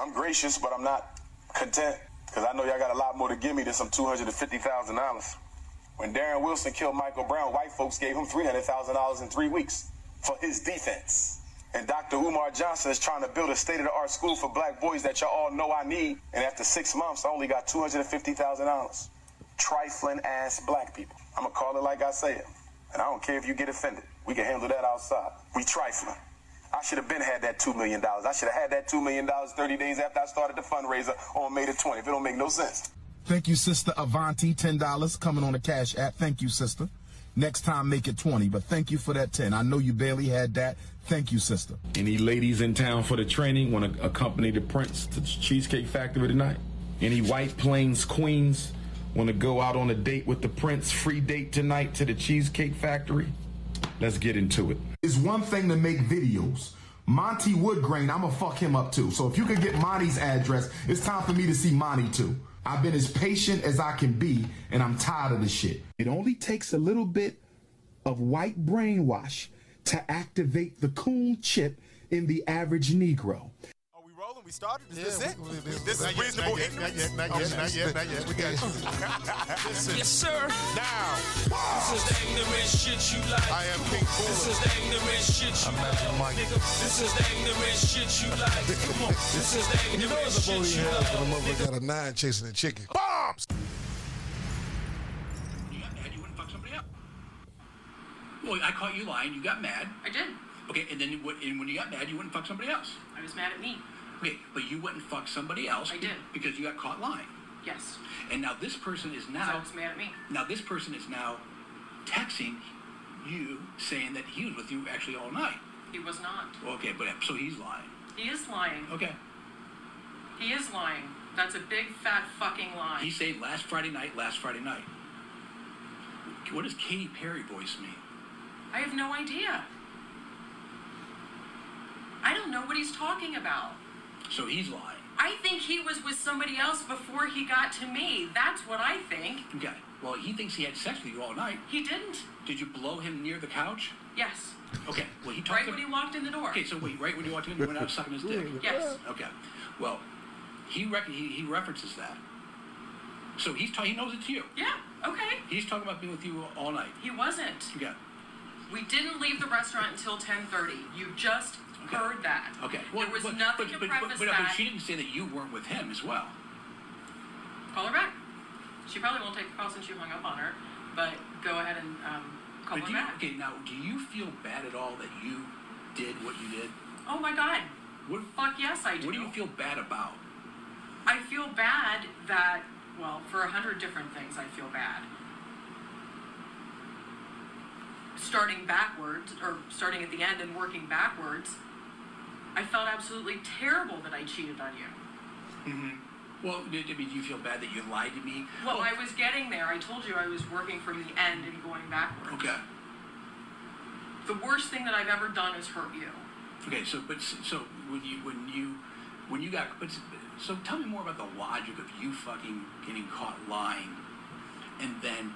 I'm gracious, but I'm not content because I know y'all got a lot more to give me than some $250,000. When Darren Wilson killed Michael Brown, white folks gave him $300,000 in three weeks for his defense. And Dr. Umar Johnson is trying to build a state-of-the-art school for black boys that y'all all know I need. And after six months, I only got $250,000. Trifling ass black people. I'm gonna call it like I say it. And I don't care if you get offended. We can handle that outside. We trifling. I should have been had that $2 million. I should have had that $2 million 30 days after I started the fundraiser on May the 20th. It don't make no sense. Thank you, Sister Avanti, $10 coming on the Cash App. Thank you, Sister. Next time, make it 20, but thank you for that 10. I know you barely had that. Thank you, Sister. Any ladies in town for the training want to accompany the prince to the Cheesecake Factory tonight? Any White Plains queens want to go out on a date with the prince? Free date tonight to the Cheesecake Factory? Let's get into it. It's one thing to make videos. Monty Woodgrain, I'ma fuck him up too. So if you could get Monty's address, it's time for me to see Monty too. I've been as patient as I can be, and I'm tired of the shit. It only takes a little bit of white brainwash to activate the coon chip in the average Negro. Are we started? Is Yeah, this it? we- we- we- this is reasonable yet, ignorance? Not yet, not Oh, yet, not yet, not yet. We got Yes, sir. Now, This is the ignorant shit you like. I am King This is the ignorant shit you like. Nigga, this is the ignorant shit you like. Come on, this is the You know ignorant it's a shit booty you hell like. when a motherfucker got a nine chasing a chicken. Bombs! You got mad, you wouldn't fuck somebody up. Well, I caught you lying, you got mad. I did. Okay, and then what, and when you got mad, you wouldn't fuck somebody else. I was mad at me. Okay, but you wouldn't fuck somebody else. I did. Because you got caught lying. Yes. And now this person is So now, was mad at me. now this person is now texting you saying that he was with you actually all night. He was not. Okay, but so he's lying. He is lying. Okay. He is lying. That's a big fat fucking lie. He said last Friday night, last Friday night. What does Katy Perry voice mean? I have no idea. I don't know what he's talking about. So he's lying. I think he was with somebody else before he got to me. That's what I think. Okay. Well, he thinks he had sex with you all night. He didn't. Did you blow him near the couch? Yes. Okay. Well, he talked Right when he walked in the door. Okay, so wait, right when you walked in, you went out sucking his dick. Yes. Okay. Well, he rec- he, he references that. So he's ta- he knows it's you. Yeah. Okay. He's talking about being with you all night. He wasn't. Okay. We didn't leave the restaurant until 10:30. You just. Heard that. Okay. there was but, nothing but, to but, preface but, but, that. she didn't say that you weren't with him as well. Call her back. She probably won't take the call since you hung up on her, but go ahead and um, call But her you, back. okay, now do you feel bad at all that you did what you did? Oh my God. What, Fuck yes, I do. what do you feel bad about? I feel bad that, well, for a hundred different things, I feel bad. Starting backwards, or starting at the end and working backwards, I felt absolutely terrible that I cheated on you. Mm-hmm. Well, I mean, do you feel bad that you lied to me? Well, Oh, I was getting there. I told you I was working from the end and going backwards. Okay. The worst thing that I've ever done is hurt you. Okay, so but so when you when you when you got but so tell me more about the logic of you fucking getting caught lying, and then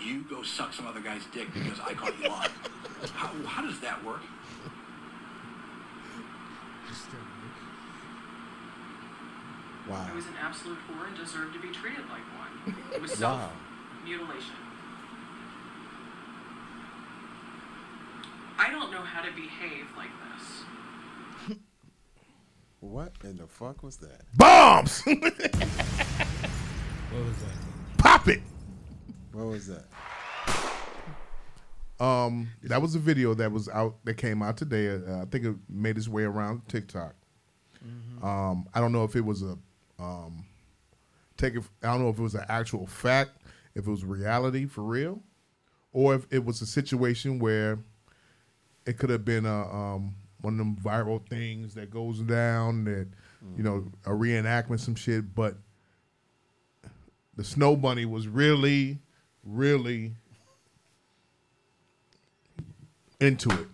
you go suck some other guy's dick because I caught you lying. How, how does that work? Wow. I was an absolute whore and deserved to be treated like one. It was Wow. self mutilation. I don't know how to behave like this. What in the fuck was that? Bombs! What was that? Pop it! What was that? Um, that was a video that was out that came out today. Uh, I think it made its way around TikTok. Um, I don't know if it was a um, take it. I don't know if it was an actual fact, if it was reality for real, or if it was a situation where it could have been a um, one of them viral things that goes down that you know a reenactment some shit. But the snow bunny was really, really into it.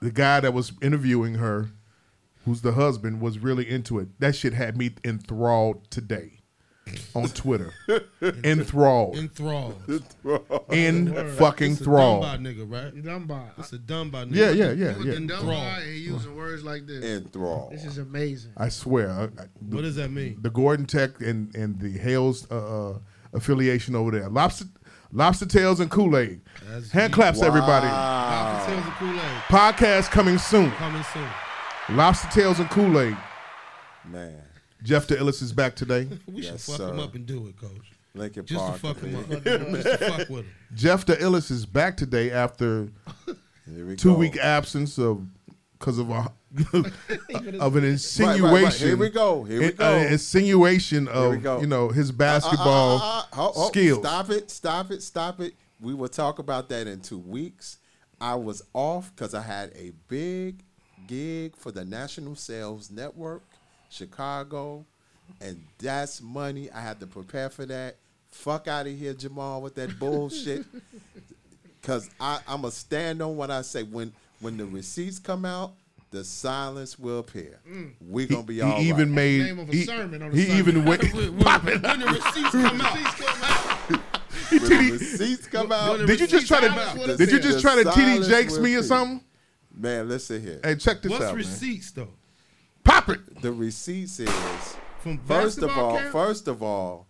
The guy that was interviewing her, who's the husband, was really into it. That shit had me enthralled today. on Twitter. Enthralled. Enthralled. In Word. fucking It's a thrall. Dunbar nigga, right? You done by. It's a Dunbar nigga. Yeah, yeah, yeah, yeah. looking dumb and using words like this. Enthralled. This is amazing. I swear. I- I- What does that mean? the Gordon Tech and and the Hales uh, uh, affiliation over there. Lobster Lobster Tails and Kool Aid. That's Hand deep. claps, everybody. Lobster tails and Kool-Aid. Podcast coming soon. Coming soon. Lobster Tails and Kool Aid. Man. Jeff the Illis is back today. We should Yes, fuck sir. him up and do it, coach. Lincoln Just Park. to fuck him up. Just to fuck with him. Jeff the Illis is back today after we two go. week absence of because of a of an right, insinuation. right. Here we go. Here we An- go. An insinuation of go. you know his Uh, uh, basketball uh, uh, uh, ho- ho, skills. Stop it! Stop it! Stop it! We will talk about that in two weeks. I was off because I had a big gig for the National Sales Network, Chicago, and that's money. I had to prepare for that. Fuck out of here, Jamal, with that bullshit. Cause I, I'm a stand on what I say. When when the receipts come out, the silence will appear. Mm. We're gonna be He all even right. made Name of a he, sermon on the he even went When, when, when the receipts come out. When the receipts come out. Did you just try receipts come to did you just try to TD Jakes me or something? Man, let's listen here. Hey, check this What's out, man. receipts though? Pop it. The receipts is From first of all, camp? first of all,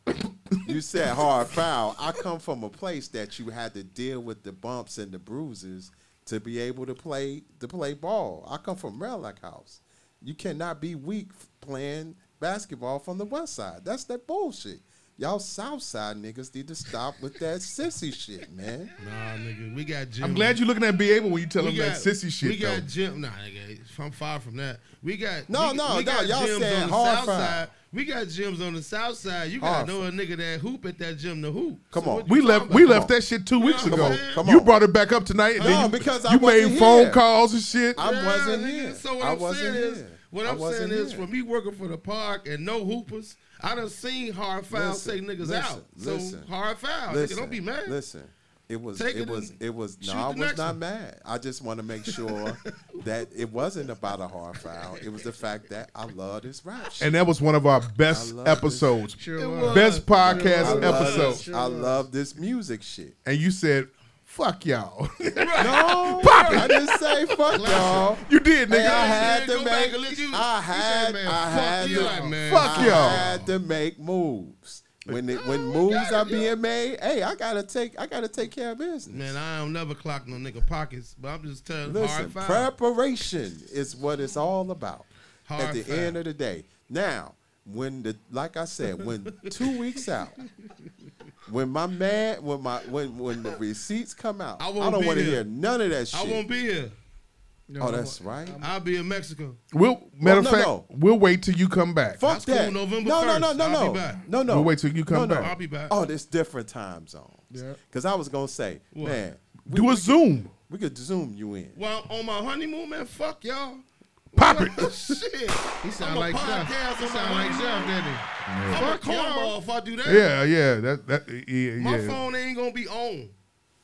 you said hard foul. I come from a place that you had to deal with the bumps and the bruises to be able to play to play ball. I come from Merrick House. You cannot be weak playing basketball from the west side. That's that bullshit. Y'all south side niggas need to stop with that sissy shit, man. Nah, nigga, we got Jim. I'm glad you're looking at be able when you tell we him got, that sissy shit We though. got Jim. Nah, nigga, I'm far from that. We got No, we, no, we no, got y'all gyms saying on the hard south side. We got gyms on the south side. You gotta know a nigga that hoop at that gym to hoop. Come So on. we left about? we left that shit two weeks ago. Come ago. on, come You brought it back up tonight. And No, then you, because I you made wasn't phone here. calls and shit. I Yeah, wasn't nigga. here. So what I am wasn't saying is, here. What I I'm saying is, here. from me working for the park and no hoopers, I done seen hard foul Listen, take niggas listen, out. So listen. hard foul, nigga, don't be mad. Listen, it was Take it, it was it was shoot no, I was not one. mad. I just want to make sure that it wasn't about a hard foul. It was the fact that I love this rap shit. And that was one of our best I love this. episodes. Sure It was. was. Best I podcast love episode. this- I love this music shit. And you said, fuck y'all. No, I didn't say fuck y'all. you did, Hey, nigga. I had to back make. and let you- I had. man, I fuck had you, to. man. Fuck y'all. I had to make moves. When it, when oh, moves are being made, hey, I gotta take I gotta take care of business. Man, I don't never clock no nigga pockets, but I'm just telling Listen, hard preparation is what it's all about. Hard at the foul. end of the day. Now, when the like I said, when two weeks out, when my man, when my when when the receipts come out, I I, won't don't want to hear none of that shit. I won't be here. No, oh, that's right. I'll be in Mexico. We'll matter Well, of no, fact, no. we'll wait till you come back. Fuck That's cool, that. November no, no, 1st. no, no, I'll no, be back. no, no. We'll wait till you come no, no. back. I'll be back. Oh, there's different time zones. Yeah. Because I was gonna say, What? man, we, Do a Zoom. we could zoom you in. Well, on my honeymoon, man, fuck y'all. Pop it. Shit. He sound I'm like Jeff. podcast He sound like Jeff, didn't he? I'm a Fuck y'all. cornball if I do that. Yeah, yeah. That that yeah. My yeah. phone ain't gonna be on.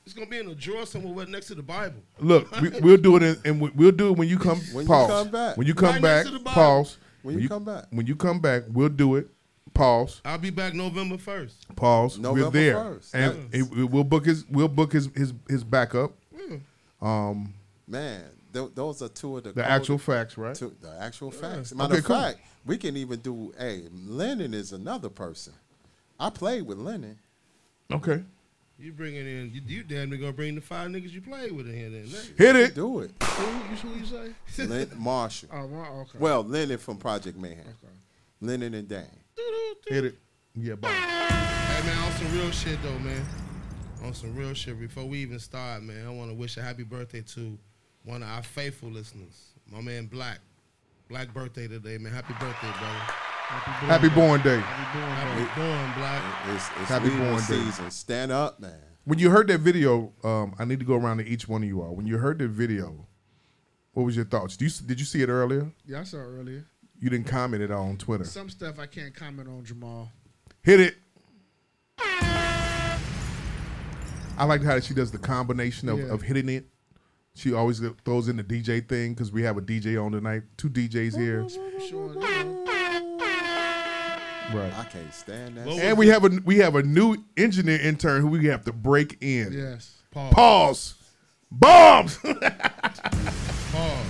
It's gonna be in a drawer somewhere right next to the Bible. Look, we, we'll do it, in, and we- we'll do it when you come. When you come back. When you come Right back. next to the Bible. Pause. When you come back. When you come back, we'll do it. Pause. I'll be back November first. Pause. November We're there, 1st. and Yes. it- we'll book his. We'll book his his his backup. Um, Man, th- those are two of the the coldest- actual facts, right? two, the actual facts. Matter Okay, of cool. fact, we can even do. Hey, Lennon is another person. I played with Lennon. Okay. You bringing in you, you damn near gonna bring the five niggas you played with in here then. nigga. Hit it. Do it, Who you, who you say? Len- Marshall. Oh, my, okay. Well, Lennon from Project Mayhem. Okay. Lennon and Dane. Hit it. Yeah, bye. Hey man, on some real shit though, man. On some real shit. Before we even start, man, I want to wish a happy birthday to one of our faithful listeners, my man Black. Black birthday today, man. Happy birthday, brother. Happy born day. Happy born, Black. It's, it's Happy leaving born day. season. Stand up, man. When you heard that video, um, I need to go around to each one of you all. When you heard the video, what was your thoughts? Did you, did you see it earlier? Yeah, I saw it earlier. You didn't comment it on Twitter. Some stuff I can't comment on, Jamal. Hit it. I like how she does the combination of, Yeah. of hitting it. She always throws in the DJ thing because we have a DJ on tonight. Two DJs here. Sure. Right. I can't stand that. And we have a we have a new engineer intern who we have to break in. Yes. Pause. Pause. Bombs. Pause.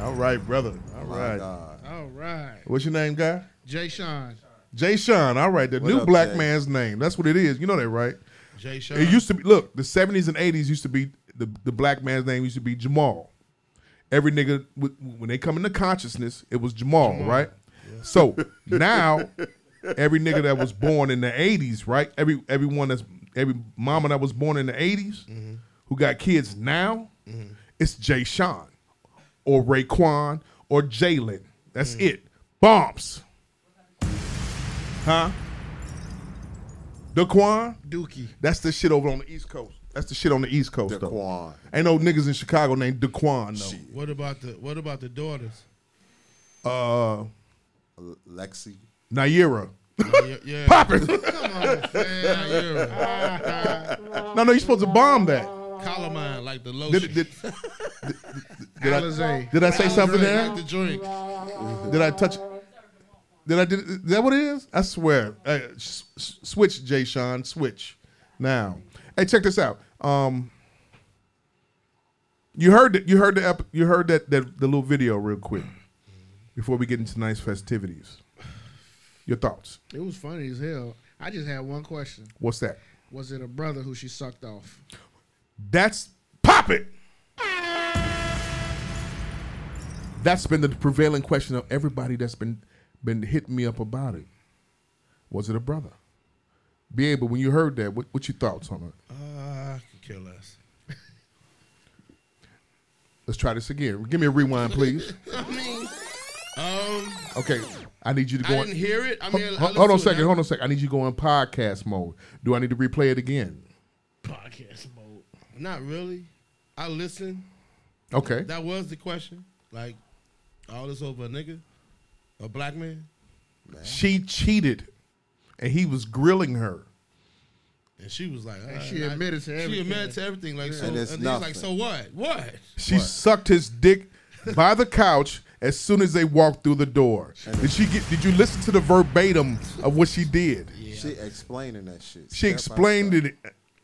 All right, brother. All My right. God. All right. What's your name, guy? Jay Sean. Jay Sean. All right, the What new up, black Jay? man's name. That's what it is. You know that, right? Jay Sean. It used to be. Look, the seventies and eighties used to be the the black man's name used to be Jamal. Every nigga when they come into consciousness, it was Jamal, right? So now, every nigga that was born in the eighties, right? Every everyone that's every mama that was born in the 80s mm-hmm. who got kids now, mm-hmm. it's Jay Sean or Raekwon or Jalen. That's mm. it. Bombs. Huh? Daquan? Dookie. That's the shit over on the East Coast. That's the shit on the East Coast though. Ain't no niggas in Chicago named Daquan though. What about the What about the daughters? Uh, Lexi. Naira. Yeah, yeah. Poppin'. Come on, fam. Yeah. no, no, you're supposed to bomb that. Calamine, like the lotion. Did, did, did, I, did I say something there? Like the drink. Did I touch? Did I did? Is that what it is? I swear. Uh, s- s- switch, Jay Sean. Switch now. Hey, check this out. Um, you heard that. You heard the. ep- You heard that. That the little video real quick before we get into tonight's festivities. Your thoughts? It was funny as hell. I just had one question. What's that? Was it a brother who she sucked off? That's pop it. That's been the prevailing question of everybody that's been been hitting me up about it. Was it a brother? Be able when you heard that, what, what your thoughts on it? Uh, I could care less. Let's try this again. Give me a rewind, please. I mean, um, Okay, I need you to go. I didn't hear it. I mean, ho- hold on a second. Hold on a second. I need you to go in podcast mode. Do I need to replay it again? Podcast mode. Not really. I listen. Okay. That was the question. Like, all this over a nigga, a black man, She cheated, and he was grilling her. and she was like, And she right." admitted to everything. She admitted to everything. Like, so, And and, it's he's like, so what? What? She sucked his dick by the couch as soon as they walked through the door. Did she get? Did you listen to the verbatim of what she did? She explaining that shit. She step explained it.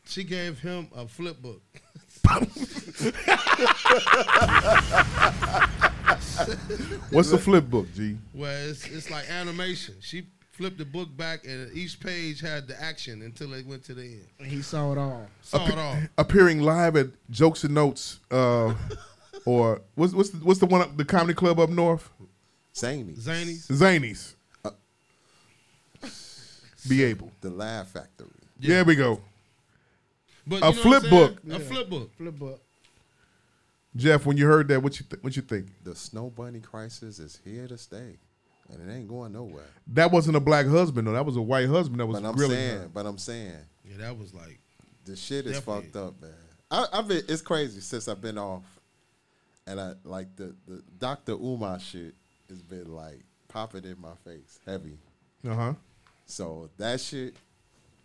She gave him a flip book. What's the flip book, G? Well, it's, it's like animation. She flipped the book back, and each page had the action until it went to the end. And he saw it all. Saw it all. Appearing live at Jokes and Notes, uh, or what's what's the, what's the one up, the comedy club up north? Zany. Zany's. Zanies. Be able. The Laugh Factory. There we go. But A flip what I'm book. A flip book. Flip book. Jeff, when you heard that, what you th- what you think? The Snow Bunny crisis is here to stay, and it ain't going nowhere. That wasn't a black husband, though. That was a white husband that was But I'm grilling saying, her. but I'm saying, Yeah, that was like the shit is Definitely. fucked up, man. I, I've been, it's crazy since I've been off, and I like the the Dr. Umar shit has been like popping in my face, heavy. Uh huh. So that shit,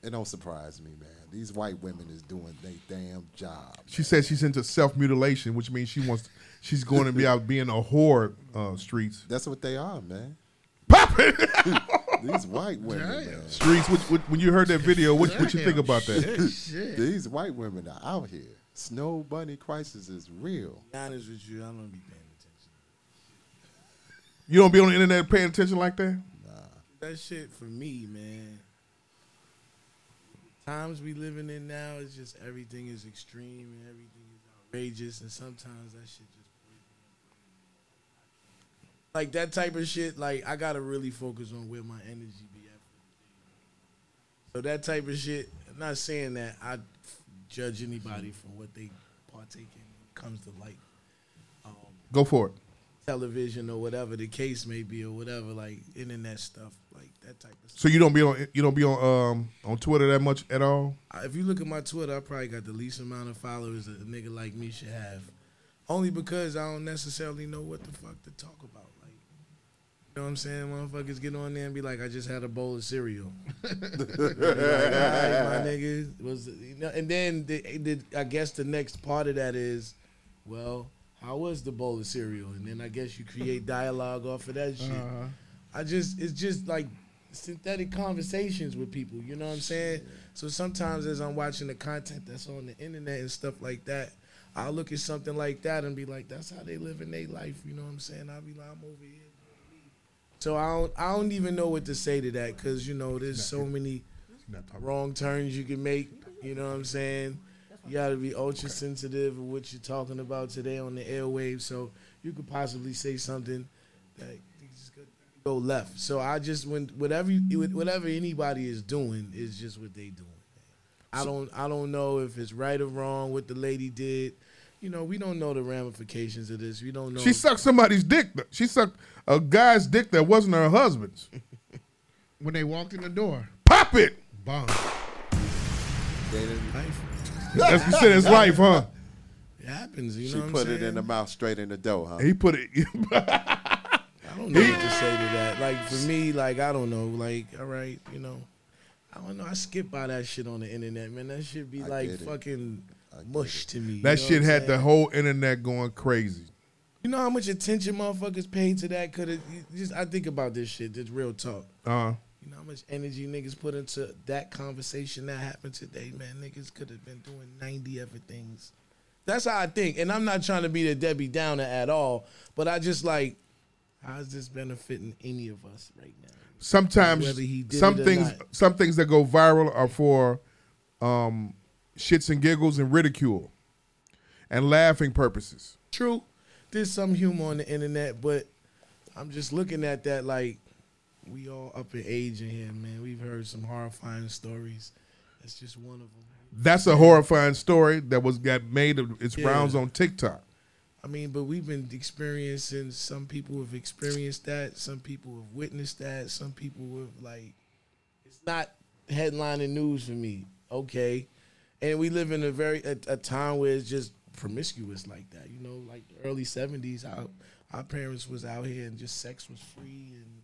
it don't surprise me, man. These white women is doing their damn job. She says she's into self mutilation, which means she wants she's going to be out being a whore uh, streets. That's what they are, man. Pop! These white women, man. streets. What, what, when you heard that video, what, what you think about that? Shit. These white women are out here. Snow bunny crisis is real. be honest with you, I don't be paying attention. You don't be on the internet paying attention like that. That shit for me, man. Times we living in now, it's just everything is extreme and everything is outrageous, and sometimes that shit just like that type of shit. Like I gotta really focus on where my energy be at. So that type of shit. I'm not saying that I judge anybody for what they partake in when it comes to like Go for it. television or whatever the case may be or whatever like internet stuff like that type of stuff. So you don't be on you don't be on um on Twitter that much at all. If you look at my Twitter, I probably got the least amount of followers that a nigga like me should have. Only because I don't necessarily know what the fuck to talk about. You know what I'm saying? Motherfuckers get on there and be like, I just had a bowl of cereal. Like, right, my nigga was, you know, and then the, the, I guess the next part of that is, well, how was the bowl of cereal? And then I guess you create dialogue off of that shit. Uh-huh. I just, it's just like, synthetic conversations with people. You know what I'm saying? So sometimes as I'm watching the content that's on the internet and stuff like that, I'll look at something like that and be like, that's how they live in their life. You know what I'm saying? I'll be like, I'm over here. So I don't, I don't even know what to say to that because you know there's so many wrong turns you can make. You know what I'm saying? You got to be ultra sensitive of what you're talking about today on the airwaves. So you could possibly say something that go left. So I just when whatever you, whatever anybody is doing is just what they doing. I don't I don't know if it's right or wrong what the lady did. You know, we don't know the ramifications of this. We don't know. She sucked somebody's dick. Though. She sucked a guy's dick that wasn't her husband's. when they walked in the door. Pop it. Bomb. That's you said it's life, huh? It happens. You she know what I'm put it in the mouth straight in the dough, huh? He put it. I don't know what to say to that. Like for me, like I don't know. Like all right, you know, I don't know. I skip by that shit on the internet, man. That should be I like fucking mush to me. That shit what I'm had the whole internet going crazy. You know how much attention motherfuckers paid to that? Could just? I think about this shit. Just real talk. Uh, You know how much energy niggas put into that conversation that happened today, man. Niggas could have been doing 90 other things. That's how I think. And I'm not trying to be the Debbie Downer at all, but I just like, how's this benefiting any of us right now? sometimes Whether he did some things not. some things that go viral are for um, shits and giggles and ridicule and laughing purposes. True. There's some humor on the internet, but I'm just looking at that like we all up in age in here, man. We've heard some horrifying stories. That's just one of them. That's a horrifying story that was got made of its Yeah. rounds on TikTok. I mean, but we've been experiencing. Some people have experienced that. Some people have witnessed that. Some people have like. It's not headlining news for me. Okay, and we live in a very a, a time where it's just promiscuous like that. You know, like the early seventies. Our our parents was out here and just sex was free and.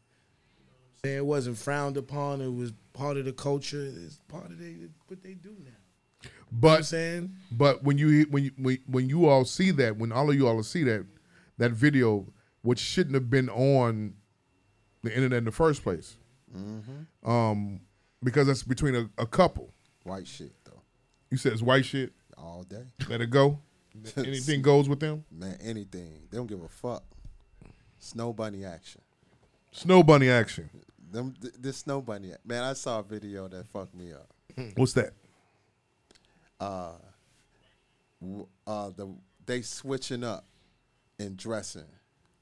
You know what I'm saying? It wasn't frowned upon. It was part of the culture. It's part of they, what they do now. But saying? but when you when you when, when you all see that, when all of you all see that that video, which shouldn't have been on the internet in the first place, Mm-hmm. um, because that's between a, a couple. White shit though. You said it's white shit. All day. Let it go. Anything goes with them. Man, anything. They don't give a fuck. Snow bunny action. Snow bunny action. Them th- this snow bunny. Man, I saw a video that fucked me up. What's that? Uh, w- uh, the they switching up in dressing.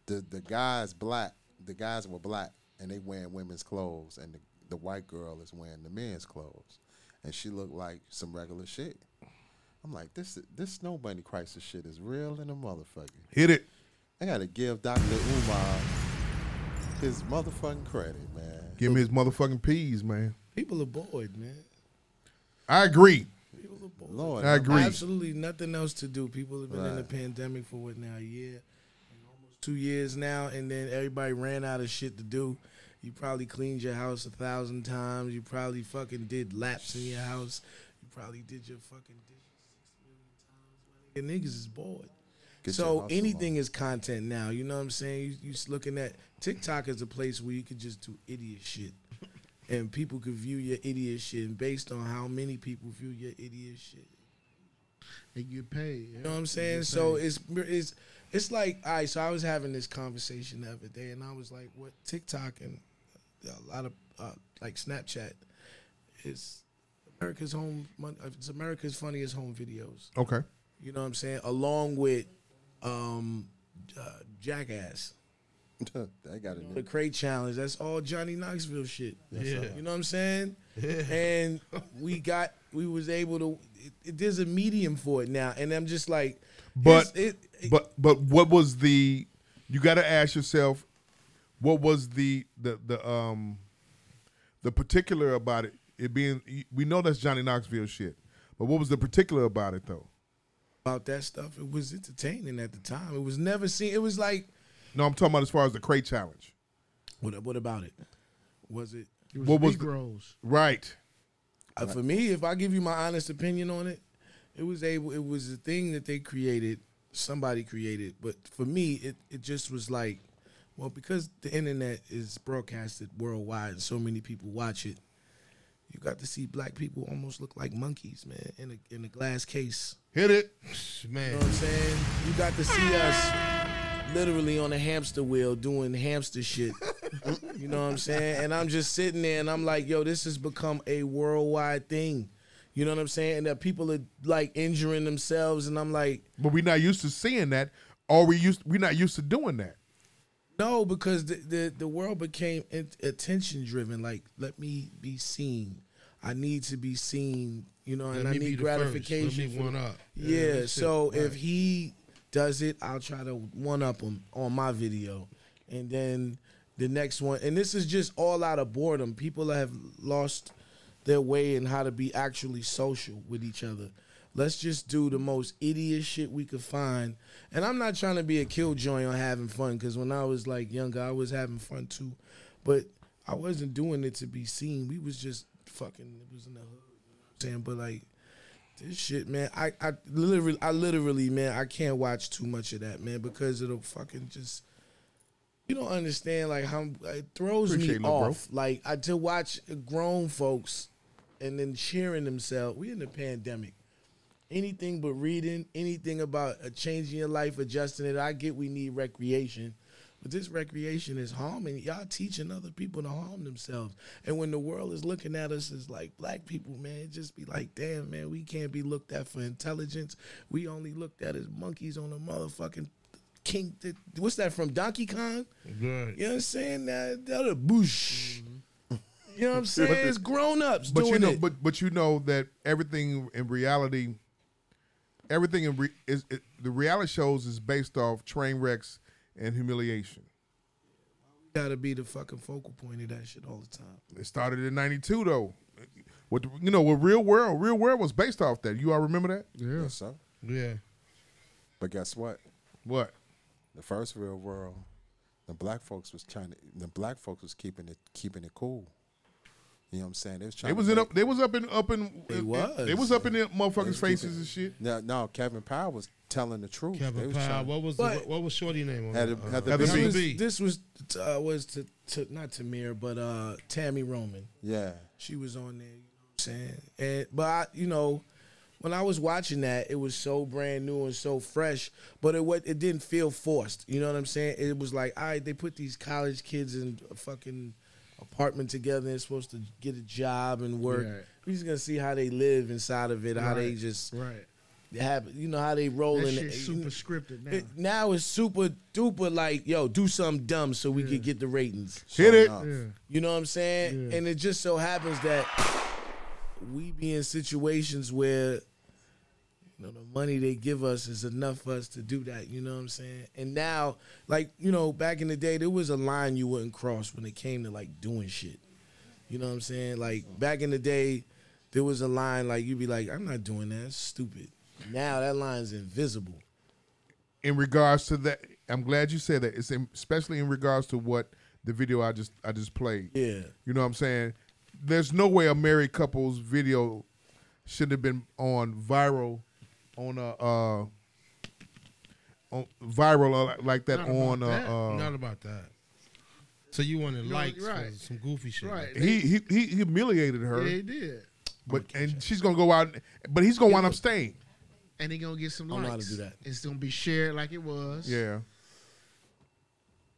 The the guys black. The guys were black, and they wearing women's clothes, and the, the white girl is wearing the men's clothes, and she looked like some regular shit. I'm like, this this snow bunny crisis shit is real in a motherfucker. Hit it. I gotta give Dr. Umar his motherfucking credit, man. Give me his motherfucking peas, man. People are bored, man. I agree. People are bored. Lord, I agree. Absolutely nothing else to do. People have been in the pandemic for what now, a year, almost two years now, and then everybody ran out of shit to do. You probably cleaned your house a thousand times. You probably fucking did laps in your house. You probably did your fucking dishes six million times. Your niggas is bored. Get so hustle anything is content now. You know what I'm saying? You, you s- looking at TikTok as a place where you could just do idiot shit. And people could view your idiot shit, and based on how many people view your idiot shit, They get paid. you know what I'm saying? So it's it's it's like, all right. So I was having this conversation the other day, and I was like, "What TikTok and a lot of uh, like Snapchat is America's home. uh, It's America's funniest home videos. Okay. You know what I'm saying? Along with um, uh, Jackass, I got it. the Crate Challenge. That's all Johnny Knoxville shit. Yes, sir. You know what I'm saying? Yeah. And we got we was able to. It, it- there's a medium for it now, and I'm just like, But it's- it, but but what was the? You got to ask yourself, what was the the the um the particular about it? It being we know that's Johnny Knoxville shit, but what was the particular about it though? About that stuff. It was entertaining at the time. It was never seen. It was like, No, I'm talking about as far as the crate challenge. what? What about it? Was it? It was What was the- Negroes. Right. Uh, for me, if I give you my honest opinion on it, it was able. It was a thing that they created. Somebody created, but for me, it it just was like Well, because the internet is broadcasted worldwide and so many people watch it, you got to see black people almost look like monkeys, man, in a in a glass case. Hit it. Man. You know what I'm saying? You got to see us literally on a hamster wheel doing hamster shit. you know what I'm saying? And I'm just sitting there and I'm like, yo, this has become a worldwide thing. You know what I'm saying? And that people are like injuring themselves, and I'm like, But we're not used to seeing that, or we used we're not used to doing that. No, because the the, the world became attention driven. Like, let me be seen. I need to be seen. You know, and I need first. Gratification. me one up. Yeah, Yeah. so if he does it, I'll try to one up him on my video, and then the next one. And this is just all out of boredom. People have lost their way in how to be actually social with each other. Let's just do the most idiot shit we could find. And I'm not trying to be a killjoy on having fun because when I was like younger, I was having fun too. But I wasn't doing it to be seen. We was just fucking. It was in the hood. Saying, but like this shit, man. I I literally, I literally, man. I can't watch too much of that, man, because it'll fucking just. You don't understand like how it throws Appreciate me little bro. off. Like I to watch grown folks and then cheering themselves. We in the pandemic. Anything but reading, anything about changing your life, adjusting it. I get we need recreation, but this recreation is harming. Y'all teaching other people to harm themselves. And when the world is looking at us as like black people, man, just be like, damn, man, we can't be looked at for intelligence. We only looked at as monkeys on a motherfucking king. What's that from Donkey Kong? Right. You know what I'm saying? That that a bush. Mm-hmm. You know what I'm saying? It's grown ups But doing you know, it. but but you know that everything in reality, everything in re, is it, the reality shows is based off train wrecks and humiliation. gotta be the fucking focal point of that shit all the time. It started in '92 though. With you know, with Real World, Real World was based off that. You all remember that? Yeah. Yes, sir. Yeah. But guess what? What? The first real world, the black folks was trying to. The black folks was keeping it keeping it cool. You know what I'm saying? They was trying. They was to in up. They was up in up in. It in- was. They was up in their motherfuckers' faces keeping- and shit. No, no. Kevin Powell was telling the truth. They Kevin was Powell. trying- What was But- the, what was Shorty name on Heather- that? Uh, Heather Heather This B. was, B. this was uh, was to, to not Tamir, but uh, Tami Roman. Yeah. She was on there. You know what I'm saying? And but I, you know, when I was watching that, it was so brand new and so fresh, but it wa- it didn't feel forced. You know what I'm saying? It was like, all right, they put these college kids in a fucking apartment together. And they're supposed to get a job and work. Right. We're just gonna see how they live inside of it, how they Right. just Right. Have, you know, how they roll That in shit's it. super scripted now. It, now it's super duper like, yo, do something dumb so we could get the ratings. Hit it. yeah. You know what I'm saying? Yeah. And it just so happens that we be in situations where you know the money they give us is enough for us to do that. You know what I'm saying? And now, like you know, back in the day, there was a line you wouldn't cross when it came to like doing shit. You know what I'm saying? Like back in the day, there was a line like you'd be like, I'm not doing that. It's stupid. Now that line's invisible. in regards to that, I'm glad you said that. It's in, especially in regards to what the video I just I just played. Yeah. You know what I'm saying? There's no way a married couple's video should have been on viral on a uh on viral uh, like that Not on about uh, that. uh Not about that. So you wanted No, likes right. for some goofy shit. Right. he, he he humiliated her, Yeah, he did. but and she's gonna go out, but he's gonna wind up staying. And he gonna get some I don't know how to likes. do that. It's gonna be shared like it was. Yeah,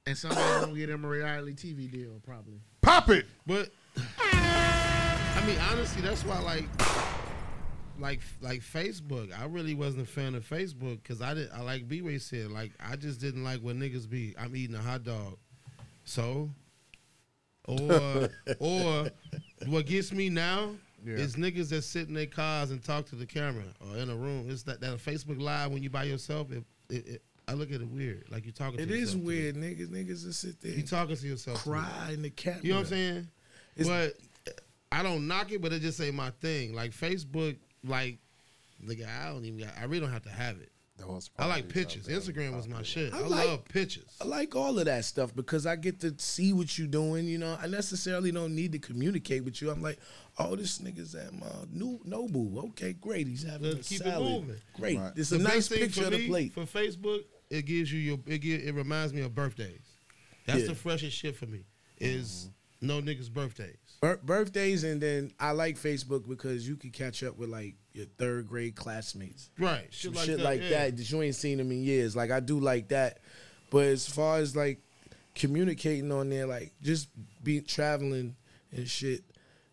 And somebody's gonna get him a reality TV deal probably. pop it. But I mean, honestly, that's why like like like Facebook. I really wasn't a fan of Facebook because I did. I like B Way said. Like I just didn't like what niggas be. I'm eating a hot dog, so or or what gets me now Yeah. is niggas that sit in their cars and talk to the camera or in a room. It's that that Facebook Live when you by yourself. It, it, it, I look at it weird. Like you talking. It is weird, niggas. Niggas just sit there You talking to yourself. cry in the camera. You know what I'm saying? It's- but I don't knock it, but it just ain't my thing. Like Facebook, like nigga, I don't even. Got, I really don't have to have it. Those I like pictures. Instagram was my shit. I I, like- love pictures. I like all of that stuff because I get to see what you're doing. You know, I necessarily don't need to communicate with you. I'm like, oh, this nigga's at my new Nobu. Okay, great. He's having Let's a keep it salad. moving. Great. Right. It's The a nice picture of the me, plate. for Facebook. It gives you your. It, give, it reminds me of birthdays. That's Yeah. the freshest shit for me. Is no niggas' birthdays. Bir- birthdays, and then I like Facebook because you can catch up with like your third grade classmates. Right. Some Shit shit like like, that, that, yeah. that you ain't seen them in years. Like I do like that, but as far as like communicating on there, like just be traveling and shit.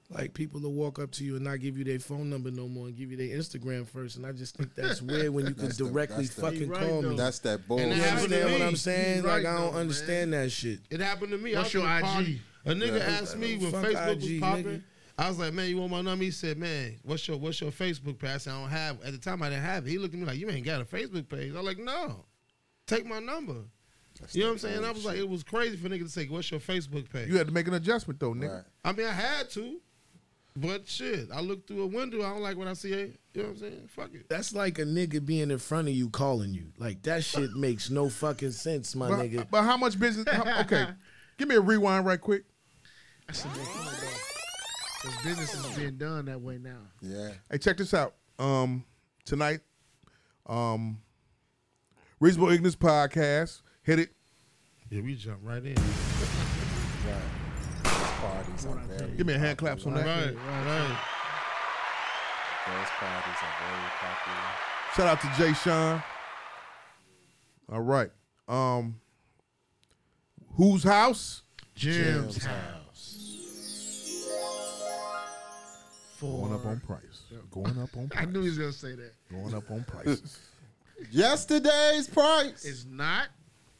Like people will walk up to you and not give you their phone number no more and give you their Instagram first, and I just think that's weird when you can the- directly the- fucking right, call though. me. That's that And bullshit. you happened to understand what. I'm saying? He Like I don't though, understand that shit. It happened to me. What's was your at a party. IG? A nigga Yeah. asked me when Facebook IG, was popping. nigga. I was like, man, you want my number? He said, man, what's your what's your Facebook page? I said, I don't have. At the time, I didn't have it. He looked at me like, you ain't got a Facebook page. I'm like, no, take my number. you know what I'm saying? I was like, it was crazy for nigga to say, what's your Facebook page? You had to make an adjustment though, nigga. Right. I mean, I had to, but shit, I looked through a window. I don't like what I see. You know what I'm saying? Fuck it. That's like a nigga being in front of you calling you. Like that shit makes no fucking sense, my But, nigga. but how much business? how- okay, give me a rewind right quick. Because business is being done that way now. Yeah. Hey, check this out. Um, tonight, um, Reasonable Ignorance podcast. Hit it. Yeah, we jump right in. Parties are very Give me a hand claps on that. Right, right. Those parties are very popular. Shout out to Jay Sean. All right. Um, whose house? Jim's Jim's house. Going up on price. Going up on price. I knew he was gonna say that. Going up on prices. Yesterday's price. is not.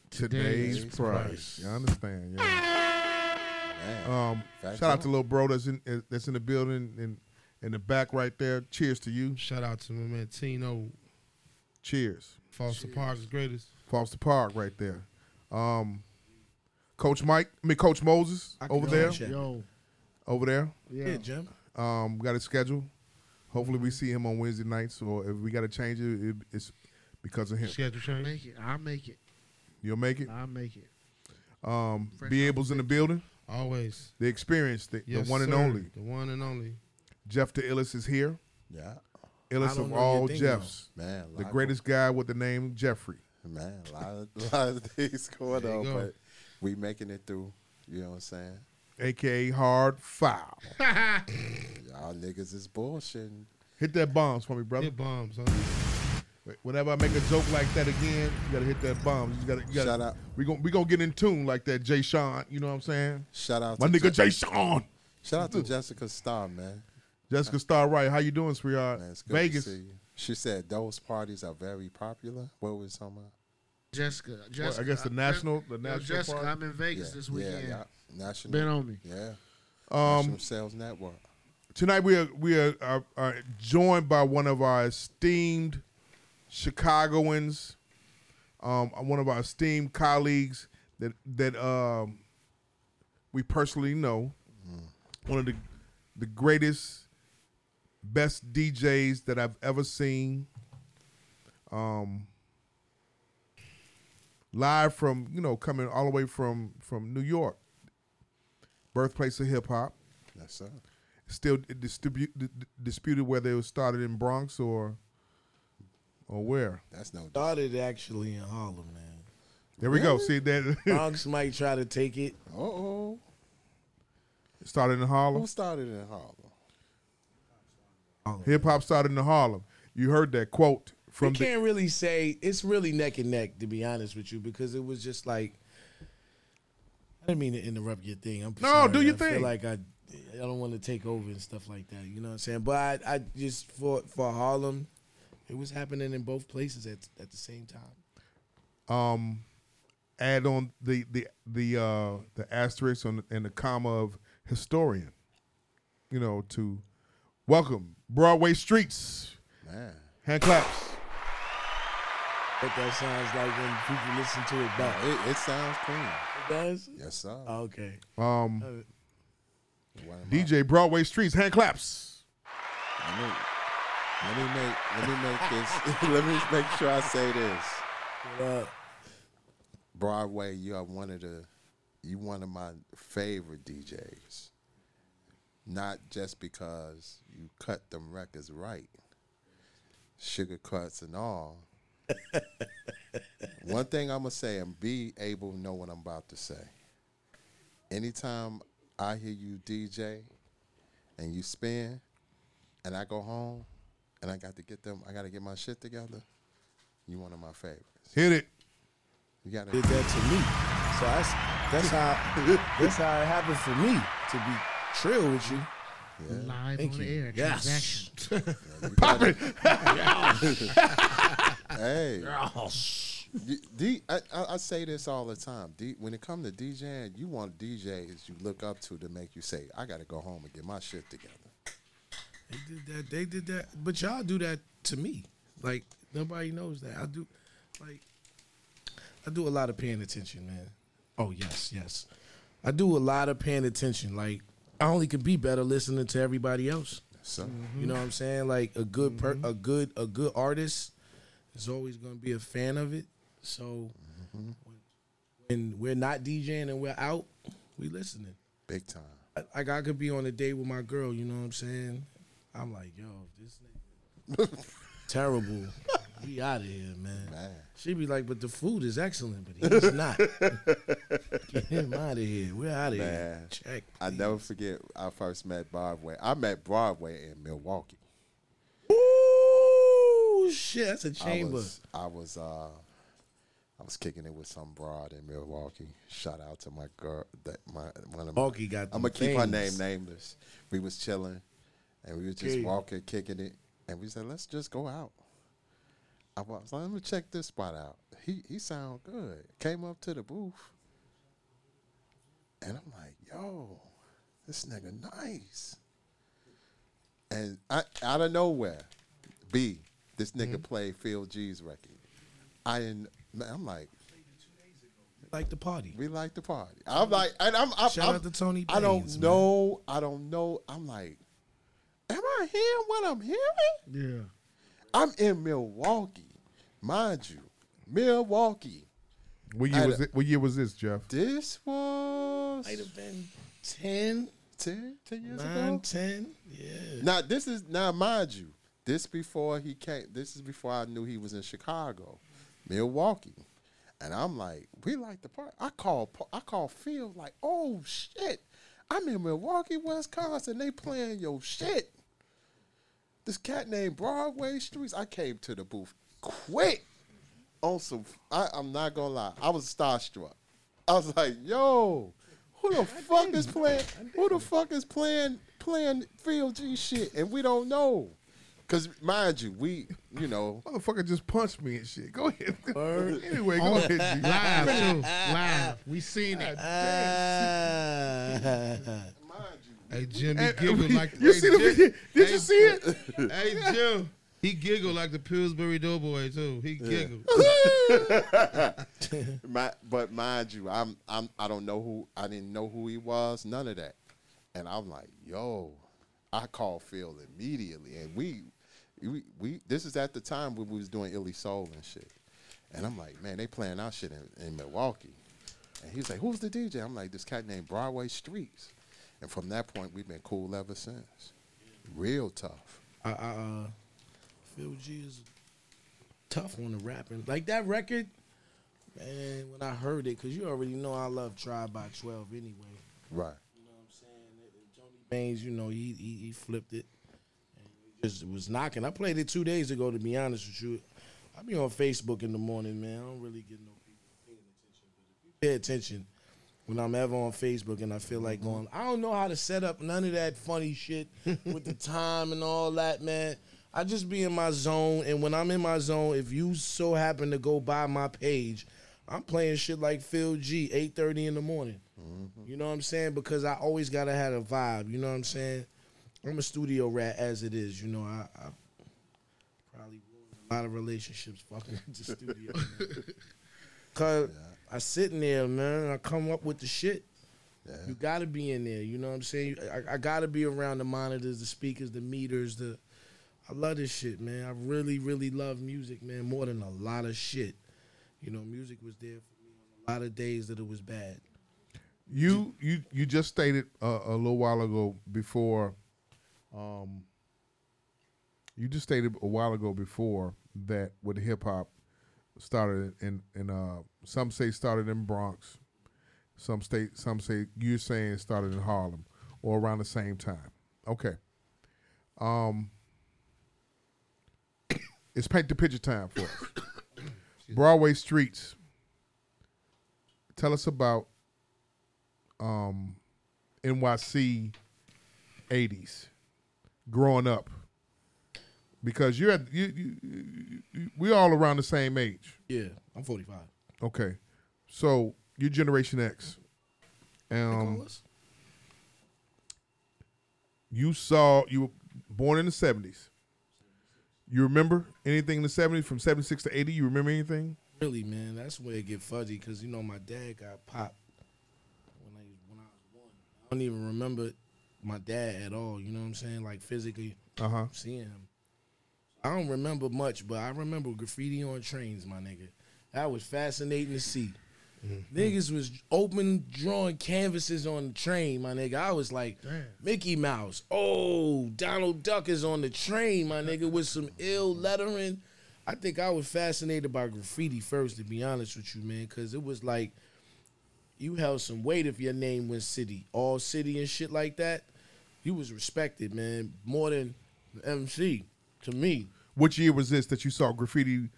Today's Today's price. price. You understand? Yeah. Man. Um, shout out to little bro that's in uh, that's in the building in in the back right there. Cheers to you. Shout out to my man Tino, Cheers. Foster Park's greatest. Foster Park right there. Um, Coach Mike, I mean Coach Moses I over there. Yo, over there. yeah. Yeah, Jim. Um, got a schedule. Hopefully we see him on Wednesday nights, or if we got to change it, it, it's because of him. Schedule change. Make it. I'll make it. You'll make it. I'll make it. Um, Fresh be able's in the building. Always. The experience, the, Yes, the one and only. The one and only. Jeff the Illis is here. Yeah. I of all your thing, Jeffs. Man. The lot greatest guy with the name Jeffrey. Man, a lot of, lot of things going on, go. but we making it through. You know what I'm saying? Aka Hard Foul. Y'all niggas is bullshitting. Hit that bombs for me, brother. Hit bombs, huh? Whenever I make a joke like that again, you gotta hit that bombs. You gotta, you gotta Shout out. We gon' we gonna get in tune like that, Jay Sean. You know what I'm saying? Shout out My to nigga Je- Jay Sean. Shout out to Jessica Starr, man. Jessica Star Right. How you doing, sweetheart? Man, it's good Vegas. to see you. She said those parties are very popular. What was talking about? Jessica. Jessica. I guess the I- national- the national Jessica, part? I'm in Vegas this weekend. Yeah, yeah. National. Been on me. Yeah. Um, National Sales Network. tonight we are we are, are, are joined by one of our esteemed Chicagoans, um, one of our esteemed colleagues that that um, we personally know, one of the the greatest, best DJs that I've ever seen. Um, live from you know coming all the way from from New York, birthplace of hip hop Yes, sir. still distribute, disputed whether it was started in Bronx or or where. That's no. Started actually in Harlem, man. There we go. See that Bronx might try to take it. Uh oh. started in Harlem. Who started in Harlem? Hip hop started in Harlem. You heard that quote from You can't really say it's really neck and neck to be honest with you because it was just like I didn't mean to interrupt your thing. I'm No, sorry. do your I thing. Feel like I I don't want to take over and stuff like that. You know what I'm saying? But I, I just for for Harlem, it was happening in both places at at the same time. um add on the the the uh the asterisk on and the comma of historian. You know, to welcome Broadway Streets. Man. Hand claps. What that sounds like when people listen to it back. It, it sounds clean. It does. Yes, sir. Okay. Um One of DJ Broadway Streets, hand claps. Let me, let me make let me make this let me make sure I say this. Uh, Broadway, you are one of the you one of my favorite DJs. Not just because you cut them records right. Sugar cuts and all. one thing I'm gonna say and be able to know what I'm about to say. anytime I hear you DJ and you spin, and I go home, and I got to get them, I got to get my shit together. You one of my favorites. Hit it. You gotta Did that to me. So that's that's how that's how it happened for me to be trill with you. Live Thank on you. air. Yes. Transaction. Pop it. Hey, D, D, I, I, I say this all the time. D, when it comes to DJing, you want DJs you look up to to make you say, "I got to go home and get my shit together." They did that. They did that. But y'all do that to me. Like nobody knows that. I do. Like I do a lot of paying attention, man. Oh yes, yes. I do a lot of paying attention. Like I only can be better listening to everybody else. So You know what I'm saying? Like a good per, mm-hmm. a good a good artist is always going to be a fan of it. So when, when we're not DJing and we're out, we listening. big time. I- Like I could be on a date with my girl, you know what I'm saying? I'm like, yo, this nigga terrible. We out of here, man. Man. She be like, but the food is excellent, but he's not. Get him out of here. We're out of here. Check. I never forget. I first met Broadway. I met Broadway in Milwaukee. Shit, that's a I chamber. was, I was, uh, I was kicking it with some broad in Milwaukee. Shout out to my girl, that my one of my. Milwaukee got I'm gonna keep her name nameless. We was chilling, and we was just walking, kicking it, and we said, "Let's just go out." I was like, "Let me check this spot out." He he sound good. Came up to the booth, and I'm like, "Yo, this nigga nice." And I, out of nowhere, B, this nigga Mm-hmm. played Phil G's record. I didn't. I'm like, like the party. we like the party. I'm like, and I'm, I'm Shout I'm- out to Tony I don't Baines, man. know. I don't know. I'm like, am I hearing what I'm hearing? Yeah. I'm in Milwaukee, mind you, Milwaukee. What year I- was it? What year was this, Jeff? This was Might have been 10, 10, 10 years 9, ago. 10. Yeah. Now this is now mind you, this before he came. This is before I knew he was in Chicago, Milwaukee, and I'm like, we like the part. I call I call Phil like, oh shit, I'm in Milwaukee, Wisconsin. They playing your shit. This cat named Broadway Streets. I came to the booth quick on some. I, I'm not gonna lie, I was starstruck. I was like, yo, who the fuck is playing? Who the fuck is playing playing Phil G shit? And we don't know. Cause mind you, we, you know, Motherfucker just punched me and shit. Go ahead. Word. anyway, go ahead. G. Live too. Live. We seen it. Ah. Hey Jimmy he Hey, giggled like you hey, see the Jim- video? Did hey, you see it? Hey Jim, he giggled like the Pillsbury Doughboy too. He giggled. my, but mind you, I'm, I'm, I don't know who, I didn't know who he was, none of that. And I'm like, yo, I called Phil immediately, and we, we, we, this is at the time when we was doing Illy Soul and shit. And I'm like, man, they playing our shit in, in Milwaukee. And he's like, who's the DJ? I'm like, this cat named Broadway Streets. And from that point, we've been cool ever since. Real tough. I, I, uh, Phil G is tough on the rapping. Like that record, man, when I heard it, because you already know I love Tribe by 12 anyway. Right. You know what I'm saying? Tony Baines, you know, he, he, he flipped it. Just was knocking. I played it two days ago, to be honest with you. I be on Facebook in the morning, man. I don't really get no people paying attention. But if you pay attention, when I'm ever on Facebook and I feel like mm-hmm. going, I don't know how to set up none of that funny shit with the time and all that, man. I just be in my zone, and when I'm in my zone, if you so happen to go by my page, I'm playing shit like Phil G, 8:30 in the morning. Mm-hmm. You know what I'm saying? Because I always gotta have a vibe. You know what I'm saying? I'm a studio rat as it is. You know, I, I probably ruined a lot of relationships fucking in the studio. man. Cause I sit in there, man, and I come up with the shit. You gotta be in there. You know what I'm saying? I, I gotta be around the monitors, the speakers, the meters. The I love this shit, man. I really, really love music, man, more than a lot of shit. You know, music was there for me on a lot of days that it was bad. You you you just stated uh, a little while ago before, um, you just stated a while ago before that with hip hop started in in uh some say started in Bronx, Some state, some say you're saying it started in Harlem or around the same time. Okay. Um, it's paint the picture time for us. Broadway streets. Tell us about um, NYC '80s, growing up, because you're at you, you, you, you we all around the same age. Yeah, I'm 45. Okay, so you're Generation X. Um, you saw you were born in the '70s. You remember anything in the '70s from '76 to '80? You remember anything? Really, man, that's where it get fuzzy because you know my dad got popped when I when I was one. I don't even remember my dad at all. You know what I'm saying? Like physically Uh huh. seeing him. I don't remember much, but I remember graffiti on trains, my nigga. That was fascinating to see. Niggas was open drawing canvases on the train, my nigga. I was like, Mickey Mouse. Oh, Donald Duck is on the train, my nigga, with some ill lettering. I think I was fascinated by graffiti first, to be honest with you, man, because it was like you held some weight if your name was City, all City and shit like that. You was respected, man, more than MC to me. Which year was this that you saw graffiti?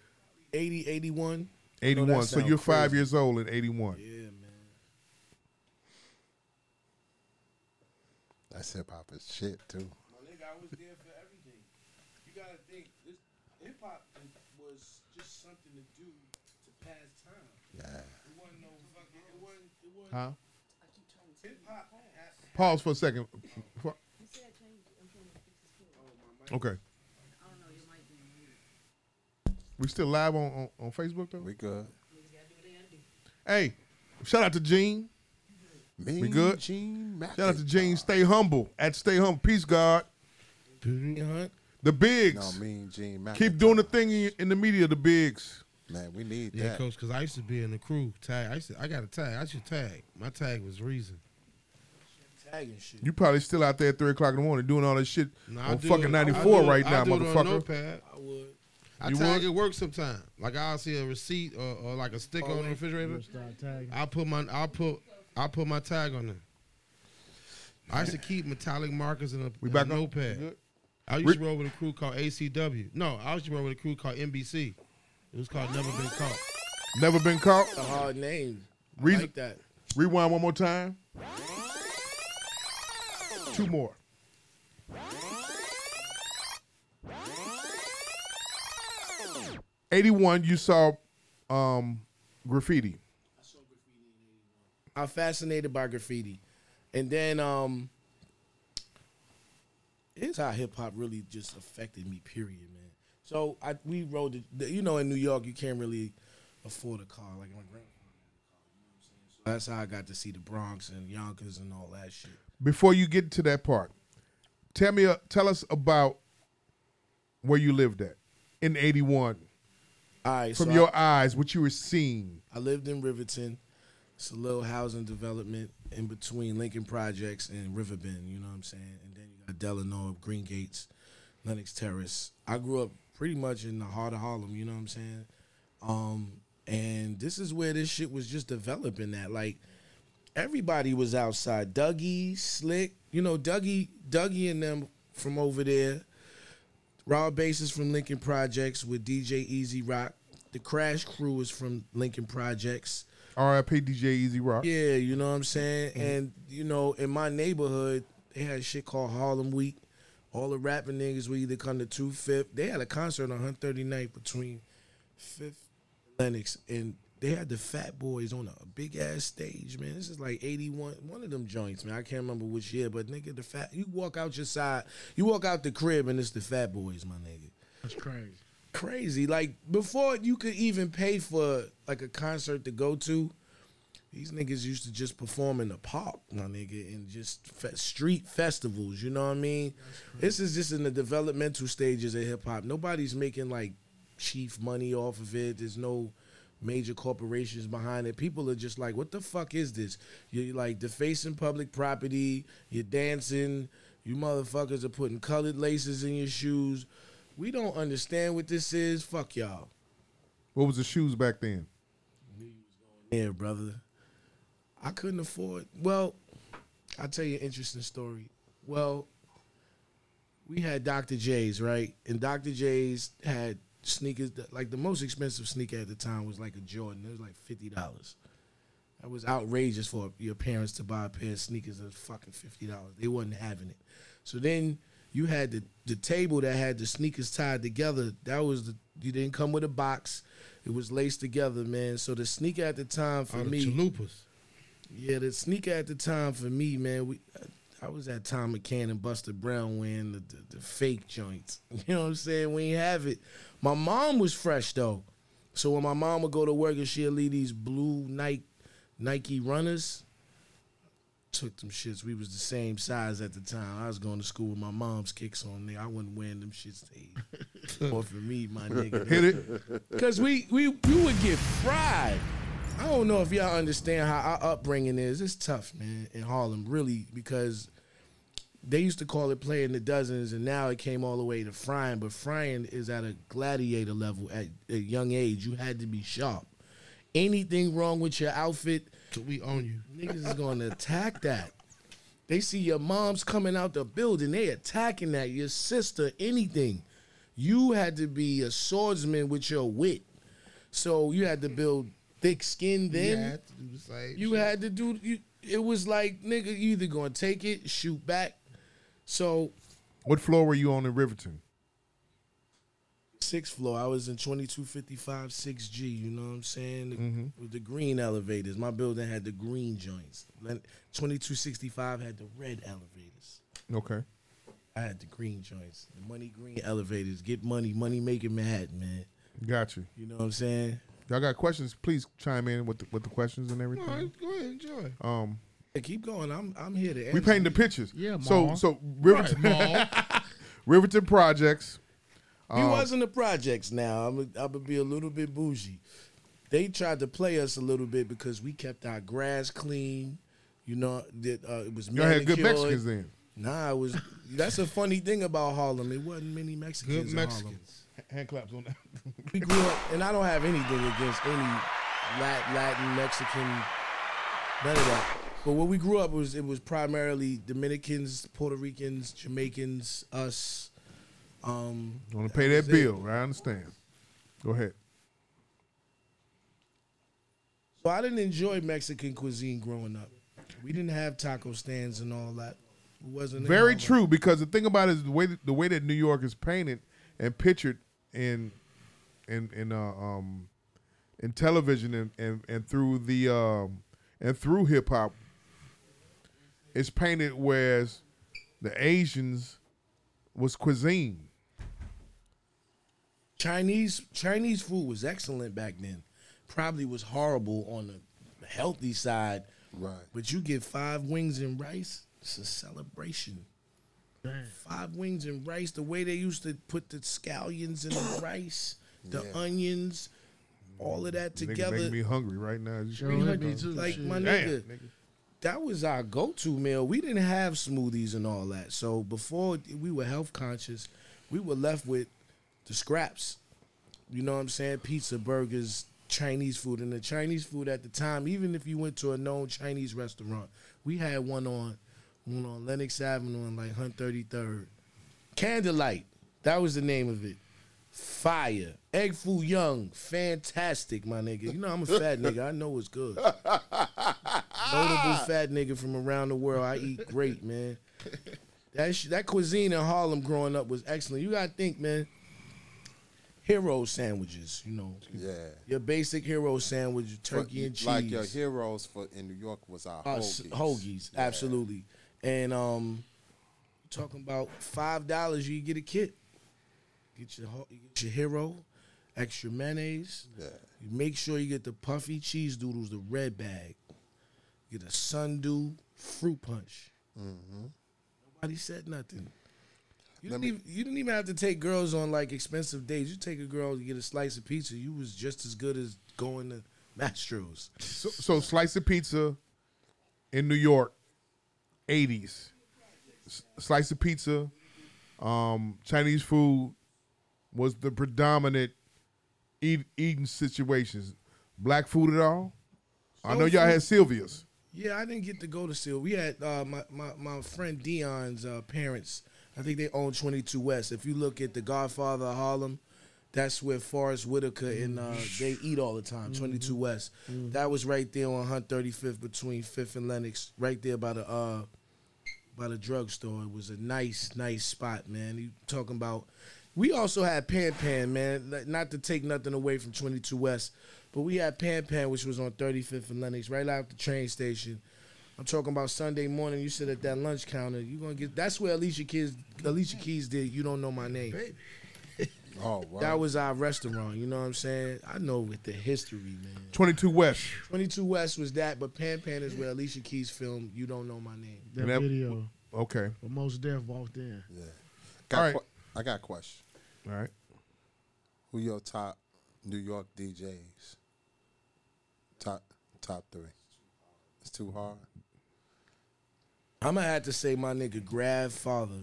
80, 81. 81. No, that so you're five years old in 81. Yeah, man. That's hip hop is shit too. My nigga, I was there for everything. You gotta think, this hip hop was just something to do to pass time. Yeah. It wasn't no fucking. It wasn't. It wasn't. Huh? Hip hop. Pause for a second. Okay. We still live on, on, on Facebook though? We good. Hey, shout out to Gene. Mean we good? Gene Shout out to Gene. Stay humble. At Stay Humble. Peace, God. The bigs. No, Mean Gene Keep doing the thing in, in the media, the bigs. Man, we need Yeah, that. coach. Because I used to be in the crew tag. I used to, I got a tag. I should tag. My tag was Reason. Tagging shit. You probably still out there at 3 o'clock in the morning doing all this shit No, I on do fucking 94 do it- right I now, do it on motherfucker. Notepad. I would. I You tag would? at work sometime. Like I'll see a receipt or, or like a sticker Oh, on the refrigerator. Start tagging. I put my I put I put my tag on there. I used to keep metallic markers in a, We in back a notepad. I used to roll with a crew called ACW. No, I used to roll with a crew called NBC. It was called Never Been Caught. Never been caught? A hard name. I Reason- like that. Rewind one more time. Two more. Eighty-one. You saw um, graffiti. I'm fascinated by graffiti, and then um, here's how hip hop really just affected me. Period, man. So I we rode, the, you know, in New York, you can't really afford a car like my grandfather. So that's how I got to see the Bronx and Yonkers and all that shit. Before you get to that part, tell me, uh, tell us about where you lived at in '81. All right, From so your I, eyes, what you were seeing. I lived in Riverton. It's a little housing development in between Lincoln Projects and Riverbend. You know what I'm saying? And then you got Delano, Green Gates, Lenox Terrace. I grew up pretty much in the heart of Harlem. You know what I'm saying? Um, and this is where this shit was just developing. That like everybody was outside. Dougie, Slick, you know Dougie, Dougie and them from over there. Rob Base's from Lincoln Projects with DJ E-Z Rock. The Crash Crew is from Lincoln Projects. R.I.P. DJ E-Z Rock. Yeah, you know what I'm saying? And, you know, in my neighborhood, they had shit called Harlem Week. All the rapping niggas would either come to Two Fifth. They had a concert on 139th between 5th and Lenox. And they had the Fat Boys on a big ass stage, man. This is like 81. One of them joints, man. I can't remember which year, but nigga, the Fat. You walk out your side, you walk out the crib, and it's the Fat Boys, my nigga That's crazy. crazy. Like before you could even pay for like a concert to go to, these niggas used to just perform in the park, my nigga, and just fe- street festivals. You know what I mean? This is just in the developmental stages of hip hop. Nobody's making like chief money off of it. There's no major corporations behind it. People are just like, what the fuck is this? You're like defacing public property. You're dancing. You motherfuckers are putting colored laces in your shoes. We don't understand what this is. Fuck y'all. What was the shoes back then? Yeah, brother. I couldn't afford. Well, I'll tell you an interesting story. Well, we had Dr. J's, right? And Dr. J's had sneakers that, like the most expensive sneaker at the time was like a Jordan. It was like fifty dollars. That was outrageous for your parents to buy a pair of sneakers that was fucking fifty dollars. They wasn't having it. So then you had the the table that had the sneakers tied together. That was the you didn't come with a box. It was laced together, man. So the sneaker at the time for All the me, chalupas. Yeah, the sneaker at the time for me, man. We, I was at Thom McAn and Buster Brown wearing the, the, the fake joints. You know what I'm saying? We ain't have it. My mom was fresh though, so when my mom would go to work and she'd leave these blue Nike Nike runners, took them shits. We was the same size at the time. I was going to school with my mom's kicks on there. I wasn't wearing them shits. Or for me, my nigga. Hit it. Cause we we we would get fried. I don't know if y'all understand how our upbringing is. It's tough, man, in Harlem, really, because they used to call it playing the dozens, and now it came all the way to frying. But frying is at a gladiator level at a young age. You had to be sharp. Anything wrong with your outfit, we own you. niggas is gonna attack that. They see your mom's coming out the building, they attacking that. Your sister, anything. You had to be a swordsman with your wit. So you had to build thick skin then. you had to do the same. You shit. had to do you it was like nigga, you either gonna take it, shoot back. So What floor were you on in Riverton? sixth floor, I was in twenty two fifty five six G, you know what I'm saying? The, Mm-hmm. With the green elevators. My building had the green joints. Twenty two sixty five had the red elevators. Okay. I had the green joints, the money green elevators. Get money, money making Manhattan, man. Got you. You know what I'm saying? Y'all got questions? Please chime in with the, with the questions and everything. right, go ahead, enjoy. Um, Hey, keep going. I'm I'm here to. we answer painting the pictures. Yeah, So Ma. so Riverton, Riverton projects. We Um, wasn't the projects. Now I'm I'm gonna be a little bit bougie. They tried to play us a little bit because we kept our grass clean. You know that uh, it was. Y'all had good. Mexicans then. Nah, it was. That's a funny thing about Harlem. It wasn't many Mexicans. Good in Harlem. Mexicans. Hand claps on that. We grew up, and I don't have anything against any Latin, Mexican, none of that. But when we grew up, it was it was primarily Dominicans, Puerto Ricans, Jamaicans, us. Um, Want to pay that it. bill? I understand. Go ahead. So I didn't enjoy Mexican cuisine growing up. We didn't have taco stands and all that. It wasn't Very true, because the thing about it is the way that, the way that New York is painted and pictured in in in uh, um in television and, and, and through the um and through hip hop, it's painted whereas the Asians was cuisine. Chinese Chinese food was excellent back then. Probably was horrible on the healthy side. Right. But you get five wings and rice, it's a celebration. Five wings and rice, the way they used to put the scallions in the rice, the Yeah. onions, all of that Nigga together. making me hungry right now. Just- Sure, hit me too. Like shit. my Damn, nigga, nigga. that was our go-to meal. We didn't have smoothies and all that. So before we were health conscious, we were left with the scraps. You know what I'm saying? Pizza, burgers, Chinese food. And the Chinese food at the time, even if you went to a known Chinese restaurant, we had one on one on Lenox Avenue on like Hunt 33rd. Candlelight. That was the name of it. Fire. Egg Foo Young. Fantastic, my nigga. You know I'm a fat nigga. I know it's good. Notable fat nigga from around the world. I eat great, man. That sh- that cuisine in Harlem growing up was excellent. You gotta think, man. Hero sandwiches, you know, Yeah. your basic hero sandwich, turkey But and cheese, Like your heroes for in New York was our uh, hoagies. hoagies, Yeah. absolutely. And um, talking about five dollars, you get a kit. Get your you get your hero, extra mayonnaise. Yeah. You make sure you get the puffy cheese doodles, the red bag. Get a sundew fruit punch. Nobody said nothing. You Let didn't, me- even, you didn't even have to take girls on like expensive dates. You take a girl to get a slice of pizza. You was just as good as going to Mastro's. So, so slice of pizza in New York, eighties. Slice of pizza, um, Chinese food was the predominant eat, eating situations. Black food at all? I know y'all had Sylvia's. Yeah, I didn't get to go to Seal. We had uh, my, my my friend Dion's uh, parents. I think they own 22 West. If you look at the Godfather of Harlem, that's where Forest Whitaker and uh, they eat all the time. 22 West. That was right there on Hunt 35th between Fifth and Lenox, right there by the uh, by the drugstore. It was a nice, nice spot, man. You talking about? We also had Pan Pan, man. Not to take nothing away from 22 West, but we had Pan Pan, which was on 35th and Lenox, right out the train station. I'm talking about Sunday morning. You sit at that lunch counter. You gonna get. That's where Alicia Keys, Alicia Keys did. You don't know my name. Oh, wow. That was our restaurant. You know what I'm saying? I know with the history, man. 22 West. 22 West was that, but Pan Pan is where Alicia Keys filmed. You don't know my name. That, that- video. Okay. But Mos Def walked in. Yeah. Got All right. que- I got a question. All right. Who your top New York DJs? Top top three. It's too hard. I'm gonna have to say my nigga grandfather,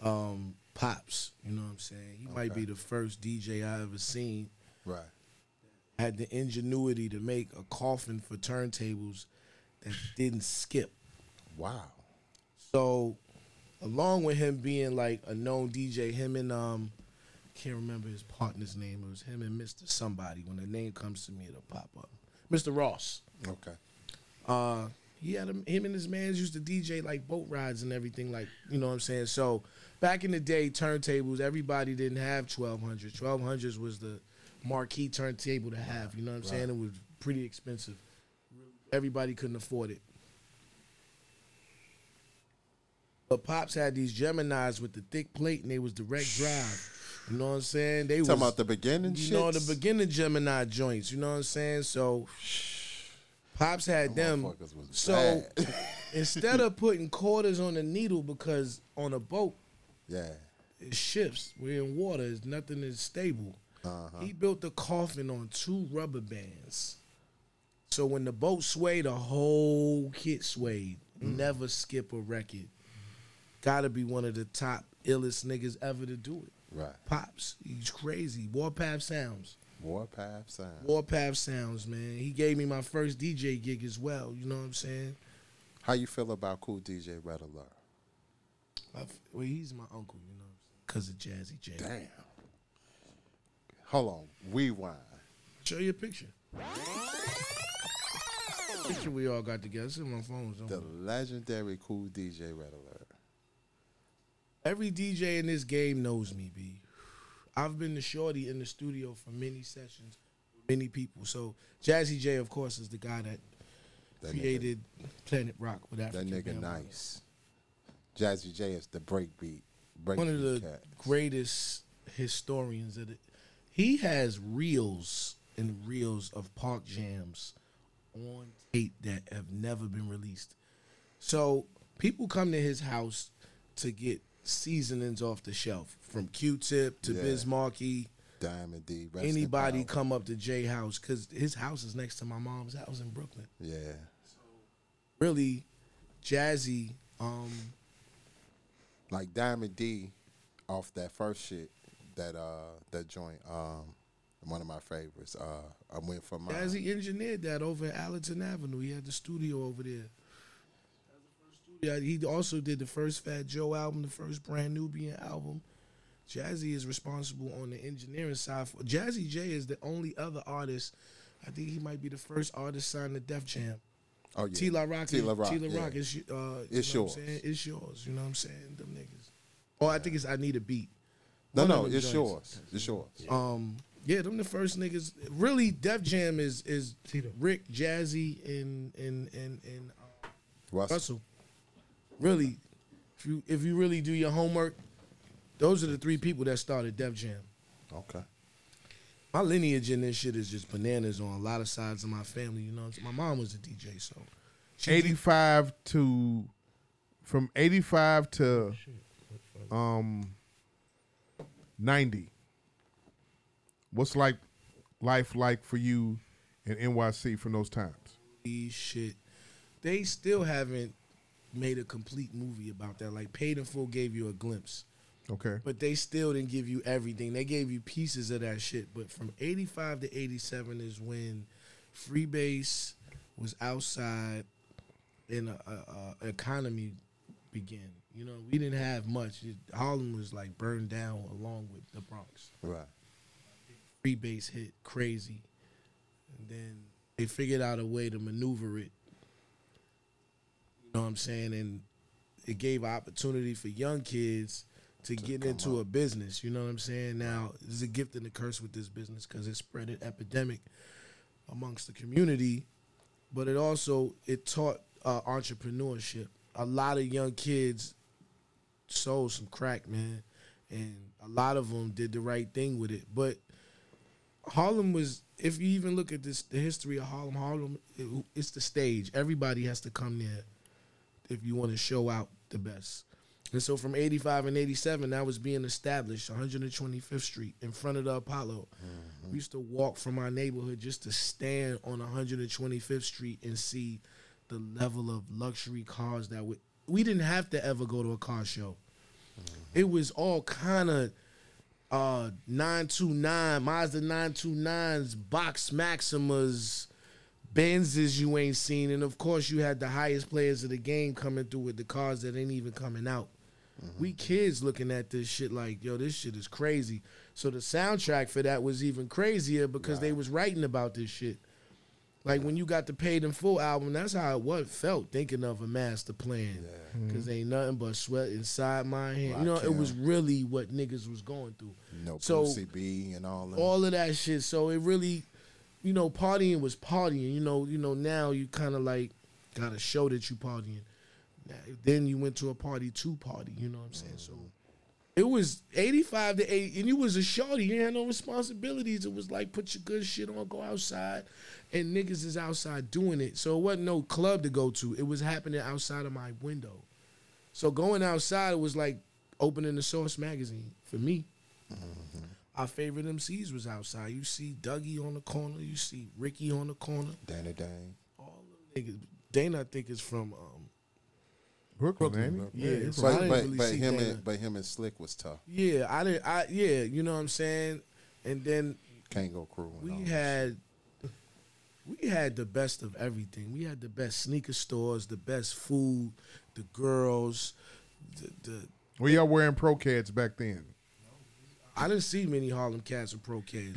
um, Pops. You know what I'm saying? He might be the first DJ I ever seen. Right. Had the ingenuity to make a coffin for turntables that didn't skip. Wow. So, along with him being like a known DJ, him and um, can't remember his partner's name. It was him and Mr. Somebody. When the name comes to me, it'll pop up. Mr. Ross. Okay. Uh, he had him, him and his mans used to DJ like boat rides and everything, like you know what I'm saying. So back in the day, turntables, everybody didn't have 1200s. 1200s was the marquee turntable to have. You know what I'm saying? It was pretty expensive. Everybody couldn't afford it. But Pops had these Geminis with the thick plate, and they was direct drive. You know what I'm saying? They Talking was about the beginning you know the shits? beginning Gemini joints. You know what I'm saying? So Pops had them. So instead of putting quarters on the needle, because on a boat Yeah. it shifts. We're in water. It's nothing is stable. Uh-huh. He built the coffin on two rubber bands. So when the boat swayed, the whole kit swayed. Mm. Never skip a record. Gotta be one of the top illest niggas ever to do it. Right. Pops, he's crazy. Warpath Sounds. Warpath Sounds. Warpath Sounds, man. He gave me my first DJ gig as well. You know what I'm saying? How you feel about Kool DJ Red Alert? I Well, he's my uncle, you know, because of Jazzy Jay. Damn. Hold on. Rewind. Show you a picture. Picture we all got together. It's in my phone. The legendary Kool DJ Red Alert. Every DJ in this game knows me, B. I've been the shorty in the studio for many sessions, many people. So Jazzy Jay, of course, is the guy that, That created Planet Rock with African. That nigga nice. Jazzy Jay is the breakbeat. Break one of the cat. greatest historians of it. He has reels and reels of park jams on tape that have never been released. So people come to his house to get seasonings off the shelf, from Q-Tip to Yeah. Biz Markie. Diamond D. Anybody come up to J House because his house is next to my mom's house in Brooklyn. Yeah. Really, Jazzy. Um, Like Diamond D off that first shit, that uh that joint, um one of my favorites. Uh I went for my Jazzy engineered that over at Allerton Avenue. He had the studio over there. Yeah, he also did the first Fat Joe album, the first Brand Nubian album. Jazzy is responsible on the engineering side. For, Jazzy Jay is the only other artist. I think he might be the first artist signed to Def Jam. Oh yeah. T La Rock, T La Rock. T La yeah. Rock is uh, It's you know what yours. I'm? It's yours. You know what I'm saying? Them niggas. Oh, I think it's I Need a Beat. No, One no, it's joints. yours. It's yours. Um, yeah, them the first niggas. Really, Def Jam is is Rick, Jazzy, and and and and uh, Russell. Russell. Really, if you if you really do your homework, those are the three people that started Def Jam. Okay. My lineage in this shit is just bananas on a lot of sides of my family. You know, my mom was a DJ, so she 85 to from 85 to um 90 what's like life like for you in NYC from those times shit. They still haven't made a complete movie about that. Like Paid in Full gave you a glimpse. Okay But they still didn't give you everything. They gave you pieces of that shit. But from 85 to 87 is when Freebase, was outside and a, a, a economy began. You know, we didn't have much. It, Harlem was like burned down along with the Bronx. Right. Free base hit crazy, and then they figured out a way to maneuver it. You know what I'm saying? And it gave opportunity for young kids to, get into a business. You know what I'm saying? Now, there's a gift and a curse with this business because it spread an epidemic amongst the community, but it also it taught uh, entrepreneurship. A lot of young kids sold some crack, man, and a lot of them did the right thing with it. But Harlem was, if you even look at this, the history of Harlem, Harlem, it, it's the stage. Everybody has to come there if you want to show out the best. And so from 85 and 87, that was being established, 125th Street in front of the Apollo. We used to walk from our neighborhood just to stand on 125th Street and see the level of luxury cars that we we didn't have to ever go to a car show. It was all kind of uh 929 Mazda 929s, Box Maximas, Benzes you ain't seen, and of course you had the highest players of the game coming through with the cars that ain't even coming out. We kids looking at this shit like, yo, this shit is crazy. So the soundtrack for that was even crazier because they was writing about this shit. Like when you got the Paid in Full album, that's how it was felt thinking of a master plan. Mm-hmm. Cause ain't nothing but sweat inside my hand. You know, it was really what niggas was going through. No So- PCB and all that. all of that shit. So it really, you know, partying was partying. You know, you know now you kind of like got to show that you partying. Then you went to a party to party. You know what I'm saying? So it was 85 to 8, and you was a shorty. You had no responsibilities. It was like put your good shit on, go outside, and niggas is outside doing it. So it wasn't no club to go to. It was happening outside of my window. So going outside was like opening the Source magazine for me. Our favorite MCs was outside. You see Dougie on the corner. You see Ricky on the corner. Dana Dane. All the niggas, Dana, I think, is from um, Brooklyn, ain't he? Yeah, he so But really but him Dana. and but him and Slick was tough. Yeah, I didn't. I yeah, you know what I'm saying. And then Can't go crew. we had we had the best of everything. We had the best sneaker stores, the best food, the girls, the, the Were y'all wearing Pro-Keds back then? I didn't see many Harlem cats with Pro-Keds.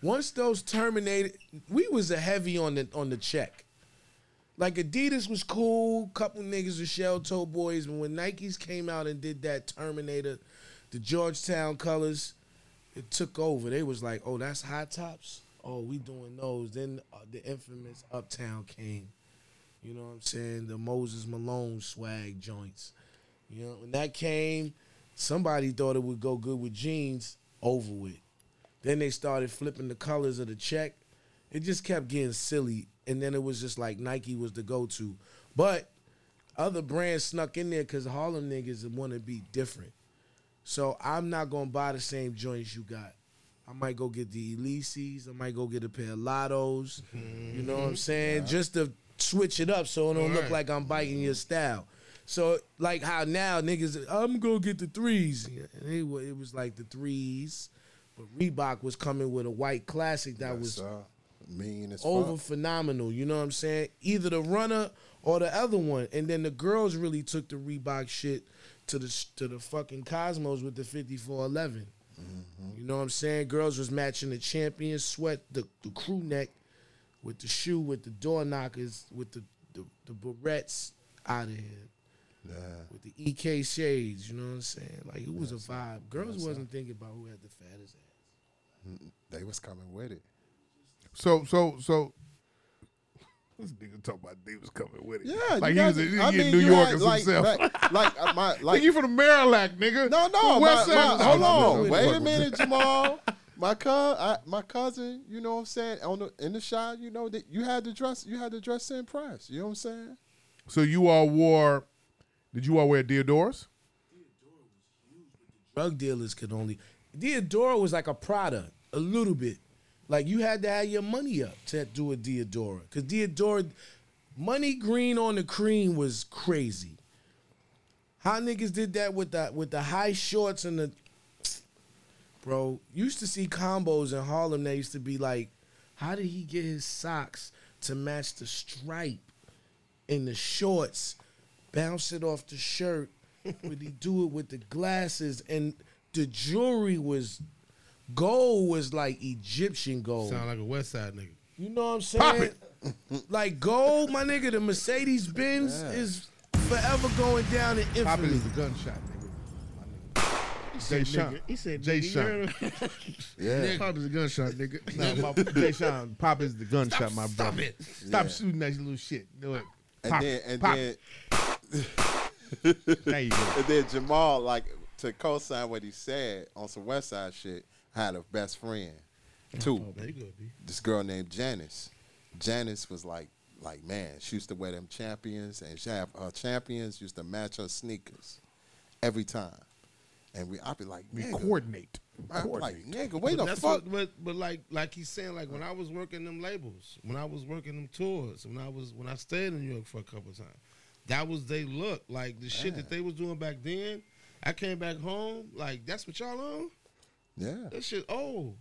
Once those terminated, we was a heavy on the on the check. Like Adidas was cool, couple niggas were shell toe boys, but when Nikes came out and did that Terminator, the Georgetown colors, it took over. They was like, oh, that's high tops. Oh, we doing those. Then uh, the infamous Uptown came. You know what I'm saying? The Moses Malone swag joints. You know, when that came, somebody thought it would go good with jeans, over with. Then they started flipping the colors of the check. It just kept getting silly. And then it was just like Nike was the go to. But other brands snuck in there because Harlem niggas want to be different. So I'm not to buy the same joints you got. I might go get the Ellesses. I might go get a pair of Lottos. You know what I'm mm-hmm. saying? Just to switch it up so it don't look Right. like I'm biting your style. So like how now niggas, I'm gonna get the threes. And it it was like the threes, but Reebok was coming with a white classic that was sir. Mean as over fuck. phenomenal. You know what I'm saying? Either the runner or the other one. And then the girls really took the Reebok shit to the to the fucking Cosmos with the 5411. Mm-hmm. You know what I'm saying? Girls was matching the champion sweat, the, the crew neck with the shoe, with the door knockers, with the the, the barrettes out of here. Yeah. With the EK shades, you know what I'm saying? Like it was a vibe. Girls wasn't thinking about who had the fattest ass. They was coming with it. So so so. This nigga talking about Davis coming with it. Yeah, like you he was, guys- he I was mean, New York had, like, himself. like, like, uh, my, like like you from the Marillac, nigga. No, no, From my, my, Side. hold on. Wait a minute, Jamal. My cousin, I, my cousin, you know what I'm saying, on the in the shot, you know that you had to dress, you had to dress in price. You know what I'm saying? So you all wore? Did you all wear Diadoras? drug dealers could only. Diadora was like a Prada, a little bit. Like you had to have your money up to do a Diadora, because Diadora, money green on the cream was crazy. How niggas did that with the with the high shorts and the. Bro, used to see combos in Harlem that used to be like, how did he get his socks to match the stripe in the shorts, bounce it off the shirt. Would he do it with the glasses? And the jewelry was gold was like Egyptian gold. Sound like a West Side nigga. You know what I'm saying? like gold, my nigga, the Mercedes Benz Yeah. is forever going down in Pop infamy. is the gunshot, nigga. Jay said Sean. nigga. He said Jay nigga, Sean. Yeah. Pop is the gunshot, nigga. No, my, Jay Sean. Pop is the gunshot, Stop- my stop it. Stop Yeah. shooting that little shit. Do it. And Pop then and Pop then. There you go. and then Jamal, like to co-sign what he said on some West Side shit, had a best friend oh, too. There you go, B. This girl named Janice. Janice was like, like man, she used to wear them champions, and she have her champions used to match her sneakers every time. And we, I'd be like, We coordinate. I'm like, nigga, wait but the fuck. What, but but like like he's saying, like when I was working them labels, when I was working them tours, when I was when I stayed in New York for a couple of times, that was they look like the shit that they was doing back then. I came back home, like that's what y'all on. Yeah. That shit old.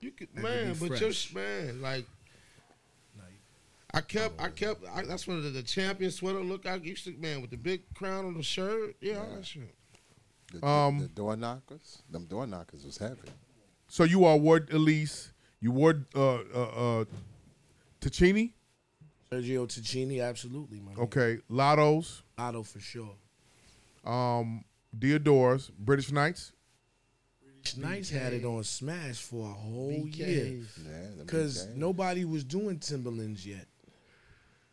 You could And man, to be but your fresh. sh- man, like I kept, I kept. I, that's one of the, the champion sweater look I used to man with the big crown on the shirt. Yeah, all that shit. The, the- Um, the door knockers, them door knockers was heavy. So you all wore Ellesse. You wore uh, uh, uh, Tacchini. Sergio Tacchini, absolutely, man. Okay. Lottos. Otto for sure. Um, Diadoras. British Knights. Knights had it on Smash for a whole BK. year because BK. nobody was doing Timberlands yet.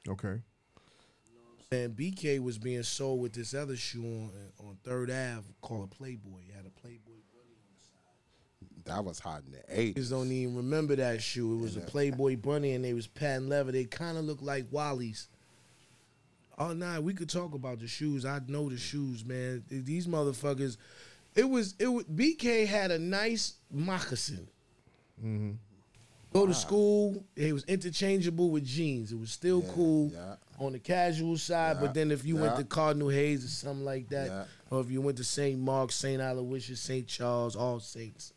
Okay. And BK was being sold with this other shoe on on Third Ave called a Playboy. It had a Playboy. bunny. That was hot in the eighties. Don't even remember that shoe. It was a Playboy bunny, and they was patent leather. They kind of looked like Wally's. Oh nah, we could talk about the shoes. I know the shoes, man. These motherfuckers. It was it. Was, BK had a nice moccasin. Mm-hmm. Go to school. It was interchangeable with jeans. It was still cool yeah. on the casual side. Yeah, But then if you went to Cardinal Hayes or something like that, Yeah. or if you went to St. Mark's, St. Aloysius, St. Charles, All Saints,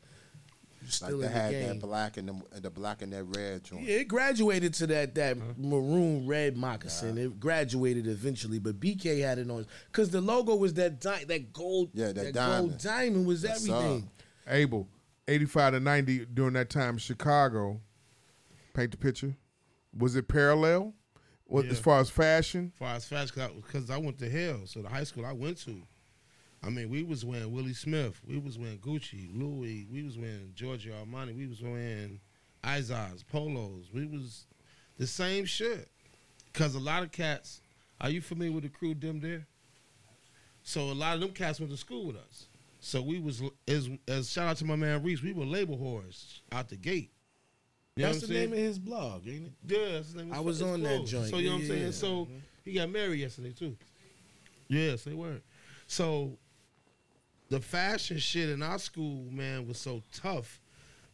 you're Like still they in had the game. that black and the, the black and that red joint. Yeah, it graduated to that that mm-hmm. maroon red moccasin. It graduated eventually, but BK had it on because the logo was that di- that gold. Yeah, that gold diamond. diamond was That's everything. Abel. 85 to 90 during that time in Chicago. Paint the picture. Was it parallel? What, As far as fashion? As far as fashion, because I went to hell. So the high school I went to, I mean, we was wearing Willi Smith, we was wearing Gucci, Louis, we was wearing Giorgio Armani, we was wearing Izars, Polos. We was the same shit. Cause a lot of cats. Are you familiar with the crew Dim There? So a lot of them cats went to school with us. So we was as as shout out to my man Reese. We were label whores out the gate. You That's the I'm name of his blog, ain't it? Yeah, that's his name. I was it's on that joint. So you know what I'm Yeah, saying? yeah. So he got married yesterday too. Yes, they were. So the fashion shit in our school, man, was so tough.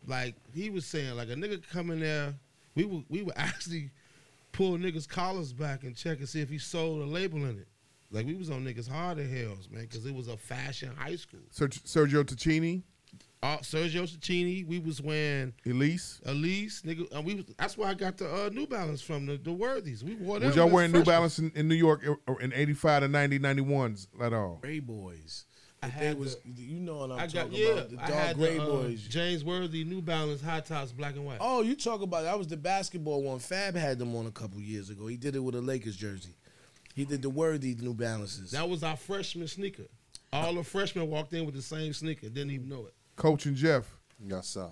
Like he was saying, like a nigga come in there, we would we would actually pull niggas collars back and check and see if he sold a label in it. Like we was on niggas hard as hells, man, because it was a fashion high school. Ser- Sergio Tacchini, Uh, Sergio Tacchini, we was wearing Ellesse. Ellesse, nigga. And we was, that's why I got the uh, New Balance from, the, the Worthies. We wore them. Was y'all wearing New. Balance in, in New York uh, in 85 to 90, 91s at all? Gray Boys. I If they had was, the- you know what I'm I got talking yeah. about. The I dark had gray the, uh, boys. James Worthy New Balance high tops, black and white. Oh, you talk about that was the basketball one. Fab had them on a couple years ago. He did it with a Lakers jersey. He did the worthy New Balances. That was our freshman sneaker. All the freshmen walked in with the same sneaker, didn't even know it. Coach and Jeff. Yes, sir.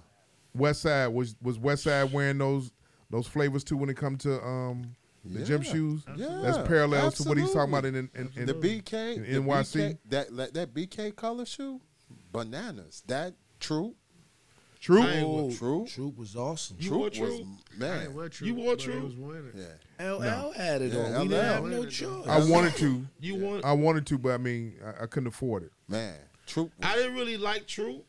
West Side was was West Side wearing those those flavors too when it come to um the gym shoes. Yeah, That's parallels to what he's talking about in in, in, in the BK, in the NYC. BK that like, that BK color shoe, bananas. That true, True. I ain't true, Troop was awesome. You True wore was True? I man. wear true. You wore but True? was winning. Yeah, LL had it Yeah, on. We didn't have no choice. I wanted to. You want? I wanted to, but I mean, I, I couldn't afford it. man. True. I didn't really like True.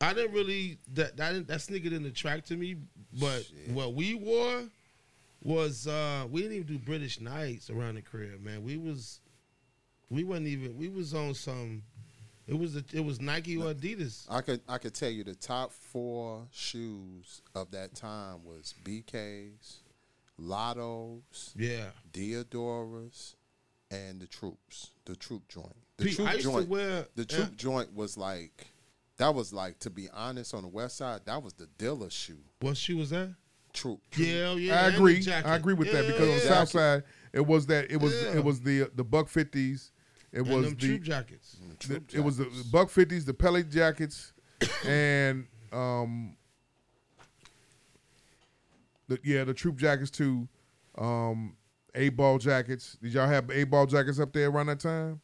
I didn't really that that that sneaker didn't attract to me. But what we wore was uh we didn't even do British nights around the crib, man. We was we wasn't even we was on some. It was the, it was Nike or Adidas. I could I could tell you the top four shoes of that time was BK's, Lotto's, Yeah. Diadoras, and the Troops. The Troop joint. The Pete, Troop I used to joint. wear- the yeah. Troop joint was like. That was like, to be honest, on the west side, that was the dealer shoe. What shoe was that? Troop. Yeah, yeah. I agree. I agree with that Yeah, because on the south side, it was that it was Yeah. it was the the buck fifties. It was the troop jackets. the- it was the buck fifties, the pellet jackets, and um, the, yeah, the troop jackets too. Um, a ball jackets. Did y'all have a ball jackets up there around that time?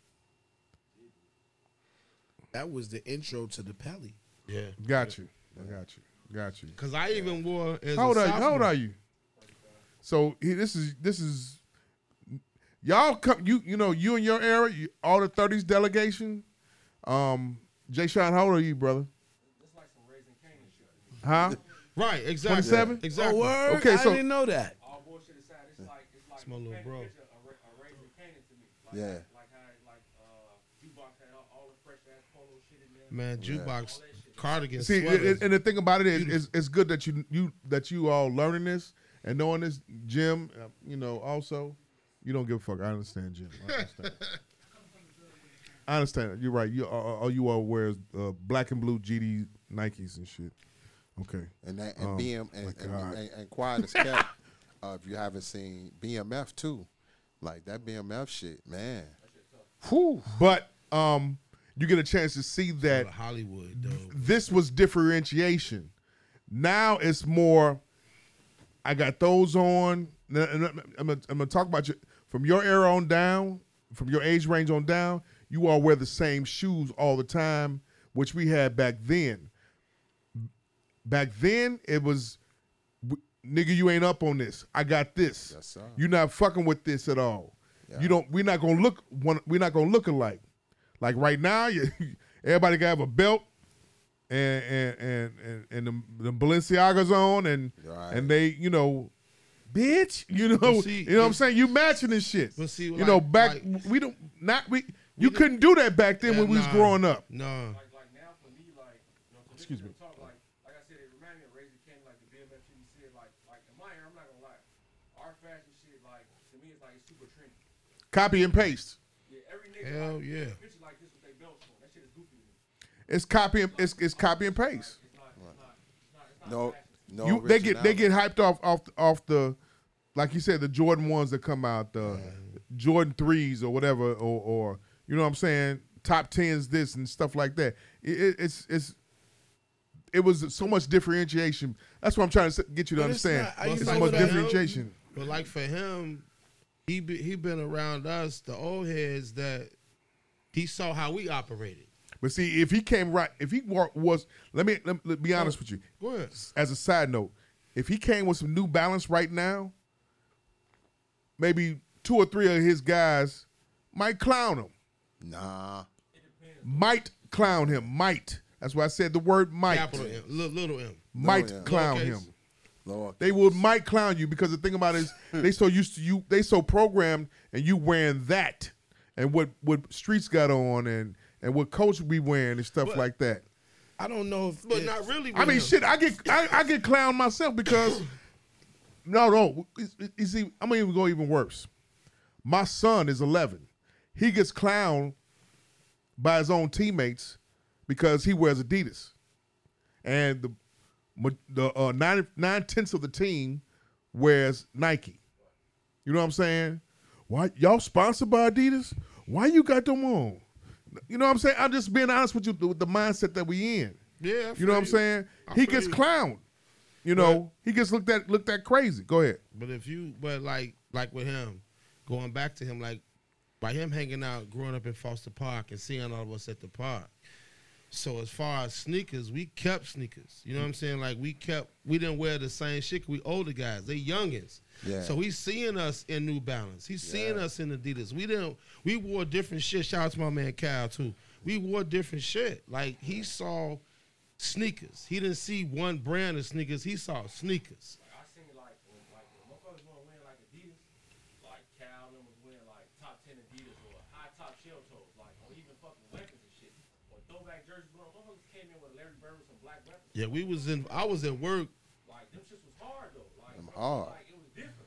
That was the intro to the Pelly. Yeah. Got you. I got you. Got you. Cause I even wore. As How old a are you? How old are you? So he, this is this is y'all come you you know you and your era you, all the thirties delegation. Um, Jay Sean, how old are you, brother? It's like some raising Kanan shit. Huh? Right, exactly. 27? Exactly. Oh, word? Okay, I didn't know that. All bullshit aside, it's like it's like It's my little paint bro. picture of Ra- Raising Kanan to me. Like, Yeah. Like how like uh, jukebox had all, all the fresh ass polo shit in there. Man, jukebox, cardigan, See, sweaters. and, and the thing about it is, is, it's good that you you that you all learning this and knowing this, Jim. Uh, you know, also, you don't give a fuck. I understand, Jim. I understand. I understand. You're right. You all, all you all wears uh, black and blue GD Nikes and shit. Okay. And that and Um, BM and, my and, God. and, and quiet as kept. uh, if you haven't seen BMF too, like that BMF shit, man. Whew. But um, you get a chance to see that Hollywood, though. this was differentiation. Now it's more. I got those on. I'm gonna, I'm gonna talk about you from your era on down, from your age range on down. You all wear the same shoes all the time, which we had back then. Back then, it was, nigga, you ain't up on this. I got this. Yes, sir. You're not fucking with this at all. Yeah. You don't. We're not gonna look. One. We're not gonna look alike. Like right now, you, everybody gotta have a belt and and and and, and the, the Balenciagas on and Right. and they you know, bitch, you know, see, you know what I'm saying? You matching this shit. But see, you know, back like- we don't not we. You couldn't do that back then Yeah, when we was growing up. No. Like like now for me, like you know, Excuse me. Talk, like like I said, it reminded me of Raising Kanan, like the BMF. You said like like in my era, I'm not gonna lie, our fashion shit, like to me, it's like super trendy. Copy and paste. Yeah, every nigga Hell like, yeah. picture like this with their belts on. That shit is goofy to me. It's copy and it's, it's copy and paste. It's not, it's not, it's not, it's not No, no. you they get they get hyped off off off the like you said the Jordan ones that come out the Jordan threes or whatever or or you know what I'm saying top tens this and stuff like that. It, it- it's it's it was so much differentiation. That's what I'm trying to get you to But it's understand. not- I But used It's to so much for that- him- differentiation. But like for him, he be, he been around us, the old heads that he saw how we operated. But see, if he came right, if he wa- was, let me let, me be honest with you. Go ahead. As a side note, if he came with some New Balance right now, maybe two or three of his guys might clown him. Nah. Might clown him. Might. That's why I said the word might. Capital M, li- little M. Might Little M. clown Lowercase. him. Lord. They would might clown you because the thing about it is they so used to you, they so programmed, and you wearing that, and what what streets got on, and and what coach be wearing and stuff But- like that. I don't know if But not really. I mean, him. shit. I get I, I get clowned myself because no, no. it's- it- You see, I'm gonna even go even worse. My son is 11. He gets clowned by his own teammates because he wears Adidas, and the the uh, nine nine tenths of the team wears Nike. You know what I'm saying? Why y'all sponsored by Adidas? Why you got them on? You know what I'm saying? I'm just being honest with you with the mindset that we in. Yeah, You know what I'm saying? I He gets you. clowned. You know, he gets looked at looked at crazy. Go ahead. But if you, but like, like with him, going back to him, like by him hanging out, growing up in Foster Park and seeing all of us at the park. So as far as sneakers, we kept sneakers. You know what I'm saying? Like we kept, we didn't wear the same shit. We older guys, they youngins. Yeah. So he's seeing us in New Balance. He's seeing us in Adidas. We didn't. We wore different shit. Shout out to my man Cal too. We wore different shit. Like he saw sneakers. He didn't see one brand of sneakers. He saw sneakers. Like, I seen like when like when motherfuckers want to wear like Adidas, like Cal them was wearing like top ten Adidas or high top shell toes, like or even fucking Lakers and shit, or throwback jerseys, bro. Motherfuckers came in with Larry Bird with some black weapons. Yeah, we was in. I was at work. Like them shits was hard though. Like Them bro, hard. Like it was different.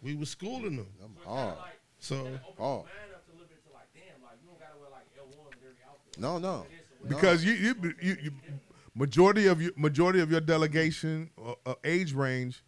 We was schooling them. Them So it hard. like So you hard. your mind up to a little bit to like, damn, like you don't gotta wear like L1 with every outfit. No, no. because you, you, you, you, majority of your majority of your delegation uh, uh, age range,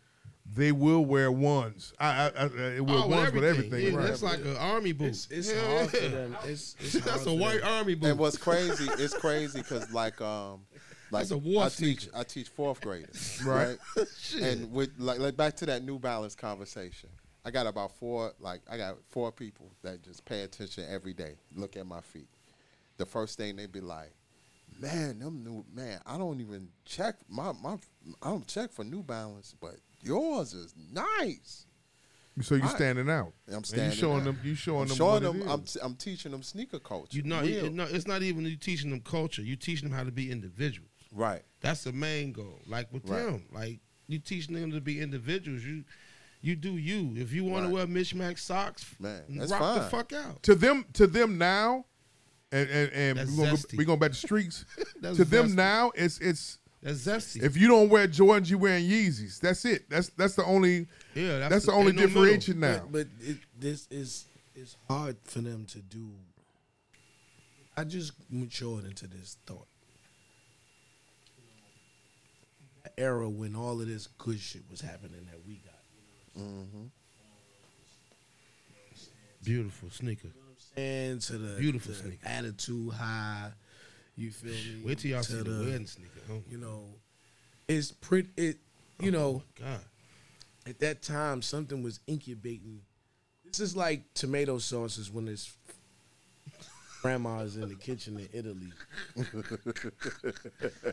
they will wear ones. I, I, I it will Oh, ones with with everything. Yeah, right. that's like an army boot. It's, it's Yeah. hard for them. It's, it's hard That's for a white them. army boot. And what's crazy? It's crazy because like um, like a war I teach I teach fourth graders, Right. right? and with like like back to that New Balance conversation. I got about four like I got four people that just pay attention every day. Look at my feet. The first thing they be like, "Man, them new man, I don't even check my my I don't check for New Balance, but yours is nice." So you I- standing out. I'm And standing. You showing out. them. You showing I'm them. showing what them. it I'm, is. I'm teaching them sneaker culture. You know, Real. it, no, it's not even you teaching them culture. You teaching them how to be individuals. right. That's the main goal. Like with Right. them, like you teaching them to be individuals. You you do you. If you want Right. to wear mismatched socks, Man, that's rock the fuck out. to them to them now, and and, and we're gonna go, we going back to streets. That's to them now, it's it's That's zesty. if you don't wear Jordans, you wearing Yeezys. That's it. That's that's the only yeah, that's, that's, the only ain't no middle. differentiation now. But, but it, this is it's hard for them to do. I just matured into this thought. The era when all of this good shit was happening that we got. Mm-hmm. Beautiful sneaker. And to the Beautiful the sneaker. attitude high, you feel me? Wait till y'all To see the, the- wedding sneaker. Oh, You know, it's pretty. It you oh know God. at that time something was incubating. This is like tomato sauces when it's grandma's in the kitchen in Italy.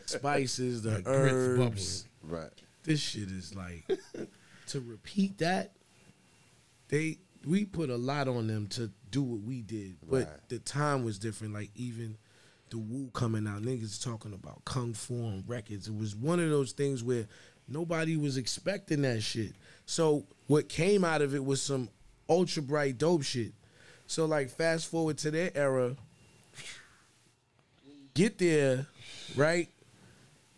Spices, the Like grits herbs. Right. This shit is like to repeat that. They we put a lot on them to do what we did, but Right. the time was different. Like even the Wu coming out, niggas talking about kung fu on records. It was one of those things where nobody was expecting that shit. So what came out of it was some ultra bright dope shit. So like fast forward to their era, get there, right?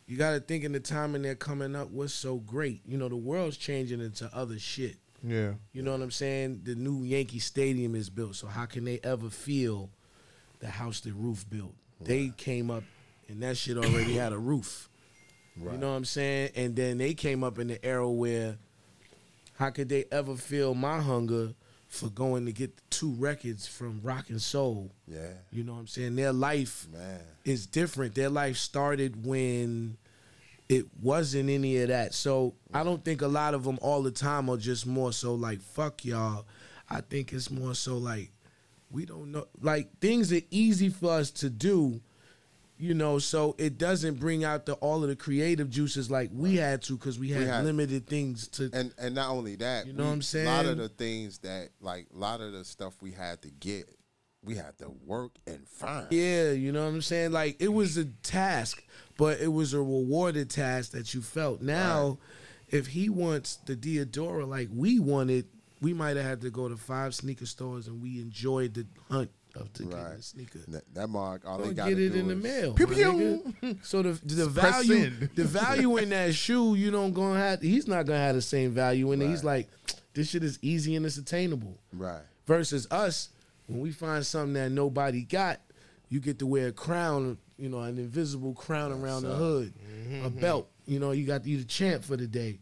You got to think in the time and they're coming up was so great. You know, the world's changing into other shit. yeah. You know what I'm saying? The new Yankee Stadium is built. So how can they ever feel the house the roof built? They came up and that shit already had a roof. You know what I'm saying? And then they came up in the era where how could they ever feel my hunger for going to get the two records from Rock and Soul? Yeah. You know what I'm saying? Their life Man. is different. Their life started when it wasn't any of that. So I don't think a lot of them all the time are just more so like fuck y'all. I think it's more so like we don't know like things are easy for us to do, you know, so it doesn't bring out the all of the creative juices like we had to because we had, had- limited things to And and not only that, You know we- what I'm saying? A lot of the things that like a lot of the stuff we had to get, we had to work and find. Yeah, you know what I'm saying? Like it was a task, but it was a rewarded task that you felt. Now, if he wants the Diadora like we wanted, we might have had to go to five sneaker stores and we enjoyed the hunt of to get Right. the sneaker. That, that mark, all Go they got get it in the mail. Pew, pew. So the the value the value in that shoe, you don't gonna have he's not gonna have the same value in it. He's like, this shit is easy and it's attainable Right. versus us when we find something that nobody got you get to wear a crown you know an invisible crown around the hood a mm-hmm. belt you know you got you the champ for the day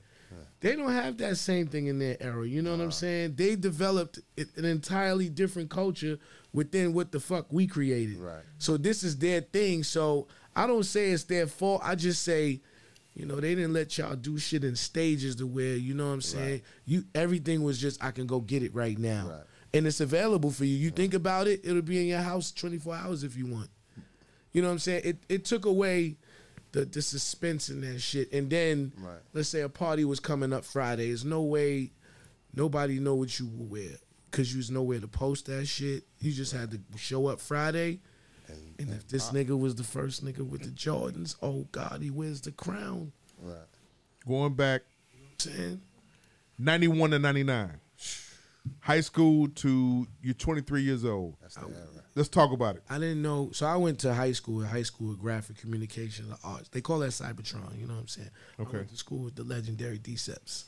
they don't have that same thing in their era you know what i'm saying they developed an entirely different culture within what the fuck we created Right. so this is their thing so i don't say it's their fault i just say you know, they didn't let y'all do shit in stages to where, you know what I'm saying? You everything was just I can go get it right now. Right. And it's available for you. You think about it, it'll be in your house 24 hours if you want. You know what I'm saying? It it took away the the suspense in that shit. And then Right. let's say a party was coming up Friday. There's no way nobody know what you will wear. Cause you was nowhere to post that shit. You just had to show up Friday. And if this nigga was the first nigga with the Jordans, oh God, he wears the crown. Right. Going back Saying 91 to 99. high school to you're 23 years old. That's the era. Let's talk about it. I didn't know. So I went to high school, high school of graphic communication and arts. They call that Cybertron. You know what I'm saying? Okay. I went to school with the legendary Deceps.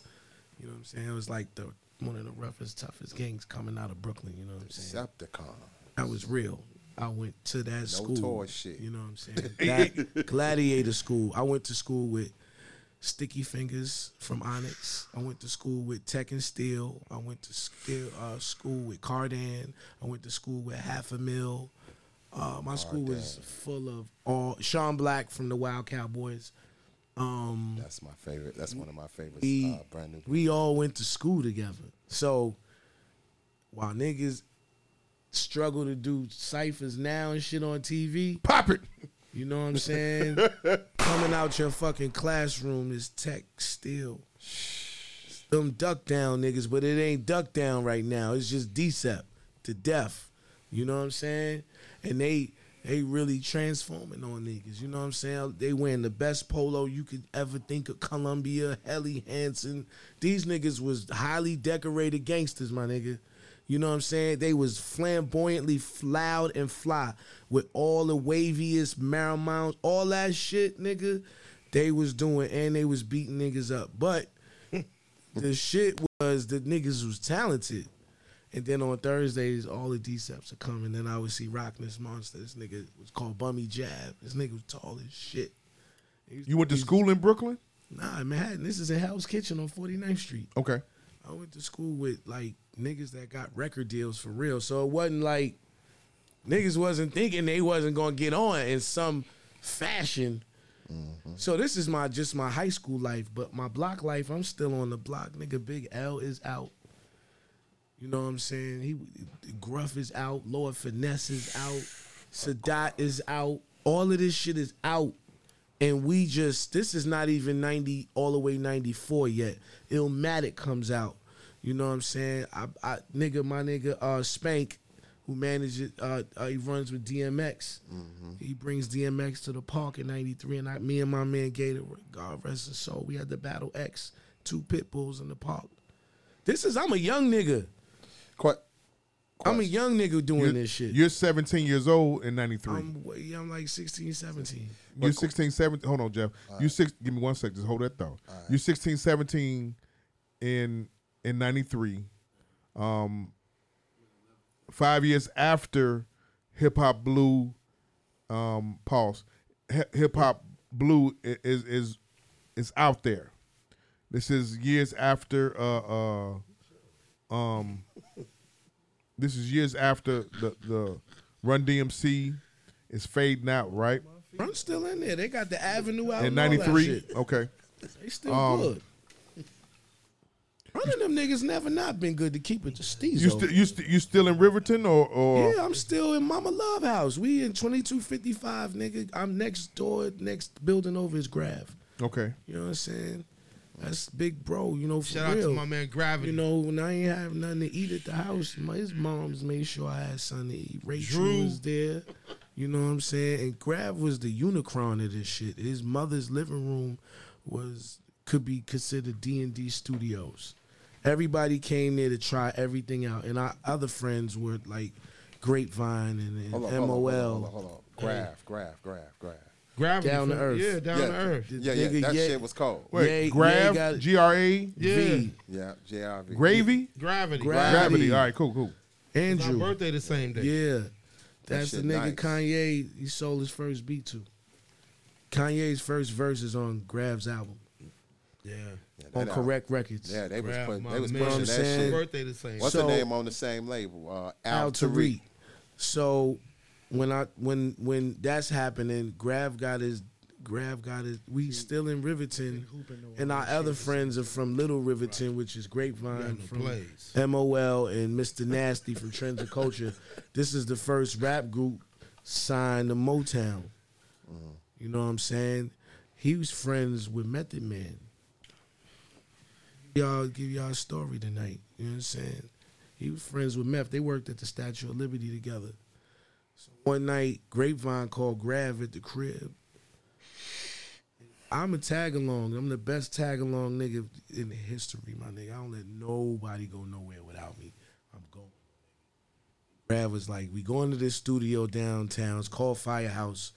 You know what I'm saying? It was like the one of the roughest, toughest gangs coming out of Brooklyn. You know what I'm saying? Decepticon. That was real. I went to that school. toy shit. You know what I'm saying? That gladiator school. I went to school with Sticky Fingers from Onyx. I went to school with Tek and Steele. I went to steel, uh, school with Cardan. I went to school with Half a Mill. Uh, my school was full of all Sean Black from the Wild Cowboys. Um, That's my favorite. That's one of my favorites. we, uh, brand new. we all went to school together. So while niggas struggle to do ciphers now and shit on TV, pop it. You know what I'm saying? Coming out your fucking classroom is tech still. Them duck down niggas, but it ain't duck down right now. It's just decept to death. You know what I'm saying? And they they really transforming on niggas. You know what I'm saying? They wearing the best polo you could ever think of. Columbia, Helly Hansen. These niggas was highly decorated gangsters, my nigga. You know what I'm saying? They was flamboyantly loud and fly with all the waviest Marimounts, all that shit, nigga. They was doing and they was beating niggas up. But the shit was the niggas was talented. And then on Thursdays, all the Deceps are coming. Then I would see Rockness Monster. This nigga was called Bummy Jab. This nigga was tall as shit. You went to school in Brooklyn? Nah, in Manhattan. This is a Hell's Kitchen on 49th Street. Okay. I went to school with like niggas that got record deals for real. So it wasn't like niggas wasn't thinking they wasn't gonna get on in some fashion. Mm-hmm. So this is my just my high school life, but my block life, I'm still on the block. Nigga, Big L is out. You know what I'm saying? He Gruff is out, Lord Finesse is out, Sadat is out. All of this shit is out. And we just this is not even 90 all the way 94 yet. Illmatic comes out. You know what I'm saying? I, I nigga, my nigga uh Spank, who manages uh, uh he runs with DMX. He brings DMX to the park in 93 and I, me and my man Gator, God rest his soul, we had the Battle X, two pit bulls in the park. This is I'm a young nigga. Quite I'm a young nigga doing You're, this shit. you're 17 years old in 93. I'm, way- I'm like 16, 17. You're 16, 17. Hold on, Jeff. You six. Give me one sec. Just hold that thought. You're 16, 17 in in 93. Um, five years after Hip Hop Blue, um, pause. Hip Hop Blue is is is out there. This is years after. Uh, uh, um, this is years after the the Run DMC is fading out, right? I'm still in there. They got the Avenue out In and all that '93. Okay. They still Um, good. Of them niggas never not been good to keep it to Steez. You still you still you still in Riverton or or yeah, I'm still in Mama Love House. We in 2255, nigga. I'm next door, next building over is Grav. okay. You know what I'm saying? That's big bro, you know, for Shout out real. to my man Gravity. You know, when I ain't have nothing to eat at the house, my, his mom's made sure I had something to eat. Rachel Drew. was there. You know what I'm saying? And Grav was the unicron of this shit. His mother's living room was could be considered D and D studios. Everybody came there to try everything out, and our other friends were like Grapevine and, and Hold on, hold on, MOL. hold on, hold on, hold on. Graph, graph, graph, graph. Gravity Down to earth. Yeah, down yeah, to earth. Yeah, yeah, Nigga, that yeah. shit was cold. Wait, Yeah, yeah, Grav, got- G R A, Yeah. V, Yeah, JRV. Gravy, Gravity. Gravity. Gravity. All right, cool, cool. My Andrew. birthday the same day. Yeah. That's the nigga nice. Kanye he sold his first beat to. Kanye's first verse is on Grav's album. Yeah. Yeah, On that album. Correct Records. Yeah, they was putting, they was man. pushing that saying? shit. Birthday the same. What's So- the name on the same label? Uh, Al, Al Tariq. Tariq. So when I when when that's happening, Grav got his Grav got his we still in Riverton and our other friends are from Little Riverton, which is Grapevine from plays. MOL and Mr. Nasty from Trends of Culture. This is the first rap group signed to Motown. You know what I'm saying? He was friends with Method Man. Y'all give y'all a story tonight. You know what I'm saying? He was friends with Meth. They worked at the Statue of Liberty together. One night, Grapevine called Grav at the crib. I'm a tag along. I'm the best tag along nigga in history, my nigga. I don't let nobody go nowhere without me. I'm going. Grav was like, "We going to this studio downtown. It's called Firehouse."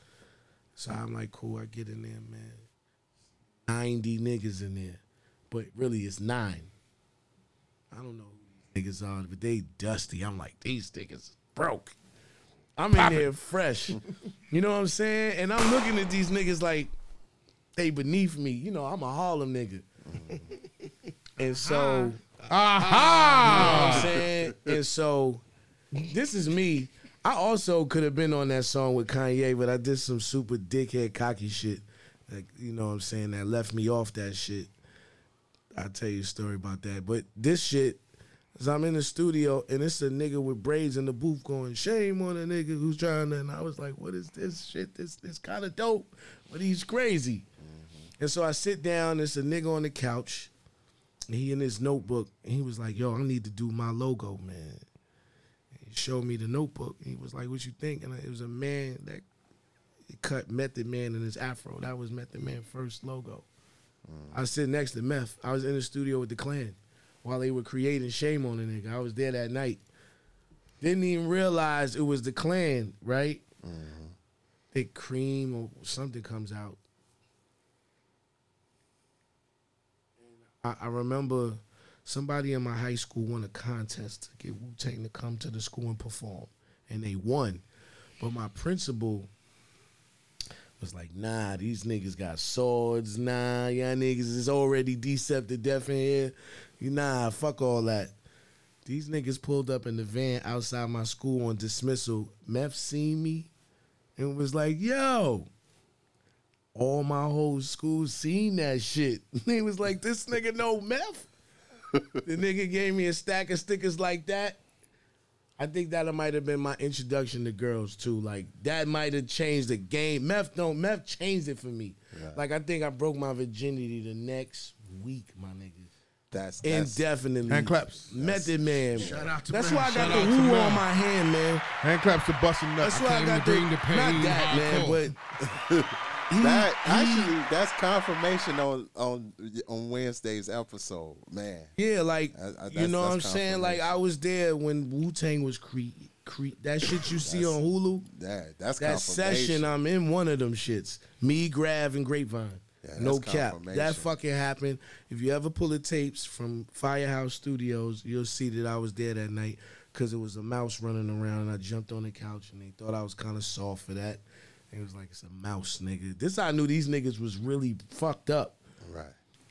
So I'm like, "Cool, I get in there, man. Ninety niggas in there, but really it's nine. I don't know who these niggas are, but they dusty. I'm like, these niggas broke. I'm in there fresh. you know what I'm saying? And I'm looking at these niggas like they beneath me. You know, I'm a Harlem nigga. and so Aha! you know what I'm saying? And so this is me. I also could have been on that song with Kanye, but I did some super dickhead cocky shit. Like, you know what I'm saying, that left me off that shit. I'll tell you a story about that. But this shit, is I'm in the studio and it's a nigga with braids in the booth going, shame on a nigga who's trying to, and I was like, what is this shit? This this kind of dope, but he's crazy. Mm-hmm. And so I sit down, it's a nigga on the couch, and he in his notebook, and he was like, yo, I need to do my logo, man. He showed me the notebook, and he was like, what you think? And it was a man that cut Method Man in his afro. That was Method Man first logo. Mm. I was sitting next to Meth. I was in the studio with the clan while they were creating Shame on the nigga. I was there that night. Didn't even realize it was the clan, right? Mm-hmm. Big cream or something comes out. I, I remember somebody in my high school won a contest to get Wu Tang to come to the school and perform, and they won. But my principal was like, nah, these niggas got swords. Nah, y'all niggas is already deceptive deaf in here. You nah, fuck all that. These niggas pulled up in the van outside my school on dismissal. Meth seen me and was like, yo. All my whole school seen that shit. They was like, this nigga know meth. the nigga gave me a stack of stickers like that. I think that might have been my introduction to girls too. Like that might have changed the game. Meth don't meth changed it for me. Like I think I broke my virginity the next week, my nigga. That's, that's Indefinitely. Hand claps. Method man. Shout out to That's Meth. why I got Shout the out Wu on my hand, man. Hand claps to busting nuts. That's why I came got to the, bring the pain not that, man, hardcore. but that actually that's confirmation on on on Wednesday's episode, man. Yeah, like I- I- you know what I'm saying. Like I was there when Wu Tang was cre- cre- that shit you see on Hulu. That that's That confirmation. session, I'm in one of them shits. Me, Grav, and Grapevine. Yeah, no that's cap. That fucking happened. If you ever pull the tapes from Firehouse Studios, you'll see that I was there that night because it was a mouse running around and I jumped on the couch and they thought I was kind of soft for that. And it was like, it's a mouse, nigga. This I knew these niggas was really fucked up. Right.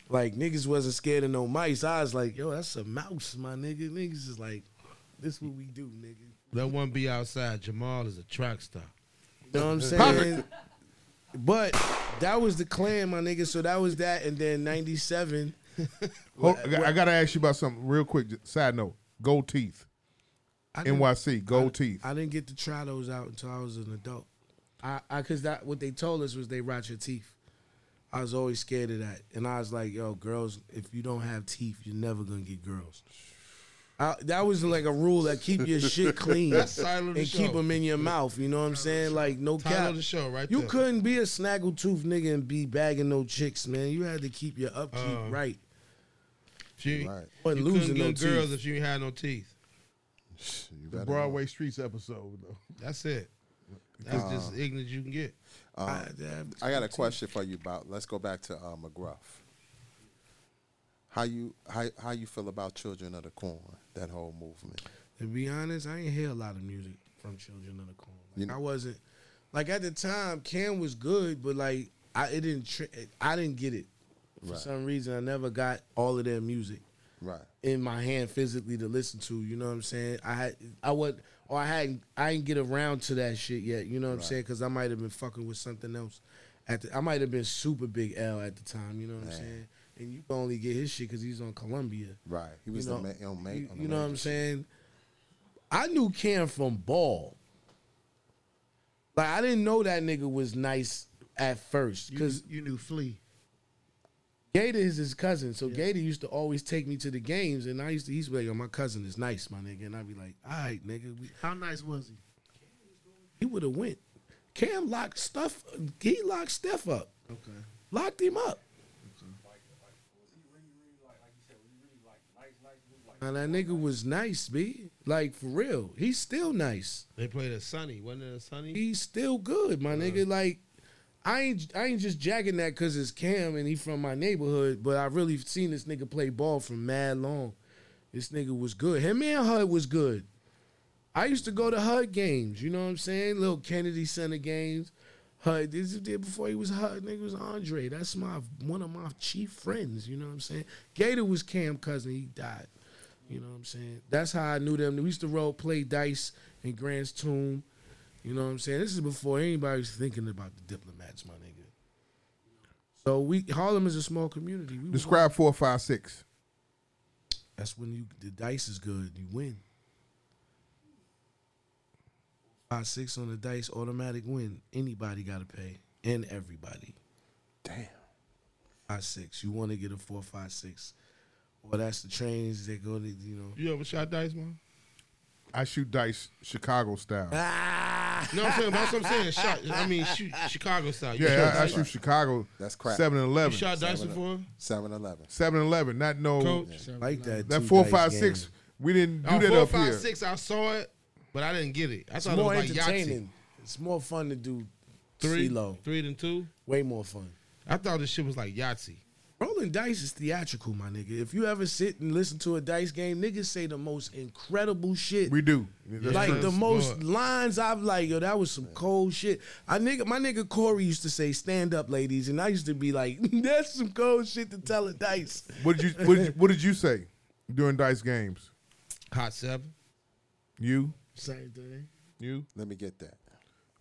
Like niggas wasn't scared of no mice. I was like, yo, that's a mouse, my nigga. Niggas is like, this what we do, nigga. That one be outside. Jamal is a track star. You know what I'm saying? But that was the clan, my nigga. So that was that, and then '97. Hold- I got- I gotta ask you about something real quick. Side note: gold teeth. I NYC gold I, teeth. I didn't get to try those out until I was an adult. I, I, cause that what they told us was they rot your teeth. I was always scared of that, and I was like, "Yo, girls, if you don't have teeth, you're never gonna get girls." I, that was like a rule that keep your shit clean That's title of the and keep show. them in your mouth. You know what I'm saying? Like no Title cap. of the show right You there. couldn't be a snaggletooth nigga and be bagging no chicks, man. You had to keep your upkeep Uh, right. If you, Right. Wasn't you losing couldn't no girls teeth. if you had no teeth. You The better Broadway Streets episode though. That's it. That's just Uh, ignorant you can get. Um, I- I got a question for you about. Let's go back to uh, McGruff. How you how how you feel about Children of the Corn? That whole movement. To be honest, I ain't hear a lot of music from Children of the Corn. Like, You know- I wasn't like at the time. Cam was good, but like I it didn't. Tri- I didn't get it for Right. some reason. I never got all of their music Right. in my hand physically to listen to. You know what I'm saying? I had I would or I hadn't I didn't get around to that shit yet. You know what I'm saying? Because I might have been fucking with something else. At the, I might have been super big L at the time. You know what I'm saying? And you can only get his shit because he's on Columbia. Right. He was you know, the ma- on ma- you, on the you know what I'm saying? I knew Cam from Ball. Like I didn't know that nigga was nice at first because you knew Flea. Gator is his cousin. So Gator used to always take me to the games, and I used to he's like, "Yo, my cousin is nice, my nigga," and I'd be like, "All right, nigga." We, How nice was he? he would have went. Cam locked stuff. He locked Steph up. Okay. Locked him up. Like, like, was he really, really like, like you said, was he really like nice, nice, was he, like And that nigga was nice, b. Like for real, he's still nice. They played at Sunny. Wasn't it a Sunny? He's still good, my uh-huh. nigga. Like I ain't I ain't just jacking that because it's Cam and he from my neighborhood, but I really seen this nigga play ball from mad long. This nigga was good. Him and Hud was good. I used to go to Hud games. You know what I'm saying? Little Kennedy Center games. Hud, this is before he was Hud. Nigga was Andre. That's my one of my chief friends. You know what I'm saying? Gator was Cam cousin. He died. You know what I'm saying? That's how I knew them. We used to role play dice in Grant's Tomb. You know what I'm saying? This is before anybody was thinking about the diplomats, my nigga. So we Harlem is a small community. We Describe four, five, six. That's when you the dice is good. You win. Five six on the dice, automatic win. Anybody got to pay, and everybody. Damn. Five six. You want to get a four five six, or that's the trains that go to you know. You ever shot dice, man? I shoot dice Chicago style. Ah. No, I'm saying that's what I'm saying. Shot. I mean, shoot, Chicago style. You Yeah, I, I dice? shoot Chicago. That's crap. 7 and 11. You shot dice Seven- before? 7 Eleven. 7 and 11. Not no. Coach? Like that. That four five game. six. we didn't do Oh, that four, up five, here. six, I saw it, but I didn't get it. I It's thought more it was like Yahtzee. entertaining. It's more fun to do Three, CeeLo. three than two. Way more fun. I thought this shit was like Yahtzee. Rolling dice is theatrical, my nigga. If you ever sit and listen to a dice game, niggas say the most incredible shit. We do. That's like the most lines I've like, yo, that was some cold shit. I nigga, my nigga Corey used to say, "Stand up, ladies," and I used to be like, "That's some cold shit to tell a dice." What did you what did you, what did you say during dice games? Hot seven. You? Same thing. You? Let me get that.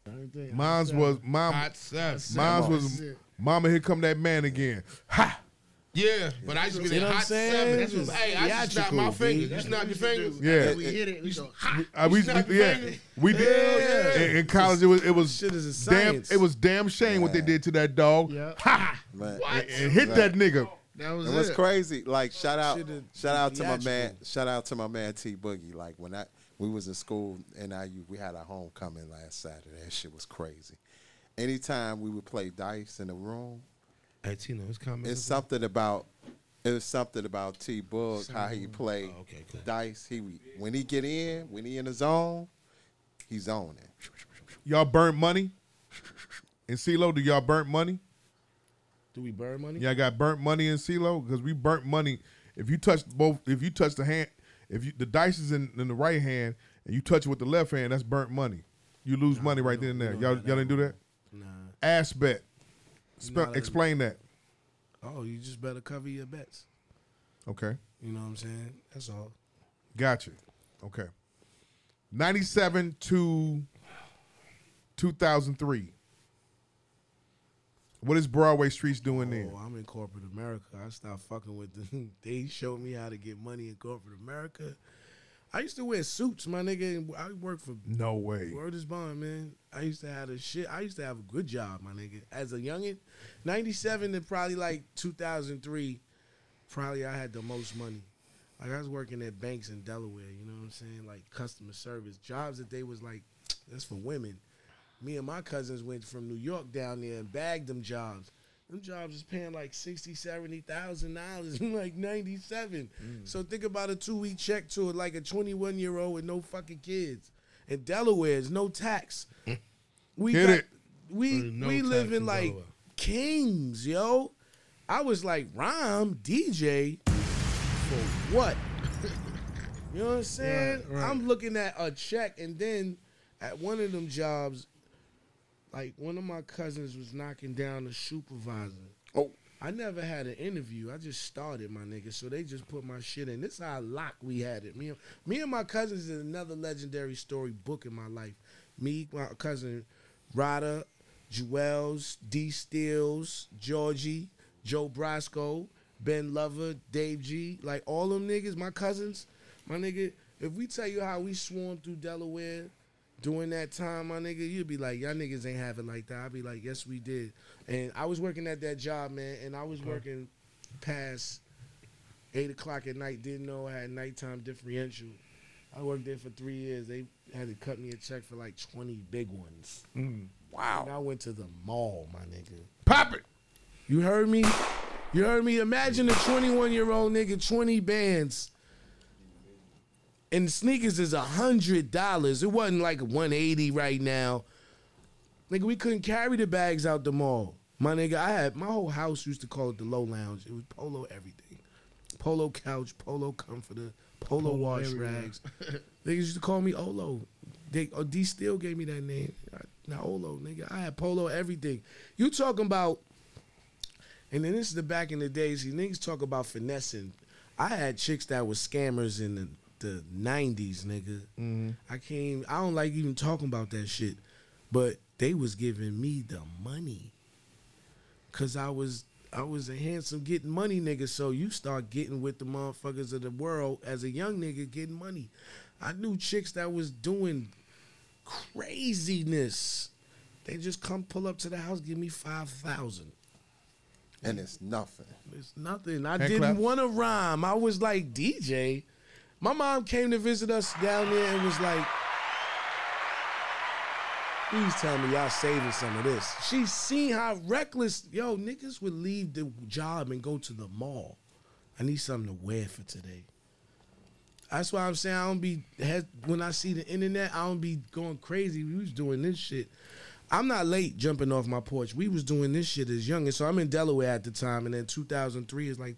Same thing. Mine's was mom. Hot seven. Mine's was Mama. Here come that man again. Ha! Yeah, but I used to be You like know what I'm hot saying? seven. This is Hey, I just snap my fingers. You snap your fingers. Yeah. we hit it. We go. Ha! Uh, we, snap we- yeah, fingers? we did. Hell yeah. In, in college, it was it was Shit is a damn. It was damn shame what they did to that dog. Yeah. Ha! Man. And, and hit that nigga. That was And what's it. crazy, like shout out, Shit is shout out to my man, shout out to my man T Boogie. Like when I we was in school and I we had our homecoming last Saturday. That shit was crazy. Anytime we would play dice in the room, Hey, Tino, it's coming. it's something about it was something about T Boog how he play Oh, okay, cool. dice. He when he get in, when he in the zone, he's on it. Y'all burnt money. In CeeLo, do y'all burnt money? Do we burn money? Y'all got burnt money in CeeLo because we burnt money. If you touch both, if you touch the hand, if you the dice is in, in the right hand and you touch it with the left hand, that's burnt money. You lose money right then and there. Y'all, y'all didn't do that. Nah. Ass bet. Spe- explain that. Oh, you just better cover your bets. Okay, You know what I'm saying? That's all. gotcha. Okay, ninety-seven to two thousand three. What is Broadway Streets doing there? Oh, I'm in corporate America. I stopped fucking with them. they showed me how to get money in corporate America. I used to wear suits, my nigga. And I worked for No way. Word is bond, man. I used to have a shit. I used to have a good job, my nigga. As a youngin, '97 to probably like 2003, probably I had the most money. Like I was working at banks in Delaware. You know what I'm saying? Like customer service jobs that they was like, that's for women. Me and my cousins went from New York down there and bagged them jobs. Them jobs is paying like sixty, seventy thousand dollars in like ninety seven. Mm. So think about a two week check to like a twenty one year old with no fucking kids. In Delaware, there's no tax. We Hit got, it. we no we tax living in like Delaware. kings, yo. I was like rhyme DJ for what? you know what I'm saying? Right, right. I'm looking at a check, and then at one of them jobs, like one of my cousins was knocking down a supervisor. Oh. I never had an interview. I just started, my nigga. So they just put my shit in. This how lock we had it. Me, and- me and my cousins is another legendary story book in my life. Me, my cousin Rada, Jewels, D Steels, Georgie, Joe Brasco, Ben Lover, Dave G, like all them niggas, my cousins, my nigga. If we tell you how we swarmed through Delaware during that time, my nigga, you'd be like, y'all niggas ain't have it like that. I'd be like, yes, we did. And I was working at that job, man, and I was working past eight o'clock at night. Didn't know I had nighttime differential. I worked there for three years. They had to cut me a check for like twenty big ones. Mm. Wow. And I went to the mall, my nigga. Pop it. You heard me? You heard me? Imagine a 21 year old nigga, 20 bands. And sneakers is a hundred dollars. It wasn't like one eighty right now. Nigga, we couldn't carry the bags out the mall. My nigga, I had my whole house used to call it the low lounge. It was polo everything. Polo couch, polo comforter, polo, Polo wash everywhere. rags. Niggas used to call me Olo. They oh, D still gave me that name. Now Olo, nigga. I had polo everything. You talking about and then this is the back in the days. See, niggas talk about finessing. I had chicks that were scammers in the, the 90s, nigga. Mm-hmm. I can't, I don't like even talking about that shit. But they was giving me the money. Cause I was I was a handsome getting money nigga. So you start getting with the motherfuckers of the world as a young nigga getting money. I knew chicks that was doing craziness. They just come pull up to the house, give me five thousand. And it's nothing. It's nothing. I Hand didn't want to rhyme. I was like DJ. My mom came to visit us down there and was like, "Please tell me y'all saving some of this." She seen how reckless yo niggas would leave the job and go to the mall. I need something to wear for today. That's why I'm saying I don't be when I see the internet. I don't be going crazy. We was doing this shit. I'm not late jumping off my porch. We was doing this shit as young, and so I'm in Delaware at the time. And then 2003 is like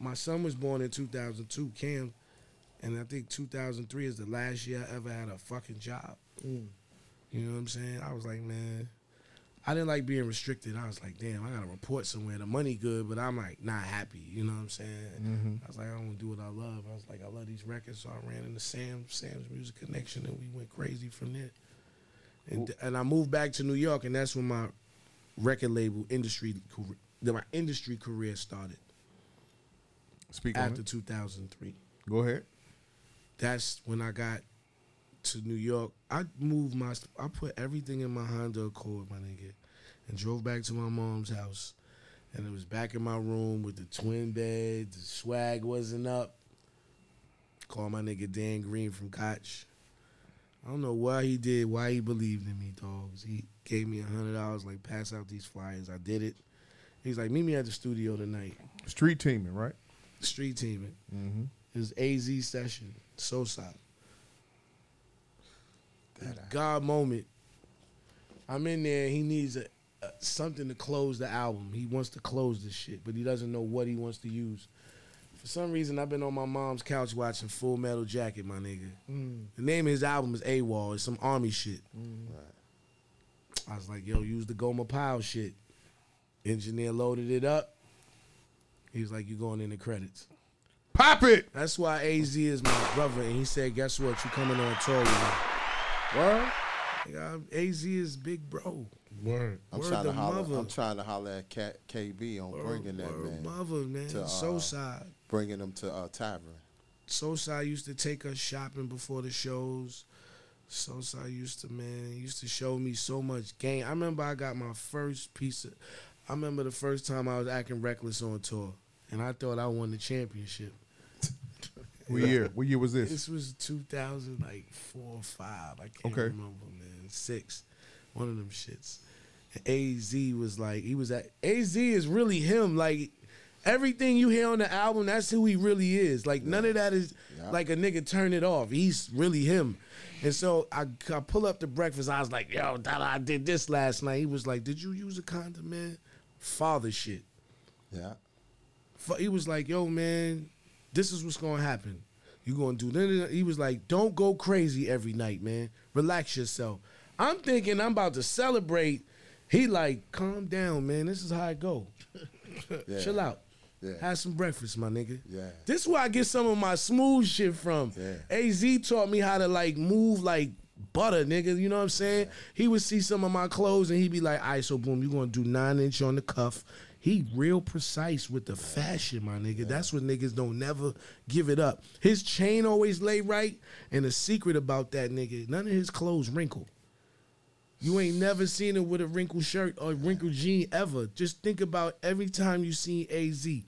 my son was born in 2002, Cam, and I think 2003 is the last year I ever had a fucking job. You know what I'm saying? I was like, man, I didn't like being restricted. I was like, damn, I gotta report somewhere. The money good, but I'm like not happy. You know what I'm saying? Mhm. I was like, I don't do what I love. I was like, I love these records, so I ran into Sam, Sam's Music Connection, and we went crazy from there. And, and I moved back to New York, and that's when my record label industry, career- my industry career started. Speak after 2003. Go ahead. That's when I got to New York. I moved my, I put everything in my Honda Accord, my nigga, and drove back to my mom's house. And it was back in my room with the twin bed. The swag wasn't up. Called my nigga Dan Green from Koch. I don't know why he did, why he believed in me, dogs. He gave me a hundred dollars, like pass out these flyers. I did it. He's like, meet me at the studio tonight. Street teaming, right? Street teaming. Mm-hmm. It was AZ session, SoSci. God moment. I'm in there. He needs a, a something to close the album. He wants to close this shit, but he doesn't know what he wants to use. For some reason, I've been on my mom's couch watching Full Metal Jacket, my nigga. Mm. The name of his album is AWOL. It's some army shit. Mm. I was like, yo, use the Gomer Pyle shit. Engineer loaded it up. He was like, you going in the credits. Pop it. That's why AZ is my brother. And he said, guess what? You coming on tour with me. Word? Nigga, AZ is big bro. Word. I'm Word trying to to holler. mother. I'm trying to holler at K- KB on bringing that word man. mother, man. To, uh, Soulside. Bringing them to uh, Tavern. Soulside used to take us shopping before the shows. So Soulside used to, man, used to show me so much game. I remember I got my first piece of, I remember the first time I was acting reckless on tour. And I thought I won the championship. What year? What year was this? This was 2000, like four or five. I can't Okay. remember, man. Six, one of them shits. And Az was like, he was at Az is really him. Like everything you hear on the album, that's who he really is. Like none of that is Yeah. like a nigga turn it off. He's really him. And so I, I pull up to breakfast. I was like, yo, Dada, I did this last night. He was like, did you use a condom, man? Father shit. Yeah. He was like, "Yo, man, this is what's gonna happen. You gonna do that?" He was like, "Don't go crazy every night, man. Relax yourself." I'm thinking I'm about to celebrate. He like, "Calm down, man. This is how I go. Yeah. Chill out. Yeah. Have some breakfast, my nigga." Yeah. This is where I get some of my smooth shit from. Az taught me how to like move like butter, nigga. You know what I'm saying? He would see some of my clothes and he'd be like, all right, so boom, you gonna do nine inch on the cuff. He real precise with the fashion, my nigga. That's what niggas don't never give it up. His chain always lay right, and the secret about that nigga, none of his clothes wrinkle. You ain't never seen him with a wrinkled shirt or wrinkled jean ever. Just think about every time you seen AZ. Yeah.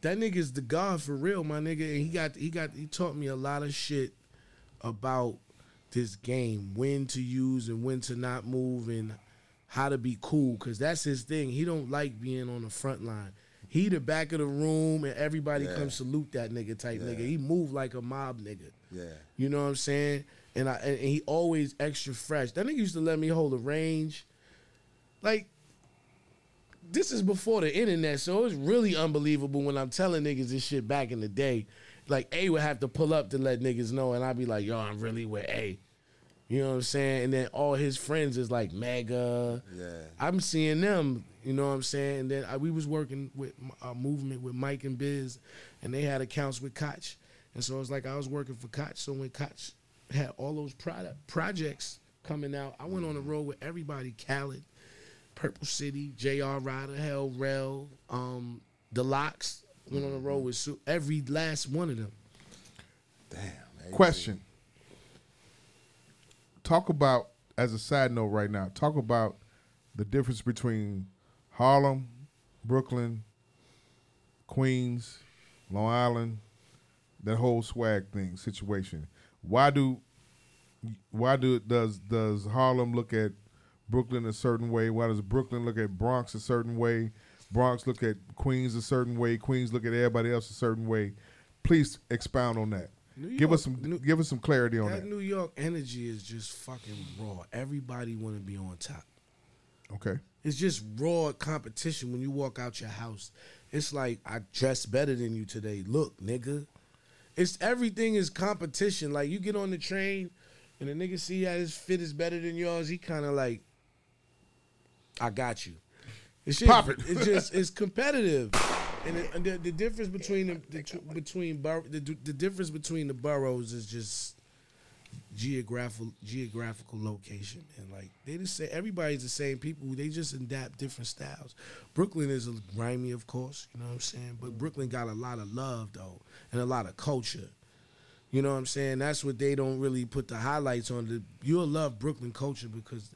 That nigga's the god for real, my nigga. And he got he got he taught me a lot of shit about this game, when to use and when to not move and how to be cool. Cause that's his thing. He don't like being on the front line. he the back of the room and everybody Yeah. come salute that nigga type Yeah. nigga. He move like a mob nigga. Yeah. You know what I'm saying? And I and he always extra fresh. That nigga used to let me hold a range. Like this is before the internet, so it's really unbelievable when I'm telling niggas this shit back in the day. Like A would have to pull up to let niggas know, and I'd be like, "Yo, I'm really with A." You know what I'm saying? And then all his friends is like Mega. Yeah. I'm seeing them. You know what I'm saying? And then I, we was working with a movement with Mike and Biz, and they had accounts with Koch, and so it's like I was working for Koch. So when Koch had all those product projects coming out, I went on the road with everybody: Khaled, Purple City, J.R. Writer, Hell Rell, um, The LOX. Went on the road with Su- every last one of them. Damn. Question. Talk about as a side note right now. Talk about the difference between Harlem, Brooklyn, Queens, Long Island, that whole swag thing situation. Why do why do does does Harlem look at Brooklyn a certain way? Why does Brooklyn look at Bronx a certain way? Bronx look at Queens a certain way. Queens look at everybody else a certain way. Please expound on that. New give us York- some give us some clarity on that that. New York energy is just fucking raw. Everybody want to be on top. Okay. It's just raw competition when you walk out your house. It's like I dress better than you today. Look, nigga. It's everything is competition. Like you get on the train and the nigga see how his fit is better than yours. He kind of like, I got you. It's just, Pop it. It's just it's competitive, and, it, and the, the difference between the, the tw- between bor- the, the difference between the boroughs is just geographical geographical location. And like they just say everybody's the same people. They just adapt different styles. Brooklyn is a grimy of course you know what i'm saying? But brooklyn got a lot of love though and a lot of culture. You know what i'm saying? That's what they don't really put the highlights on. The you'll love brooklyn culture because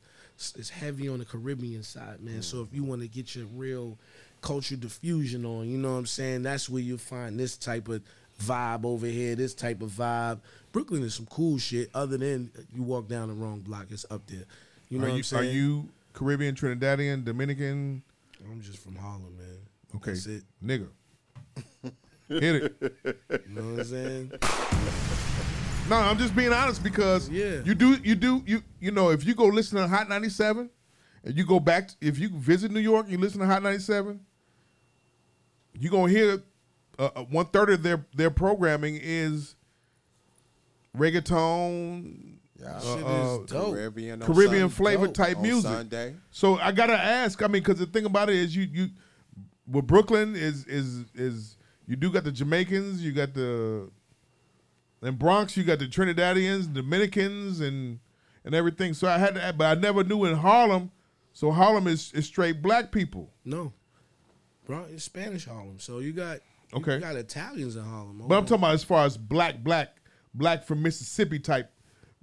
it's heavy on the caribbean side man. So if you want to get your real culture diffusion on you know what i'm saying that's where you'll find this type of vibe over here this type of vibe brooklyn is some cool shit other than uh, you walk down the wrong block it's up there you know are what you i'm saying are you Caribbean, Trinidadian, Dominican? i'm just from harlem man Okay, That's it. nigga. Hit it. you know what i'm saying No, I'm just being honest because Yeah. you do you do you you know if you go listen to Hot 97 and you go back if you visit New York and you listen to Hot 97, you gonna hear uh, uh, one third of their their programming is reggaeton. Yeah, Shit uh, is. Caribbean, on Caribbean flavor dope. type on music. Sunday. So I gotta ask. I mean, because the thing about it is, you you with Brooklyn is is is you do got the Jamaicans, you got the in Bronx, you got the Trinidadians, Dominicans, and and everything. So I had to, but I never knew in Harlem. So Harlem is is straight black people. no bro it's spanish harlem so you got you Okay. got italians in harlem But I'm talking about as far as black, black, black from Mississippi type.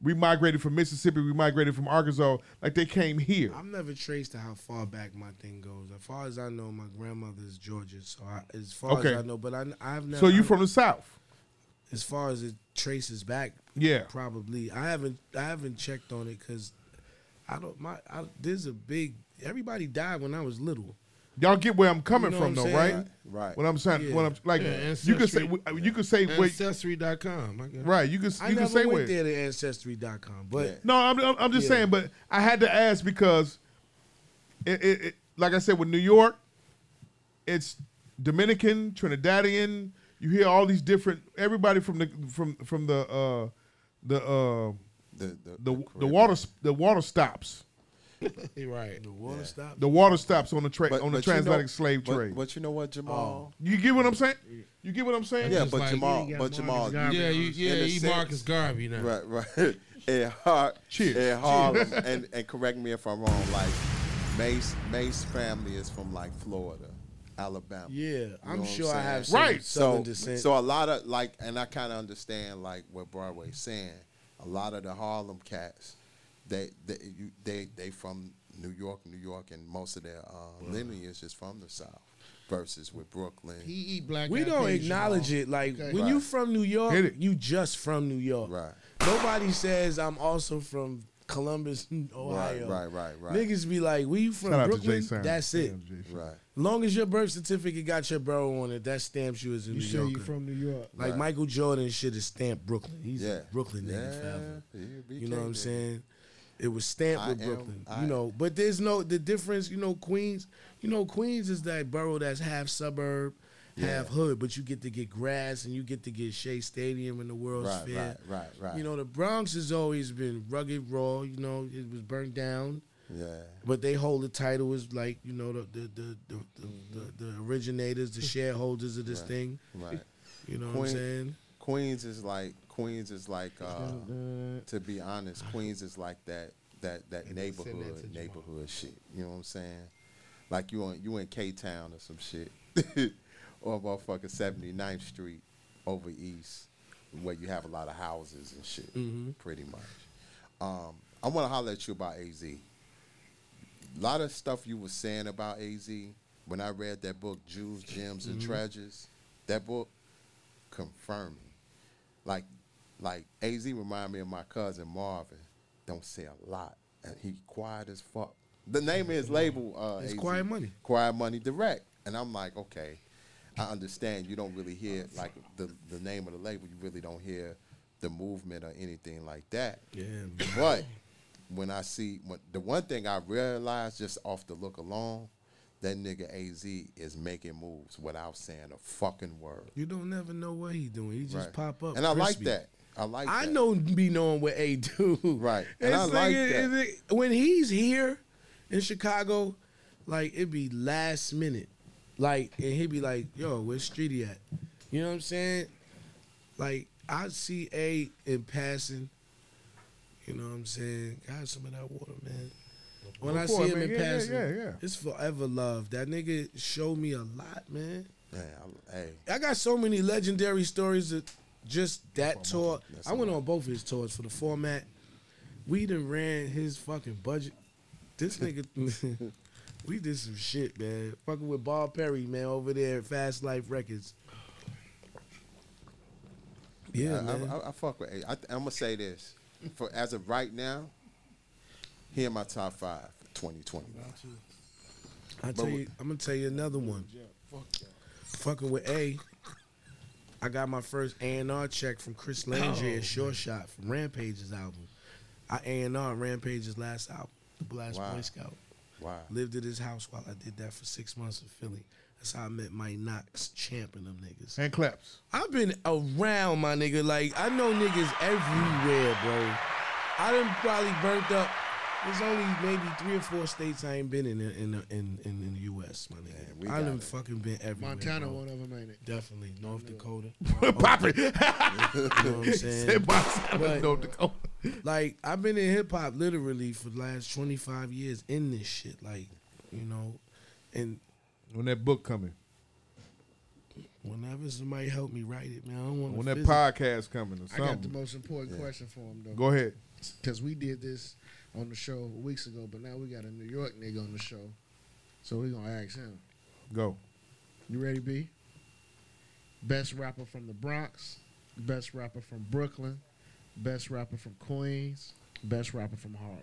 We migrated from Mississippi. We migrated from Arkansas. Like they came here. I've never traced to how far back my thing goes. As far as I know, my grandmother's Georgia. So I, as far Okay. as I know, but I, I've never. So you from the South? as far as it traces back, Yeah. probably. I haven't I haven't checked on it because I don't. My I, there's a big. Everybody died when I was little. Y'all get where I'm coming You know from, though, I'm saying? right? Right. What I'm saying, Yeah. what I'm like, Yeah, you could say, you could say, Ancestry.com. I right? You could, I you could never say went where. there to ancestry.com, but Yeah. No, I'm, I'm, I'm just Yeah. saying, but I had to ask because, it, it, it, like I said, with New York, it's Dominican, Trinidadian. You hear all these different, everybody from the from from the uh, the uh, The, the, the the Caribbean. water the water stops. You're right. the water stopped. The water stops on the tra- But- on the but you know- transatlantic slave trade. But you know what, Jamal? Oh. you get what I'm saying? You get what I'm saying? Yeah, but like- Jamal, You but got Jamal, Garvey. Yeah, you, yeah, he sense- Marcus Garvey now. Right, right. In, Har- Cheers. in Harlem, and, and correct me if I'm wrong. Like Mase, Mase family is from like Florida, Alabama. Yeah, You know I'm sure I saying? have some Right. southern So, descent. so a lot of like, and I kind of understand like what Broadway's saying. A lot of the Harlem cats, they they you, they they from New York, New York, and most of their uh, lineage is from the South. Versus with Brooklyn, He eat black. we don't peas, acknowledge Jamal. it. Like Okay. when Right. you from New York, Hit it. you just from New York. right? Nobody says I'm also from Columbus, Ohio. right, right, right. Niggas be like, "We you from Shout out to Brooklyn?" Jay That's it. Damn, Jay Sean. Right. Long as your birth certificate got your borough on it, that stamps you as a You New say Yorker. you from New York. like Right. Michael Jordan should have stamped Brooklyn. He's Yeah. a Brooklyn nigga Yeah, forever. You know what I'm BK nigga. saying? It was stamped with am- Brooklyn. I- you know, but there's no the difference. You know, Queens. You know, Queens is that borough that's half suburb, half hood, but you get to get grass and you get to get Shea Stadium and the World's Right, Fair. right, right, right. You know, the Bronx has always been rugged, raw. You know, it was burnt down. Yeah. But they hold the title as like you know the the the the, the, the, mm-hmm. the originators, the shareholders of this Right. thing. Right. You know what I'm saying? Queens is like Queens is like uh, to be honest, Queens is like that that that And send that neighborhood neighborhood shit. You know what I'm saying? Like you on you in K Town or some shit. or motherfucking 79th Street over east where you have a lot of houses and shit. Mhm. Pretty much. Um, I want to holler at you about AZ. A lot of stuff you were saying about AZ when I read that book, Jewels, Gems, and Mhm. Treasures. That book confirmed me. Like, like AZ remind me of my cousin Marvin. Don't say a lot, and he quiet as fuck. The name of his label, uh, It's AZ. Quiet Money. Quiet Money Direct, and I'm like, okay, I understand. You don't really hear like the the name of the label. You really don't hear the movement or anything like that. Yeah. But when I see when, the one thing I realized just off the look alone, that nigga Az is making moves without saying a fucking word. You don't never know what he doing. He just Right. pop up. And I like that. I like I that. know be knowing what A do. Right. And I It's like it- that. it- when he's here in Chicago, like it'd be last minute. Like and he'd be like, yo, where's Streety at? You know what I'm saying? Like I see A in passing. You know what I'm saying? Got some of that water, man. When I see him in Yeah, yeah, passing, yeah, yeah. it's forever love. That nigga showed me a lot, man. I, hey, I got so many legendary stories that just that tour. That's I went on both of his tours for the format. We done ran his fucking budget. This nigga, we did some shit, man. Fucking with Bob Perry, man, over there at Fast Life Records. Yeah, I, man. I, I, I fuck with. A. I, I'm gonna say this for as of right now. He in my top five for 2020. I tell you, I'm gonna tell you another one. Fucking with A. I got my first A and R check from Chris Landry Oh, at Short Shot from Rampage's album. I A and R Rampage's last album, The Blast Wow. Boy Scout. Wow. Lived at his house while I did that for six months in Philly. That's how I met Mike Knox, champ and them niggas. Hand claps. I've been around my nigga. Like I know niggas everywhere, bro. I done probably burnt up. There's only maybe three or four states I ain't been in the, in the, in, in, in the U.S. My nigga. we I got done it. fucking been everywhere. Montana, bro. one of them, ain't it? Definitely North Dakota. Oh, Pop it. You know what I'm saying? Said Montana, But- North Dakota. like I've been in hip hop literally for the last 25 years in this shit. Like, you know, and When that book coming? whenever somebody help me write it, man, I don't want When to that podcast coming or I got the most important question for him though. Go ahead. Because we did this on the show weeks ago, but now we got a New York nigga on the show, so we're gonna ask him. Go. You ready, B? Best rapper from the Bronx, best rapper from Brooklyn, best rapper from Queens, best rapper from Harlem.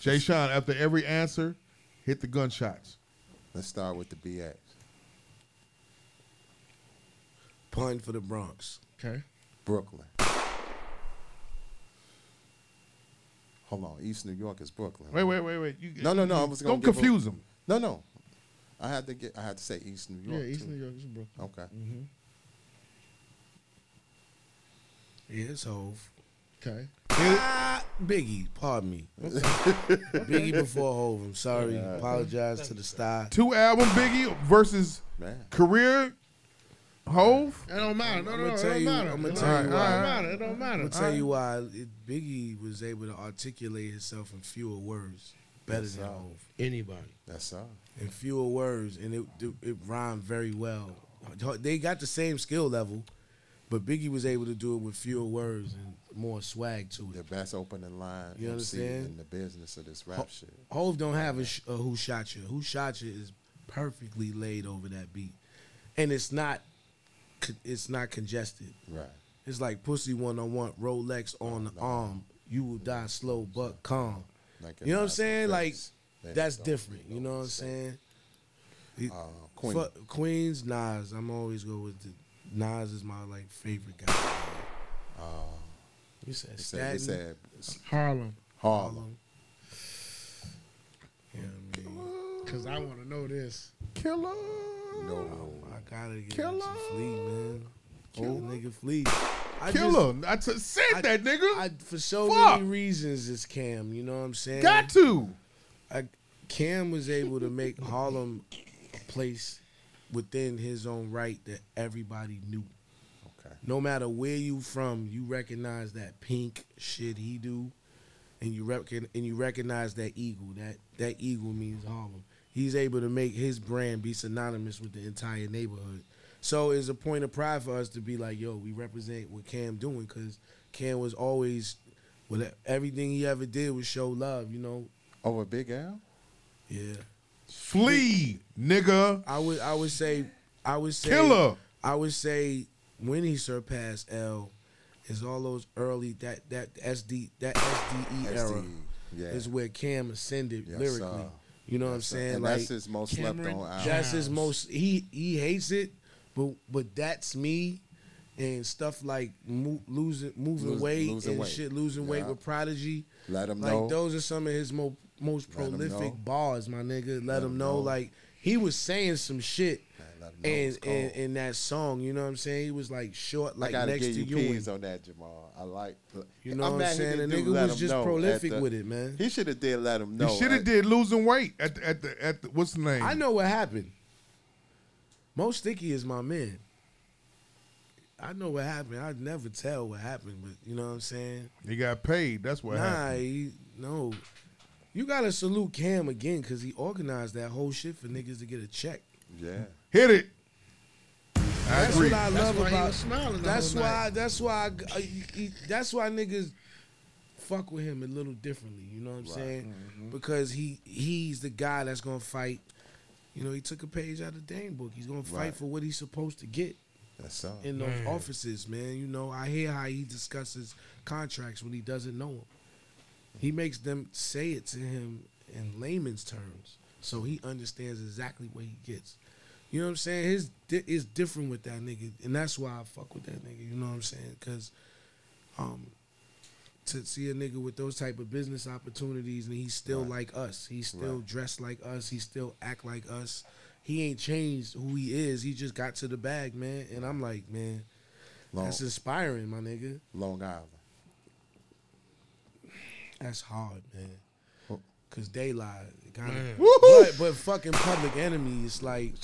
Jay Sean, after every answer, hit the gunshots. Let's start with the BX. pun for the Bronx. Okay. Brooklyn. Hold on, East New York is Brooklyn. Wait, wait, wait, wait. You, No, no, no. I was gonna Don't give confuse him. them. No, no. I had to get. I had to say East New York. yeah, East too. New York is Brooklyn. Okay. Mm-hmm. Yeah, it's Hove. Okay. Ah, Biggie, pardon me. Biggie before Hove. I'm sorry. Apologize to the star. Two album Biggie versus Man. career Hove. It don't matter. No, I'm no, gonna no, it tell don't you- matter. I'm gonna It tell don't you matter. why. It don't matter. It don't matter. I'm gonna tell you uh-huh. why it, Biggie was able to articulate himself in fewer words better Yes, than sir. Hove. Anybody. That's all. In fewer words, and it, it it rhymed very well. They got the same skill level, but Biggie was able to do it with fewer words and more swag to it. The best opening line You MC understand? in the business of this rap shit. Hove don't have a, sh- a who shot you. Who shot you is perfectly laid over that beat, and it's not c- it's not congested. Right. It's like pussy one on one, Rolex on the arm. you will die slow but calm. Like You know what I'm Nas saying? Like X. That's different. You know what I'm saying? Uh, Queen. Fu- Queens, Nas. I'm always go with the Nas is my like favorite guy. Uh, You said he said, he Staten? said Harlem. Harlem. Yeah, I mean, Cause I want to know this. Killer. No. Oh, I gotta get Killer. into Fleet, man. Old oh. nigga Fleet. I Killer. just- I t- said I- that, nigga. I, for so Fuck. many reasons, it's Cam. You know what I'm saying? Got to. I, Cam was able to make Harlem a place within his own right that everybody knew. Okay. No matter where you from, you recognize that pink shit he do, and you reckon and you recognize that eagle. That that eagle means Harlem. He's able to make his brand be synonymous with the entire neighborhood. So it's a point of pride for us to be like, yo, we represent what Cam doing because Cam was always, well, everything he ever did was show love. You know, Over Big Al? yeah. Flee, nigga. I would I would say I would say Killer. I would say when he surpassed L is all those early that that SD that SDE era SDE, yeah. is where Cam ascended Yes, lyrically. sir. You know what I'm saying? And like that's his most slept on album. that's his most he he hates it, but but that's me. And stuff like mo- losing, moving Lose- weight losing and weight. shit, losing weight with Prodigy. Let him Like know. those are some of his mo- most prolific bars, my nigga. Let, Let him 'em know. know. Like he was saying some shit Let him know and in, in that song, you know what I'm saying? He was like short, like gotta next give to you you. peas on that, Jamal. I like. You know I'm what I'm mad he saying? didn't The nigga Let was just prolific the- with it, man. He should have did let him know. He should have did losing weight at the, at the at the what's the name? I know what happened. Most sticky is my man. I know what happened. I'd never tell what happened, but you know what I'm saying? He got paid. That's what nah, happened. he, no. You gotta salute Cam again because he organized that whole shit for niggas to get a check. Yeah. Hit it. I That's agree. what I That's love why about. was smiling That's why. night. That's why. I, he- he- that's why niggas fuck with him a little differently. You know what I'm saying? Mm-hmm. Because he he's the guy that's gonna fight. You know, he took a page out of Dane book. He's gonna fight Right. for what he's supposed to get That's all. in those offices, man. You know, I hear how he discusses contracts when he doesn't know them. He makes them say it to him in layman's terms, so he understands exactly what he gets. You know what I'm saying? His is different with that nigga, and that's why I fuck with that nigga. You know what I'm saying? Because, um, to see a nigga with those type of business opportunities and he's still like us, he's still Right. dressed like us, he still act like us. He ain't changed who he is. He just got to the bag, man. And I'm like, man, Long, that's inspiring, my nigga. Long Island. That's hard, man. Oh. Cause they lie, kind of. But, but fucking Public Enemy is like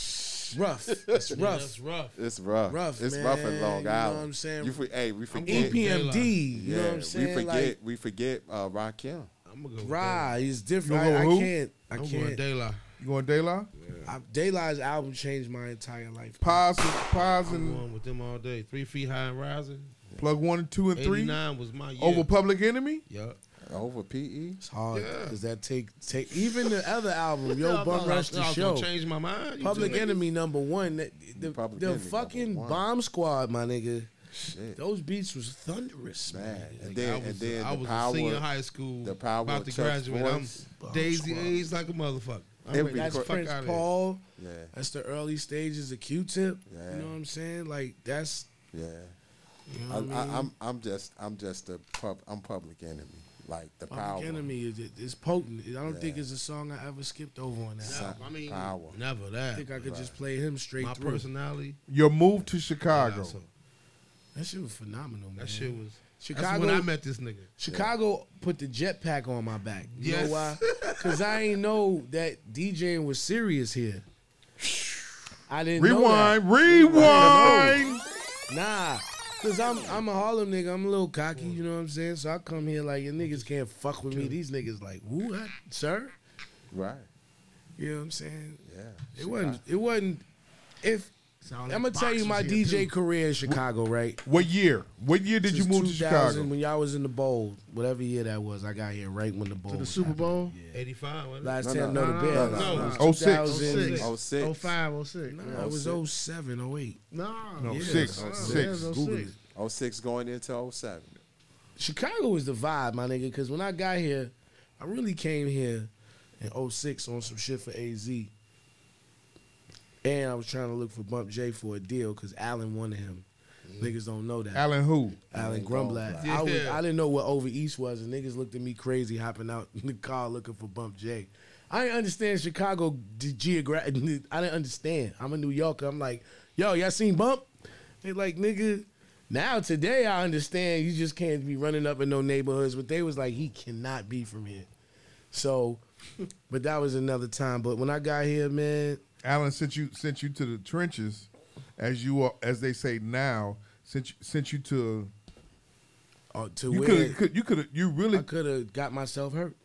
rough. It's rough. It's rough. It's rough. Rough, It's rough in man. Long You know Island. what I'm saying? You for, hey, we I'm forget. going EPMD. You know what I'm we forget. Like, we forget uh, Rakim. I'm gonna go. with Rah, he's different. You gonna I, I can't. I I'm going can't. De La. You going De La? I, De La's album changed my entire life. Pause, and, pause, I'm and going with them all day. Three feet high and rising. plug one and two and three 89 was my year. over Public Enemy. Yup. Over PE. It's hard Yeah. because that take take even the other album, Yo Yeah, Bum Rush the Show. gonna Change my mind. You Public two niggas. Enemy number one. The, the, Public the Enemy fucking one. Bomb Squad, my nigga. Shit. Those beats was thunderous, man. Man. And I then, was, and then I the was power. a senior high school. the power about to graduate. voice. I'm Daisy aged like a motherfucker. I'm Every- ready to That's fuck Prince. Paul. Yeah. That's the early stages of Q-Tip. Yeah. You know what I'm saying? Like that's Yeah. you know I, what I, I. I'm I'm just I'm just a pub I'm public enemy. Like the Public power. Enemy is is potent. I don't think it's a song I ever skipped over on that. Son, album. I mean, power. never that. I think I could just play him straight My through. personality. Your move to Chicago. Yeah, so That shit was phenomenal, man. that shit was. Chicago. That's when I met this nigga. Chicago put the jetpack on my back. You Yes. know why? Because I ain't know that DJing was serious here. I didn't know that. Rewind, rewind. Nah. Cause I'm I'm a Harlem nigga. I'm a little cocky, you know what I'm saying? So I come here like your niggas can't fuck with me. These niggas like, who sir? Right. You know what I'm saying? Yeah. It wasn't it wasn't if Sound I'm gonna tell you my DJ too. career in Chicago, right? What year? What year did you move to 2000, Chicago? When y'all was in the bowl, whatever year that was, I got here right when the bowl. To the was Super happening. Bowl? 85. wasn't it? Last No, time, no, no, no, the Bears. no, no. It was Oh, six. 2000 Oh six. 05, 06. Nah, oh it was 07, 08. No. No, Yeah. six, Oh, six. yeah, Google it. six. Oh six going into 07. Chicago was the vibe, my nigga. Because when I got here, I really came here in 06 on some shit for AZ. And I was trying to look for Bump J for a deal because Allen wanted him. Mm-hmm. Niggas don't know that. Allen who? Allen Alan Grumblatt. Grumblatt. I, was, I didn't know what Over East was, and niggas looked at me crazy hopping out in the car looking for Bump J. I didn't understand Chicago geographic. I didn't understand. I'm a New Yorker. I'm like, yo, y'all seen Bump? They like, nigga. Now today I understand. You just can't be running up in no neighborhoods. But they was like, he cannot be from here. So, but that was another time. But when I got here, man, Alan sent you sent you to the trenches, as you are, as they say now. Sent you, sent you to uh, to you where could you could you really could have got myself hurt.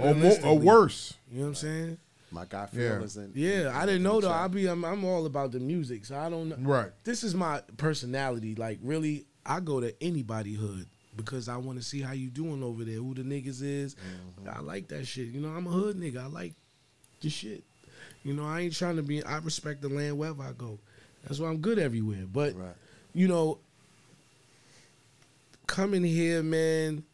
or more or worse. You know what I'm saying? My guy Phil Yeah. is in. Yeah, I didn't know though. I be I'm, I'm all about the music, so I don't know. Right. This is my personality. Like really, I go to anybody hood because I want to see how you doing over there, who the niggas is. I like that shit. You know, I'm a hood nigga. I like the shit. You know, I ain't trying to be. I respect the land wherever I go. That's why I'm good everywhere. But Right. you know, coming here, man,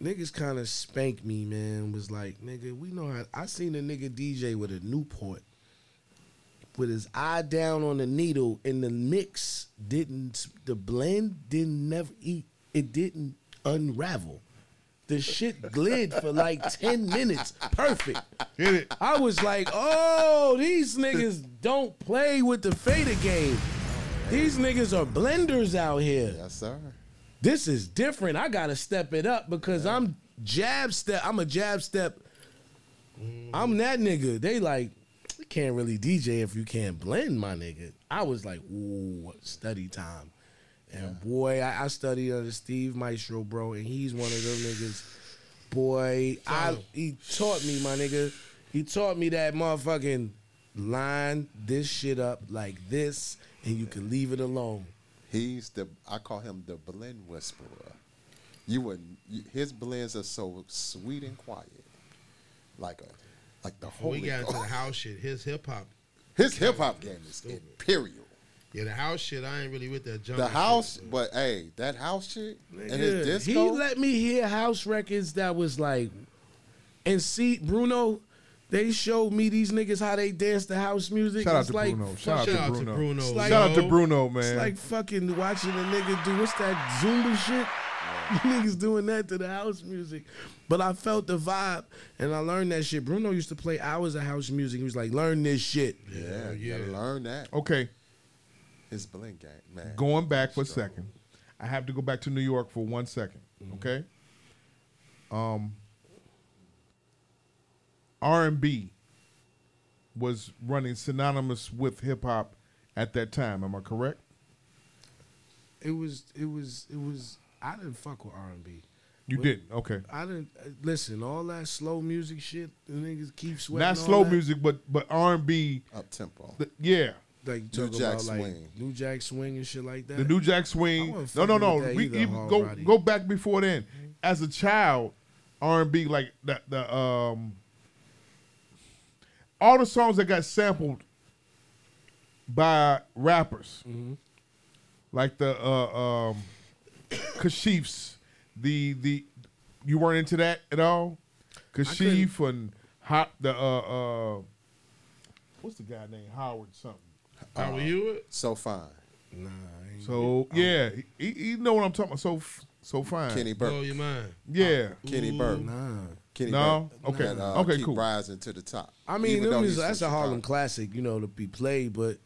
niggas kind of spanked me, man. Was like, nigga, we know how. I seen a nigga DJ with a Newport with his eye down on the needle, and the mix didn't, the blend didn't never eat. It didn't unravel. The shit glid for like 10 minutes. Perfect. Hit it. I was like, oh, these niggas don't play with the fader game. These niggas are blenders out here. Yes, sir. This is different. I gotta step it up because I'm jab step. I'm a jab step. I'm that nigga. They like, you can't really DJ if you can't blend, my nigga. I was like, ooh, study time. And boy, I, I studied under Steve Maestro, bro, and he's one of them niggas. Boy, I he taught me, my nigga. He taught me that motherfucking line this shit up like this, and you can leave it alone. He's the I call him the blend whisperer. You would you, his blends are so sweet and quiet, like a like the When holy. we got into the house shit, his hip hop. His hip hop game is imperial. Yeah, the house shit, I ain't really with that junk. The house, but hey, that house shit and his Yeah, disco. He let me hear house records that was like, and see Bruno. They showed me these niggas how they dance the house music. Shout out to like Bruno. Shout out Shout to out to Bruno. Bruno. Like- Shout out to yo. Bruno, It's man. like fucking watching a nigga do what's that Zumba shit. Niggas doing that to the house music, but I felt the vibe and I learned that shit. Bruno used to play hours of house music. He was like, "Learn this shit." yeah, you gotta learn that. okay, His blend game, man. going back for a second. I have to go back to New York for one second. Mm-hmm. Okay. Um. R and B was running synonymous with hip hop at that time. Am I correct? It was, it was, it was. I didn't fuck with R and B. You didn't. Okay. I didn't uh, listen. All that slow music shit, the niggas keep sweating. Not slow that. music, but but R and B. Up tempo. Yeah. Like New Jack about like Swing. New Jack Swing and shit like that. The New Jack Swing. No, no, no. We either, even go Roddy. go back before then. As a child, R and B like the the um all the songs that got sampled by rappers, Mm-hmm. like the uh, um Kashifs, the the you weren't into that at all. Kashif and hot the uh uh what's the guy named Howard something. How were you? So fine. Nah, I ain't- So yeah, he, he know what I'm talking about. So so fine. Keni Blow Burke. your mind. Yeah. Keni Burke. nah. Keni No? Burke. Okay. That, uh, Okay, keep cool. rising to the top. I mean, Even them though is, he's that's a Harlem Chicago. classic, you know, to be played. But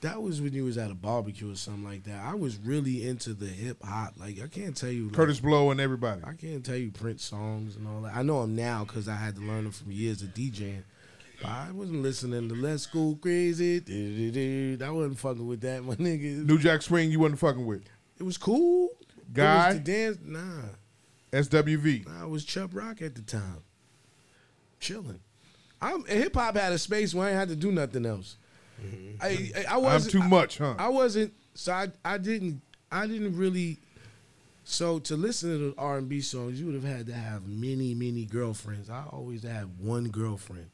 that was when you was at a barbecue or something like that. I was really into the hip hop. Like I can't tell you, like, Kurtis Blow and everybody. I can't tell you Prince songs and all that. I know them now because I had to learn them from years of DJing. I wasn't listening to Let's Go Crazy. I wasn't fucking with that, my nigga. New Jack Swing, you wasn't fucking with. It was cool. Guy? It was the dance. Nah, SWV. nah, it was Chubb Rock at the time. Chilling. I'm hip hop had a space where I ain't had to do nothing else. Mm-hmm. I, I, I I'm wasn't too much, huh? I wasn't so I I didn't I didn't really so to listen to the R and B songs you would have had to have many many girlfriends. I always had one girlfriend.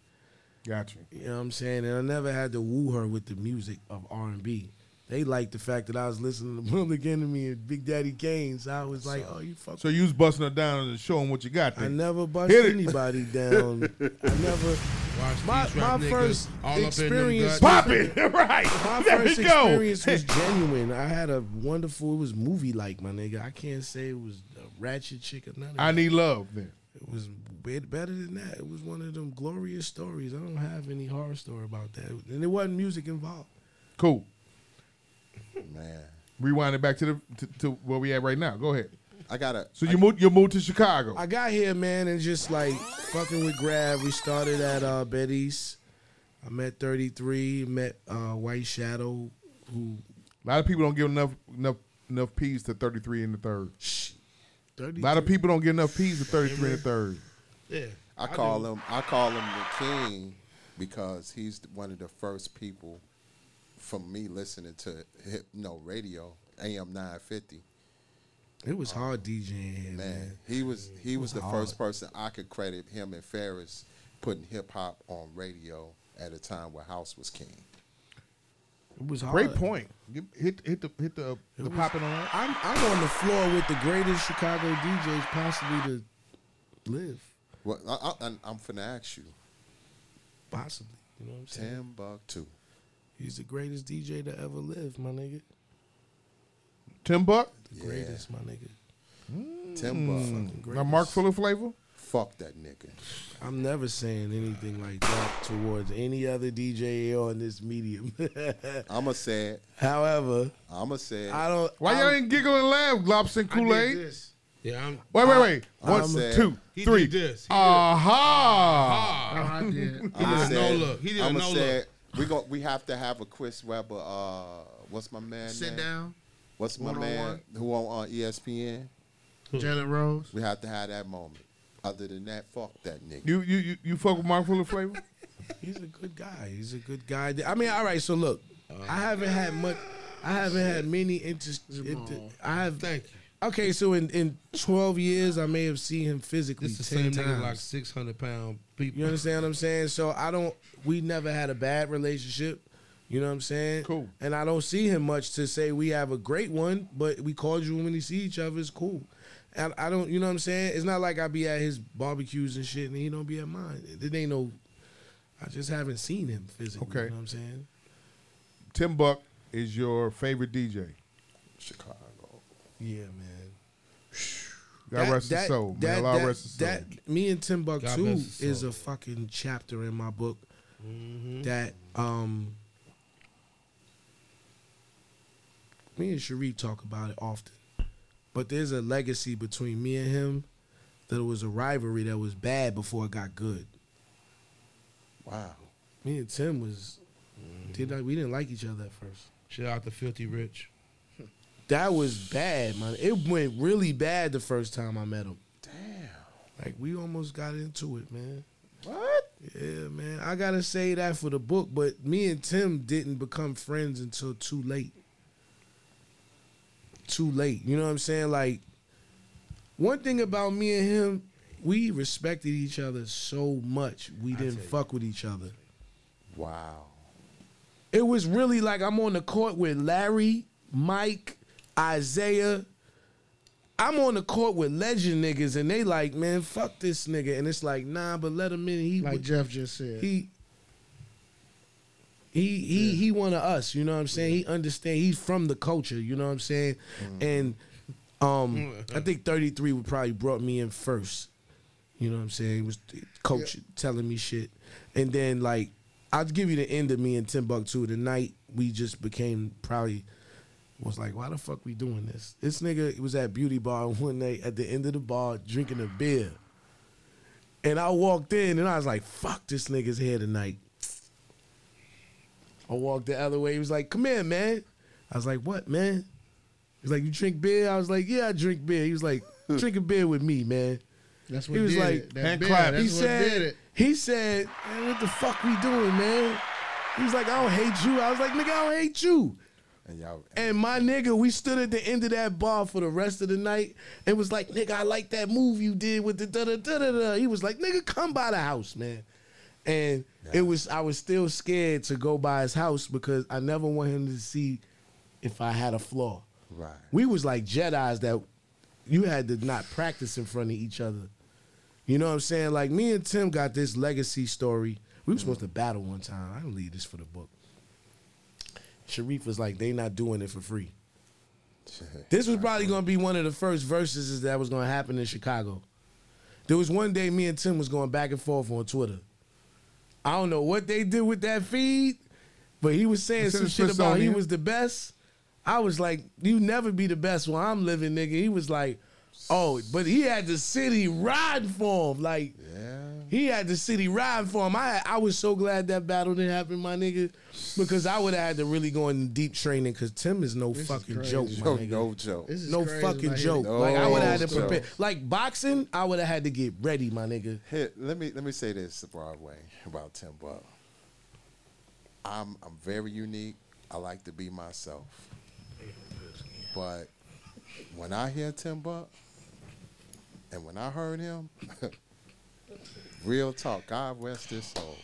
Got you. Know what I'm saying? And I never had to woo her with the music of R and B. they liked the fact that I was listening to Public Enemy and Big Daddy Kane. So I was like, oh, you fuck. So you was busting her down and showing what you got. I There. never bust anybody down. I never. Watch My my first all up in them experience. Pop it, right? My there first experience was genuine. I had a wonderful. It was movie like my nigga. I can't say it was a ratchet chick or none of I need love. Then It was better than that. It was one of them glorious stories. I don't have any horror story about that, and it wasn't music involved. cool. Man, Rewind it back to the to, to where we at right now. Go ahead. I gotta. So you moved you moved to Chicago. I got here, man, and just like fucking with Grab. We started at uh, Betty's. I met 33, met uh, White Shadow, who A lot of people don't give enough enough enough P's to 33 in the third. 33. A lot of people don't get enough P's to 33 and the third. Yeah. I call him. I call him the king because he's one of the first people from me listening to hip no radio AM nine fifty. It was hard DJing Man, man. he was he was, was the hard. first person I could credit him and Ferris putting hip hop on radio at a time where house was king. It was hard. Great point. Hit hit the hit the It the was- popping on. I'm I'm on the floor with the greatest Chicago DJs possibly to live. Well, I, I, I'm finna ask you, Possibly. You know what I'm saying? Timbuck2. He's the greatest DJ to ever live, my nigga. Tim Buck. The greatest, my nigga. Mm. Timbuck2. Fucking Now Mark greatest. full of flavor. Fuck that nigga. I'm never saying anything like that towards any other DJ on this medium. I'ma say it. However, I'ma say it. I don't. Why y'all ain't giggling and laugh, Globs and Kool Aid? Yeah, I'm. Wait, wait, wait. I'm One, two, He three. did this. He did- Aha! I did. He did I'ma a say no look. He did a I'ma no say look. it. We go. We have to have a Chris Webber. Uh, what's my man? Sit name? down. What's my One man one. who on uh, ESPN? Jalen Rose. We have to have that moment. Other than that, fuck that nigga. You you you, you fuck with Mark full of flavor? He's a good guy. He's a good guy. I mean, all right. So look, I haven't had much. I haven't had many interest. Inter, I have. Thank you. Okay, so in, in twelve years, I may have seen him physically This the ten same times. nigga like six hundred pound people. You understand what I'm saying? So I don't. We never had a bad relationship. You know what I'm saying? Cool. And I don't see him much to say we have a great one, but we cordial when we see each other. It's cool. And I don't. You know what I'm saying? It's not like I be at his barbecues and shit, and he don't be at mine. It ain't no. I just haven't seen him physically. Okay. You know what I'm saying? Tim Buck is your favorite DJ. Chicago. Yeah, man. God rest his soul, man. That, Allah that, rest his soul. that- me and God Timbuck2 bless is a fucking chapter in my book Mm-hmm. that um me and Sharif talk about it often. But there's a legacy between me and him that it was a rivalry that was bad before it got good. Wow. Me and Tim was did not, we didn't like each other at first. Shout out to Filthy Rich. That was bad, man. It went really bad the first time I met him. Damn. Like we almost got into it, man. What? Yeah, man. I gotta say that for the book, but me and Tim didn't become friends until too late. Too late. You know what I'm saying? Like, one thing about me and him, we respected each other so much. We didn't fuck with each other. Wow. It was really like I'm on the court with Larry, Mike, Isaiah. I'm on the court with legend niggas, and they like, man, fuck this nigga. And it's like, nah, but let him in. He Like Jeff just said. he he he he one of us, you know what I'm saying? He understand he's from the culture, you know what I'm saying? And um I think 33 would probably brought me in first. You know what I'm saying? He was coach telling me shit. And then like I'll give you the end of me and Timbuck2. The night we just became probably was like, why the fuck we doing this? This nigga was at beauty bar one night at the end of the bar drinking a beer. And I walked in and I was like, fuck this nigga's here tonight. I walked the other way. He was like, come here, man. I was like, what, man? He's like, you drink beer? I was like, yeah, I drink beer. He was like, drink a beer with me, man. That's what He was did like, it. That hand beer, clap. That's he what said, did it. he said, man, what the fuck we doing, man? He was like, I don't hate you. I was like, nigga, I don't hate you. And y'all. And my nigga, we stood at the end of that bar for the rest of the night and was like, nigga, I like that move you did with the da da da da da. He was like, nigga, come by the house, man. And it was I was still scared to go by his house because I never want him to see if I had a flaw. Right. We was like Jedi's that you had to not practice in front of each other. You know what I'm saying? Like me and Tim got this legacy story. We were mm. supposed to battle one time. I don't leave this for the book. Sharif was like, they not doing it for free. This was probably gonna be one of the first verses that was gonna happen in Chicago. There was one day me and Tim was going back and forth on Twitter. I don't know what they did with that feed, but he was saying some shit about he was the best. I was like, you never be the best while I'm living, nigga. He was like, oh, but he had the city riding for him. Like, he had the city riding for him. I I was so glad that battle didn't happen, my nigga, because I would have had to really go in deep training. Because Tim is no This fucking crazy. joke, my No- nigga. no joke. This is no crazy, fucking joke. nigga. like I would have had to prepare. joke. Like boxing, I would have had to get ready, my nigga. Here, let me let me say this, the Broadway, about Tim Buck. I'm I'm very unique. I like to be myself. But when I hear Tim Buck, and when I heard him, real talk, God rest his soul.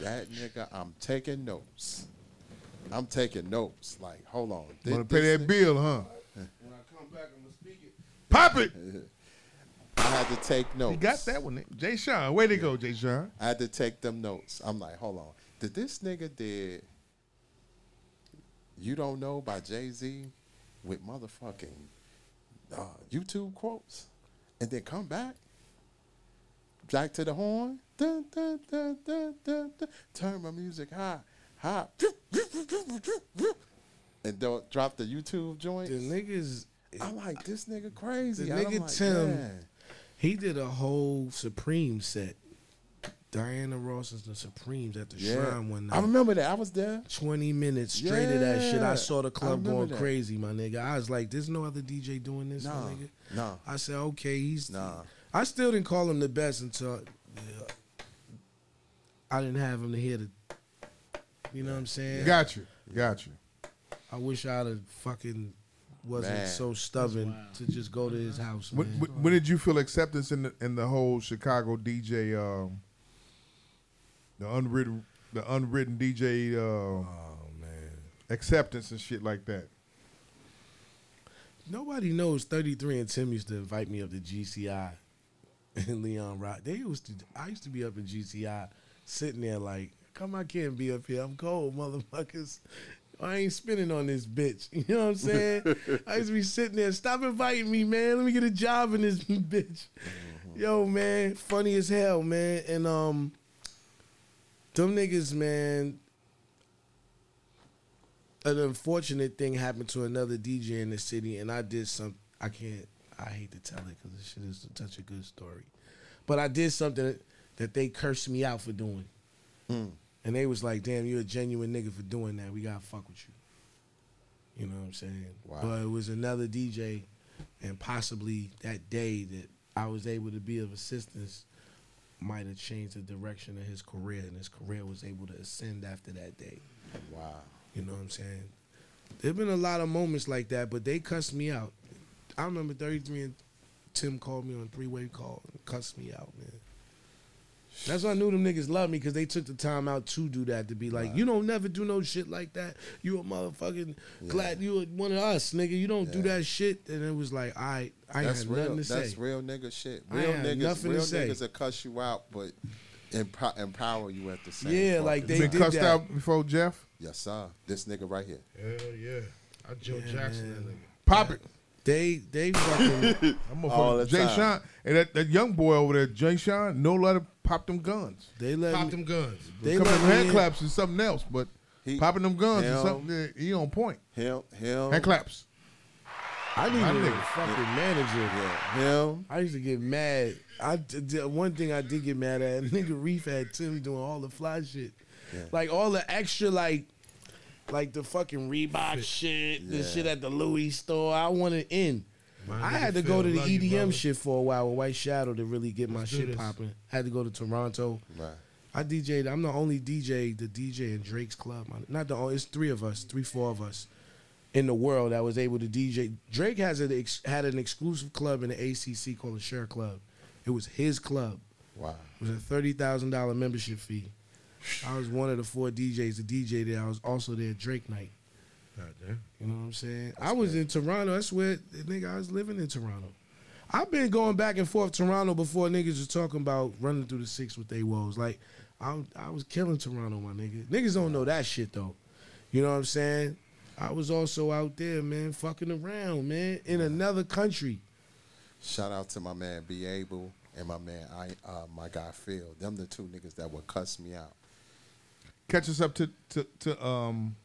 That nigga, I'm taking notes. I'm taking notes. Like, hold on. Thi- Want to pay that nigga- bill, huh? When I come back, I'm gonna speak it. Pop it. I had to take notes. You got that one. Jay Sean. Way to go, Jay Sean. I had to take them notes. I'm like, hold on. Did this nigga did You Don't Know by Jay Z with motherfucking uh, YouTube quotes and then come back? Back to the horn. Dun, dun, dun, dun, dun, dun. Turn my music high. High. And don't drop the YouTube joint. The niggas. I'm like, this nigga crazy. The nigga like, Tim, man. he did a whole Supreme set. Diana Ross is the Supremes at the Yeah. Shrine one night. I remember that. I was there. 20 minutes straight of that shit. I saw the club going that. crazy, my nigga. I was like, there's no other DJ doing this, my Nah, nigga. nah. I said, okay, he's. Nah. I still didn't call him the best until uh, I didn't have him to hear the. You know what I'm saying? Got you. Got you. I wish I'd have fucking wasn't Man. so stubborn to just go to his house. When, man. when, when did you feel acceptance in the in the whole Chicago DJ, um, the unwritten the unwritten DJ, uh, oh man, acceptance and shit like that? Nobody knows 33 and Tim used to invite me up to GCI and Leon Rock. They used to I used to be up in GCI sitting there like, come I can't be up here. I'm cold, motherfuckers. I ain't spinning on this bitch. You know what I'm saying? I used to be sitting there, stop inviting me, man. Let me get a job in this bitch. Yo, man, funny as hell, man. And um them niggas, man, an unfortunate thing happened to another DJ in the city, and I did some. I can't. I hate to tell it because this shit is such a good story, but I did something that they cursed me out for doing, Mm. and they was like, "Damn, you're a genuine nigga for doing that. We gotta fuck with you." You know what I'm saying? Wow. But it was another DJ, and possibly that day that I was able to be of assistance might have changed the direction of his career, and his career was able to ascend after that day. Wow. You know what I'm saying? There've been a lot of moments like that, but they cussed me out. I remember 33 and Tim called me on a three way call and cussed me out, man. That's why I knew them niggas loved me because they took the time out to do that to be like, you don't never do no shit like that. You a motherfucking glad you a one of us, nigga. You don't do that shit. And it was like, I, I ain't that's had real. nothing to say. That's real nigga shit. I Real ain't had niggas, nothing to real say. niggas that cuss you out, but empo- empower you at the same. Time. Yeah, fucking like they Been did cussed that. out before, Jeff. Yes, sir. This nigga right here. Hell yeah. I Joe Yeah, Jackson man. that nigga. Pop it. They they fucking I'm All the Jay time. Sean and that, that young boy over there, Jay Sean, no let him pop them guns. they let Pop me, them guns. they Couple let of hand in- claps is something else, but He- popping them guns is something that he on point. Him, him, Hand claps. I need a nigga. fucking manager. yeah, him. I used to get mad. I d- d- one thing I did get mad at. Nigga Reef had Tim doing all the fly shit, like all the extra like, like the fucking Reebok shit, the shit at the Louis store. I wanted in. My I had to Phil, go to the love you, EDM brother. shit for a while with White Shadow to really get my Let's do shit this. popping. Had to go to Toronto. Right. I DJ'd. I'm the only DJ, the DJ in Drake's club. Not the only. It's three of us, three, four of us in the world that was able to DJ. Drake has an ex, had an exclusive club in the ACC called the Sher Club. It was his club. Wow. It was a thirty thousand dollar membership fee. I was one of the four DJs. The DJ there. I was also there Drake night. You know what I'm saying? I was in Toronto. That's where nigga I was living in Toronto. I've been going back and forth Toronto before niggas was talking about running through the six with they woes. Like I, I was killing Toronto, my nigga. Niggas don't know that shit though. You know what I'm saying? I was also out there, man, fucking around, man, in another country. Shout out to my man Be Able and my man I uh, my guy Phil. Them the two niggas that would cuss me out. Catch us up to to, to um.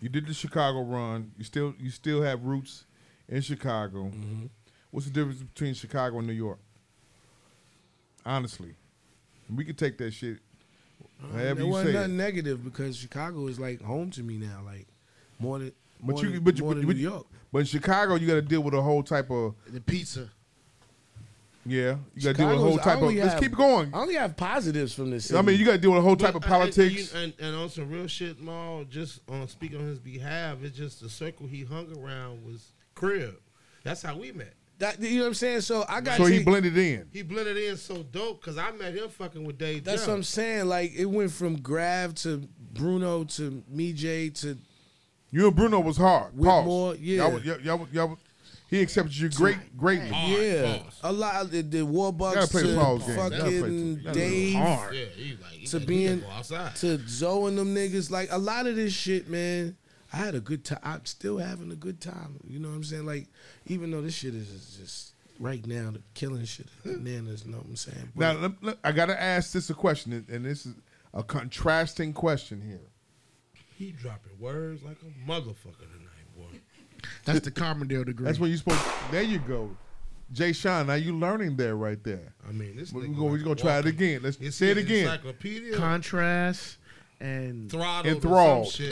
You did the Chicago run. You still you still have roots in Chicago. Mm-hmm. What's the difference between Chicago and New York? Honestly, we could take that shit. However it wasn't nothing it. negative because Chicago is like home to me now, like more than But more you, than, but, you, but, than but, New York. but in Chicago, you got to deal with a whole type of The pizza. Yeah. You got to deal with a whole Chicago's- type of. only Let's have- keep going. I only have positives from this. City. I mean, you got to deal with a whole type of But, uh, and- politics. And, and, and on some real shit, Maul, just on speak on his behalf, it's just the circle he hung around was crib. That's how we met. That, you know what I'm saying? So I got so he to- blended in. He blended in so dope because I met him fucking with Dave. That's Jump. what I'm saying. Like it went from Grav to Bruno to me J to You and Bruno was hard. Pause. Whitmore, yeah. Y'all, y'all, y'all, y'all, he accepted you great, greatly. yeah, a lot of the, the Gotta Warbucks play the to game. Gotta play fucking the- gotta play Dave hard. Yeah, he like he to got- he being gotta go outside. to Zoe and them niggas. Like a lot of this shit, man. I had a good time. I'm still having a good time. You know what I'm saying? Like even though this shit is is just right now the killing shit bananas. You know what I'm saying? Now, let- let- I got to ask this a question, and- and this is a contrasting question here. He dropping words like a motherfucker tonight, boy. That's the Carbondale degree. That's when you supposed. There you go, Jay Sean. Now you learning there right there. I mean, this We're nigga gonna, we're gonna try it again. Let's Is say it again. Encyclopedia. contrast and Throttled or Enthralled. some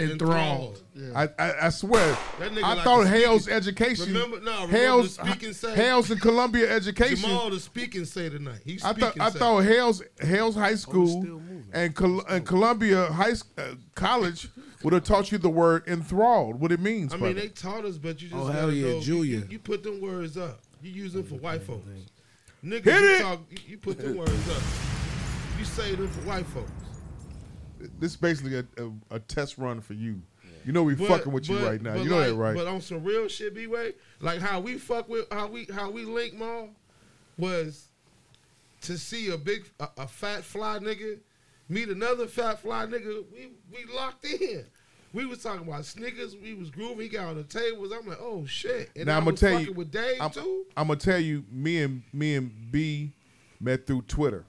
shit. I, I, I swear. That nigga I like thought Hale's speaking- education. Remember- no, remember Hale's the speaking say- Hale's and Columbia education. Jamal the speaking say tonight. He's I speaking thought I say. thought Hale's Hale's High School and Col- and Columbia High S- uh, College would have taught you the word enthralled, what it means. I mean, they taught us, but you just Oh, gotta hell yeah, know, you- Julia. You, you put them words up. You use them for white folks. Niggas, Hit you, it. talk, you, you put them words up. You say them for white folks. this is basically a, a, a test run for you. You know we But- fucking with you right now. You know like- that, right? But on some real shit, B way, like how we fuck with how we how we link Maul was to see a big a, a fat fly nigga meet another fat fly nigga. We we locked in. We was talking about Snickers. We was grooving. He got on the tables. I'm like, oh shit. And now I I'm gonna tell you. with Dave I'm, too. I'm gonna tell you. Me and me and B met through Twitter.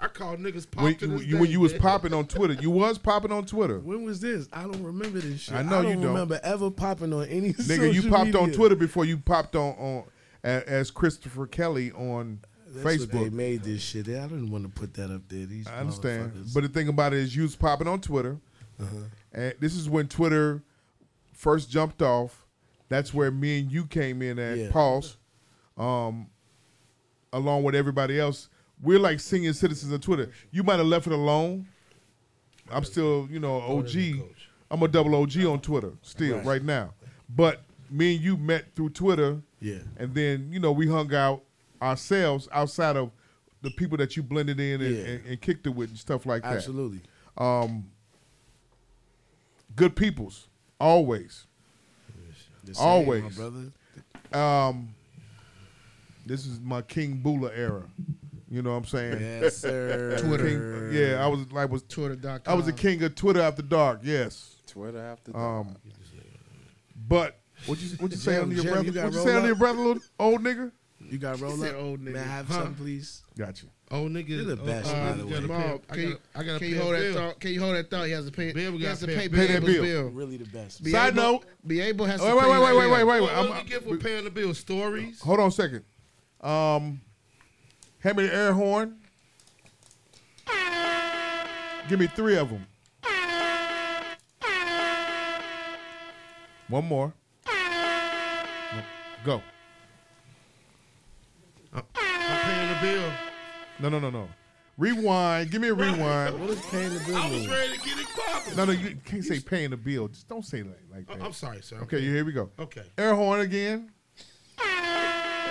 I called niggas When, pop to you, this you- when you was popping on Twitter, you was popping on Twitter. When was this? I don't remember this shit. I know don't you don't. remember ever popping on any. Nigga, you social popped on. Twitter before you popped on on as Christopher Kelly on That's Facebook. they made this shit. I didn't want to put that up there. These I understand, but the thing about it is, you was popping on Twitter, and this is when Twitter first jumped off. That's where me and you came in at Yeah. Pulse, um, along with everybody else. We're like senior citizens of Twitter. You might have left it alone. I'm still, you know, OG. I'm a double OG on Twitter still Right. right now. But me and you met through Twitter. Yeah. And then, you know, we hung out ourselves outside of the people that you blended in and, Yeah. and, and kicked it with and stuff like that. Absolutely. Um, good peoples, always. The same, always. my brother. Um, this is my King Bula era. You know what I'm saying? Yes, sir. King- yeah, I was I was Twitter.com. I was the king of Twitter after dark. Yes. Twitter after dark. Um, but what you what you say Jim, under your Jim, breath? What you say under your up? breath, little old nigga? You got roll said up. old nigga. May I have Huh? some, please? Got you. Old nigga, You're the best, uh, by the I way. gotta Jamal, pay- can, I you, gotta, I gotta can you hold that bill. thought? Can you hold that thought? He has to pay. Bill, we he has to gotta pay, pay- pay that bill. bill. Really the best. Be Side able, note. Be able has Wait, to wait, pay wait, that wait, wait, bill. wait, wait, What, I'm- what you get for paying the bill? Stories. Hold on a second. Um, hand me the air horn. Give me three of them. One more. Go. I'm paying the bill. No, no, no, no. Rewind. Give me a rewind. What is paying the bill I was mean? ready to get it popping. No, no, you can't say paying the bill. Just don't say that like Oh, that. I'm sorry, sir. Okay, here we go. Okay. Air horn again.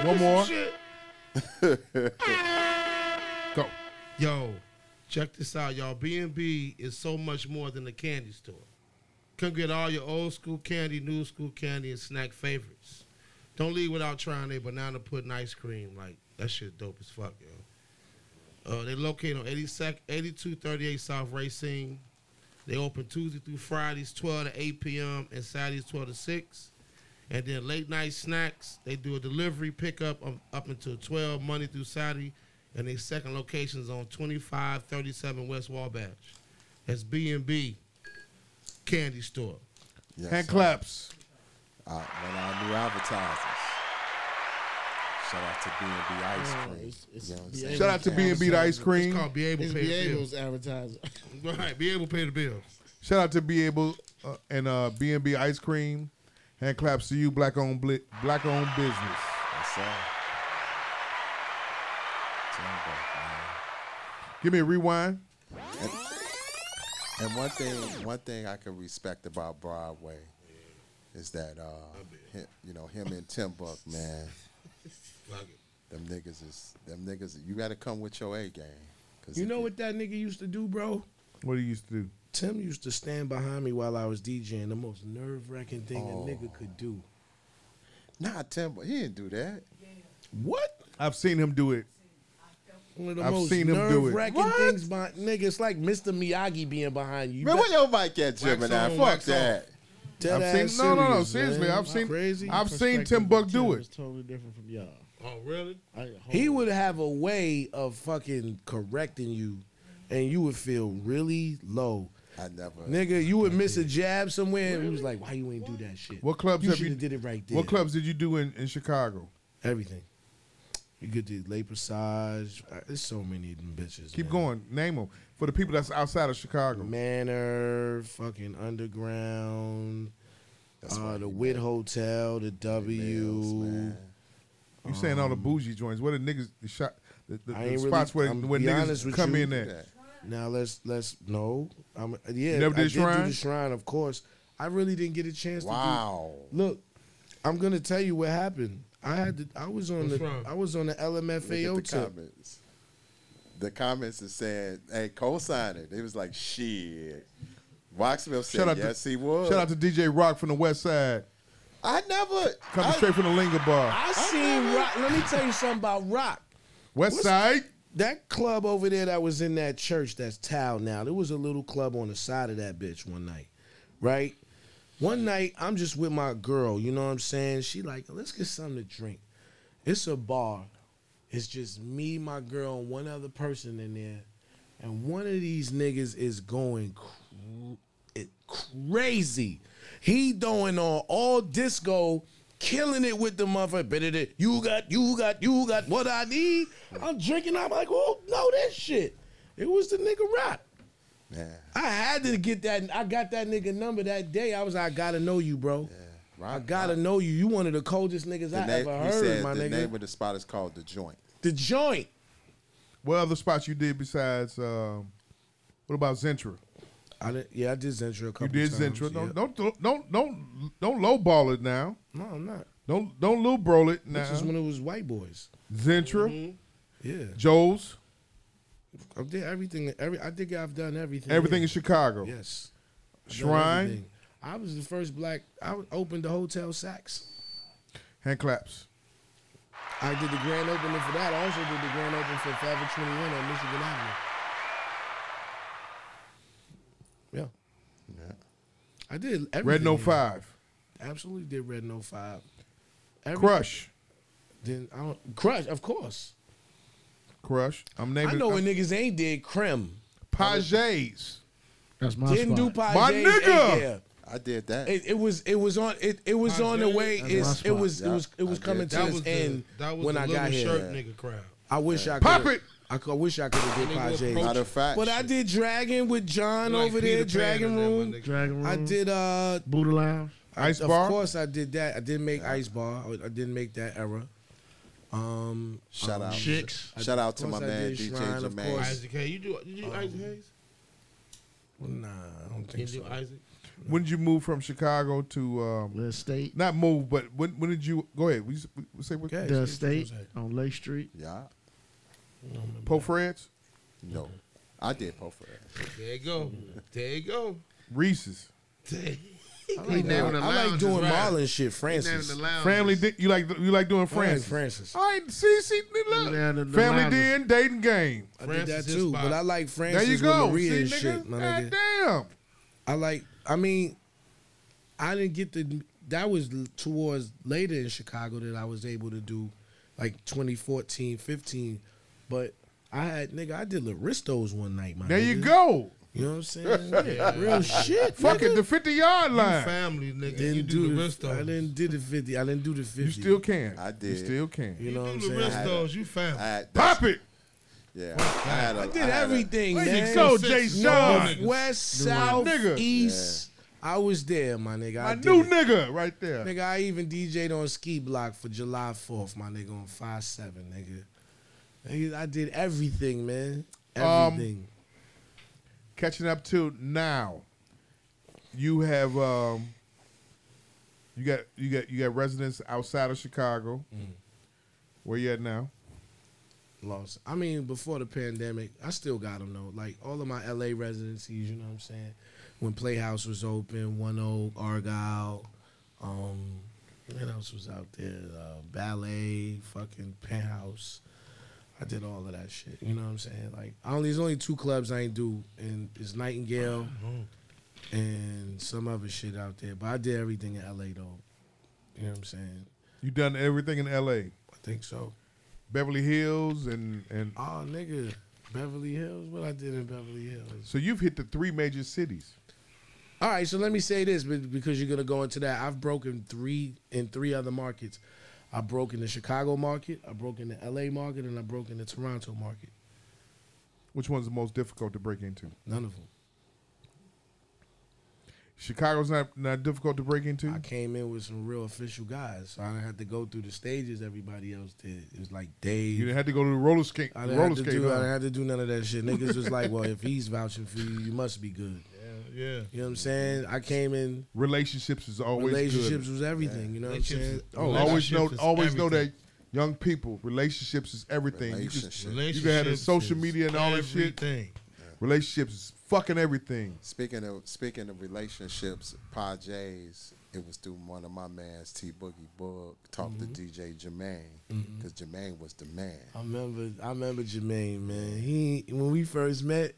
One more. Go. Yo, check this out, y'all. B and B is so much more than a candy store. Come get all your old school candy, new school candy, and snack favorites. Don't leave without trying their banana pudding ice cream. Like that shit dope as fuck, yo. Uh, they located on 82nd 8238 South Racine. They open Tuesday through Fridays, 12 to 8 p.m. and Saturdays, 12 to 6. And then late night snacks, they do a delivery pickup of, up until 12 Monday through Saturday. And their second location is on 2537 West Wabash. That's B&B Candy Store. Yes, Hand sir. claps. Uh, one of our new advertisers. Shout out to B&B Ice Yeah, Cream. it's- it's You know what I'm B- saying? Shout out to B&B the ice cream. It's called Be Able It's to be Pay the able's Bill. advertiser. Right, be able to pay the bill. Shout out to Be Able uh, and uh, B&B Ice Cream. Hand claps to you, black owned bli- black owned business. Yes, sir. Timber, man. Give me a rewind. And, and one thing, one thing I can respect about Broadway is that, uh, him, you know, him and Tim Buck, man. Them niggas is them niggas. You got to come with your A game. Cause You know what that nigga used to do, bro? What do you used to do? Tim used to stand behind me while I was DJing. The most nerve wracking thing Oh. a nigga oh. could do. Nah, Tim, Buck, he didn't do that. What? I've seen him do it. One of the I've most seen him do it. nerve wracking things behind nigga. It's like Mr. Miyagi being behind you. you Man, bet- where your mic at, Gemini? on, Fuck wax that. Dead I've ass seen no, no, no. Seriously, man. I've seen crazy. I've seen Tim Buck do it. it. is totally different from y'all. Oh, really? He would have a way of fucking correcting you, and you would feel really low. I never. Nigga, you would miss a jab somewhere, and he was like, "Why you ain't do that shit?" What clubs you have should you have did it right there. What clubs did you do in, in Chicago? Everything. You could do Le Passage. Uh, There's so many of them bitches. Keep man. going. Name them for the people that's outside of Chicago. Manor, fucking underground, That's why uh, the he Wit Hotel, the W. Mills, man. You saying all the bougie joints? Where the niggas the shot the, the, I the ain't spots really- where, I'm where be honest niggas with come you. in at? Now let's let's no. I'm yeah. You never did I did do Shrine? the shrine, of course. I really didn't get a chance Wow. to do. Look, I'm gonna tell you what happened. I had to. I was on What's the. wrong? I was on the Look at LMFAO the tip. comments. The comments is saying, "Hey, co-sign it." They was like, "Shit." Waxville said, Shout out "Yes, to he was." Shout out to DJ Rock from the West Side, I never. coming I, straight from the Linger Bar. I seen Rock. Let me tell you something about Rock. West what's- Side. That club over there that was in that church that's Tao now. There was a little club on the side of that bitch one night, right? One night I'm just with my girl. You know what I'm saying? She like, let's get something to drink. It's a bar. It's just me, my girl, and one other person in there. And one of these niggas is going cr- it crazy. He doing on all disco, killing it with the motherfucker. Better You got, you got, you got what I need. I'm drinking. I'm like, oh no, that shit. It was the nigga Rock. Man, I had to get that. I got that nigga number that day. I was like, I gotta know you, bro. Rock- I gotta know you. You one of the coldest niggas the I name, ever he heard, said my nigga. the nigga. name of the spot is called the Joint. the joint. What other spots you did besides? Um, what about Zentra? I did, yeah, I did Zentra a couple You did times. Zentra. Don't don't don't don't don't lowball it now. No, I'm not. Don't don't lowbro it now. This is when it was white boys. Zentra, mm-hmm. Yeah, Joe's, I did everything. Every I think I've done everything. everything in. Chicago. Yes. I've Shrine. I was the first black. I opened the Hotel Sax. hand claps. I did the grand opening for that. I also did the grand opening for Forever 21 on Michigan Avenue. Yeah. Yeah. I did everything. Red No. Five, Absolutely did Red No 5. Every- Crush, Then I don't, Crush, of course. Crush. I'm naming. I know when niggas ain't did Creme. Pages. That's my Didn't do spot. Pages. My nigga! Yeah. I did that. It, it was it was on it, it was on the way. That's It's, it was it was it was I coming did. to That its was the, that was when the I little got shirt here. nigga crowd. I wish I Pop could. it. I, could, I wish I could have did Nigga, Matter of fact, But I did Dragon with John Like over Peter there, Pan Dragon and that, my Room. nigga. Dragon Room. I did uh Buddha Lounge. Ice Bar. of Bar. course I did that. I didn't make Ice Bar. I, I didn't make that era. Um shout out, Chicks. shout out Of to my course I man did DJ Shrine, of Jermaine. course. Isaac Hayes. You do? Did you do Isaac Hayes? nah, I don't You think do so. Isaac? When did you move from Chicago to? Um, The Estate. not move, but when when did you go ahead? We, s- we say what? Okay. The Yes, Estate on Lake Street. Yeah, Po Freds, no, I did Poe for There you go. There you go. Reese's. I like, naming I like lounges, doing right. Marlon shit. Francis. naming the lounges. Family, di- you like you like doing I like Francis. Francis. All right, see, see, look. Yeah, the- the Family lounges. Den, dating game. I did that too, but I like Francis There you go. with Maria See, and nigga? shit, my God nigga. damn. I like. I mean, I didn't get the. That was towards later in Chicago that I was able to do, like 2014, 15. But I had nigga, I did Laristos one night, my nigga. There nigga. you go. You know what I'm saying? Yeah, real shit. Fuck nigga. it, the 50 yard You line. family, nigga. Didn't you do, do the the, Ristos. I didn't do the 50. I didn't do the 50. You still can. I did. You still can. You know what I'm saying? You do the saying? Ristos. You family. I had, Pop it. Yeah, I had a, I did had everything, There man. you go, Six- Jay six- Sean. North, west, My south, nigga. east. I was there, my nigga. I did new it. nigga right there. Nigga, I even DJ'd on Ski Block for July 4th, my nigga, on 5-7, nigga. I did everything, man. Um, Everything. Catching up to now. You have um you got you got you got residents outside of Chicago. Mm-hmm. Where you at now? Lost. I mean, before the pandemic, I still got them, though. Like, all of my L.A. residencies, you know what I'm saying? When Playhouse was open, One Oak, Argyle, um, what else was out there? Uh, Ballet, fucking Penthouse. I did all of that shit. You know what I'm saying? Like, I only there's only two clubs I ain't do, and it's Nightingale mm-hmm. and some other shit out there. But I did everything in LA though. You know what I'm saying? You done everything in L.A. I think so. Beverly Hills and and Oh nigga, Beverly Hills. What I did in Beverly Hills. so you've hit the three major cities. All right, so let me say this be- because you're gonna go into that. I've broken three in three other markets. I broke in the Chicago market, I broke in the LA market, and I broke in the Toronto market. Which one's the most difficult to break into? None of them. Chicago's not not difficult to break into. I came in with some real official guys, so I didn't have to go through the stages everybody else did. It was like Dave. You didn't have to go to the roller skate. I didn't, roller have to skate. do, I didn't have to do none of that shit. Niggas was like, well, if he's vouching for you, you must be good. Yeah. You know what I'm saying? I came in. Relationships is always relationships good. was everything. You know what I'm saying? Oh, always know, Relationships is always know that young people, relationships is everything. You, just, Relationship. you can have the social media and all that shit. everything. Relationships is fucking everything. Speaking of speaking of relationships, Pa J's, it was through one of my mans, T Boogie Bug, talked Mm-hmm. to DJ Jermaine, because Jermaine was the man. I remember. I remember Jermaine, man. He when we first met.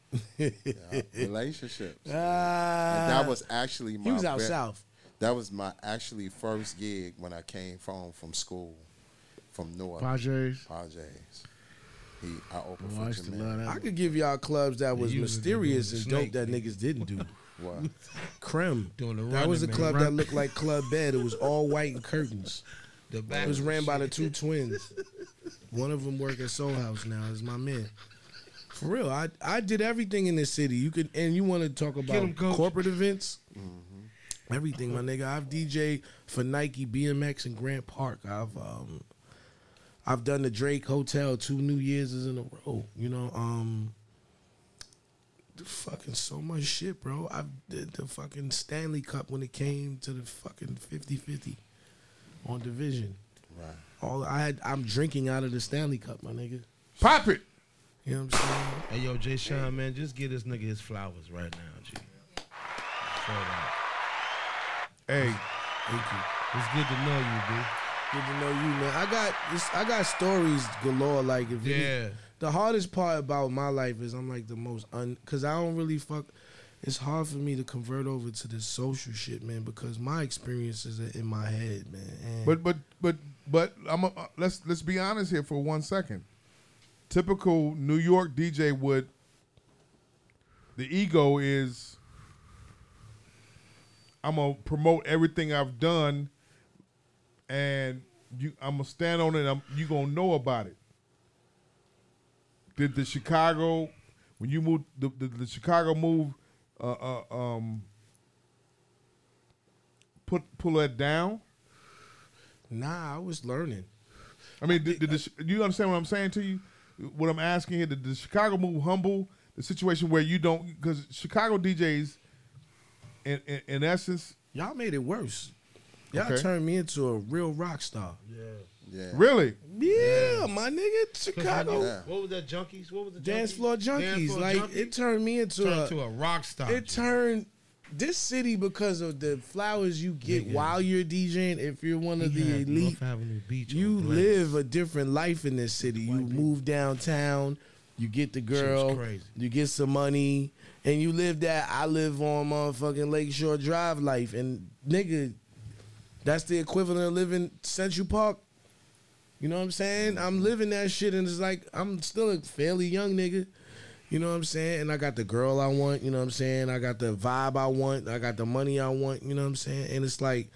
Relationships. Ah, and that was actually my he was out ve- south. That was my actually first gig when I came home from school, from North Padres. Pa J's. He, I opened Oh, for Jermaine. I could give y'all clubs that was mysterious and dope that niggas didn't do. What? Creme. Doing the that was a running, club man. that looked like Club Bed. It was all white and curtains. The back It was ran by the two twins. One of them work at Soul House now. Is my man. For real, I I did everything in this city. You could and you want to talk about coach. corporate events. Everything, my nigga. I've DJ for Nike, BMX, and Grant Park. I've um, I've done the Drake Hotel two New Year's in a row. You know, um, fucking so much shit, bro. I did the fucking Stanley Cup when it came to the fucking 50-50 on division. Right. All I had, I'm drinking out of the Stanley Cup, my nigga. Pop it. You know what I'm saying? Hey yo, Jay Sean, man, just give this nigga his flowers right now, G. Straight up. Hey, Thank you. It's good to know you, B. Good to know you, man. I got this. I got stories galore. Like if you, Yeah. The hardest part about my life is I'm like the most un because I don't really fuck. It's hard for me to convert over to this social shit, man, because my experiences are in my head, man. And but but but but I'm a, uh, let's let's be honest here for one second. Typical New York DJ would. The ego is. I'm gonna promote everything I've done, and you. I'm gonna stand on it. I'm, you gonna know about it. Did the Chicago, when you moved the the, the Chicago move, uh, uh, um, put pull that down? nah, I was learning. I mean, did, did the, you understand what I'm saying to you? What I'm asking here, did the Chicago move humble the situation where you don't, because Chicago DJs, in, in, in essence, Y'all made it worse. Y'all Okay. turned me into a real rock star. Yeah. Really, Yeah, my nigga, Chicago Yeah. What was that, junkies? What was the dance junkies? floor Dance junkies. floor like junkies? it turned me into turned a. to a rock star. it G. turned this city because of the flowers you get Yeah. while you're DJing. If you're one of He the had elite, North Avenue Beach you blast. live a different life in this city. You move downtown, you get the was girl, crazy. you get some money, and you live that. I live on motherfucking Lakeshore Drive life, and nigga, that's the equivalent of living Central Park. You know what I'm saying? I'm living that shit, and it's like I'm still a fairly young nigga. You know what I'm saying? And I got the girl I want. You know what I'm saying? I got the vibe I want. I got the money I want. You know what I'm saying? And it's like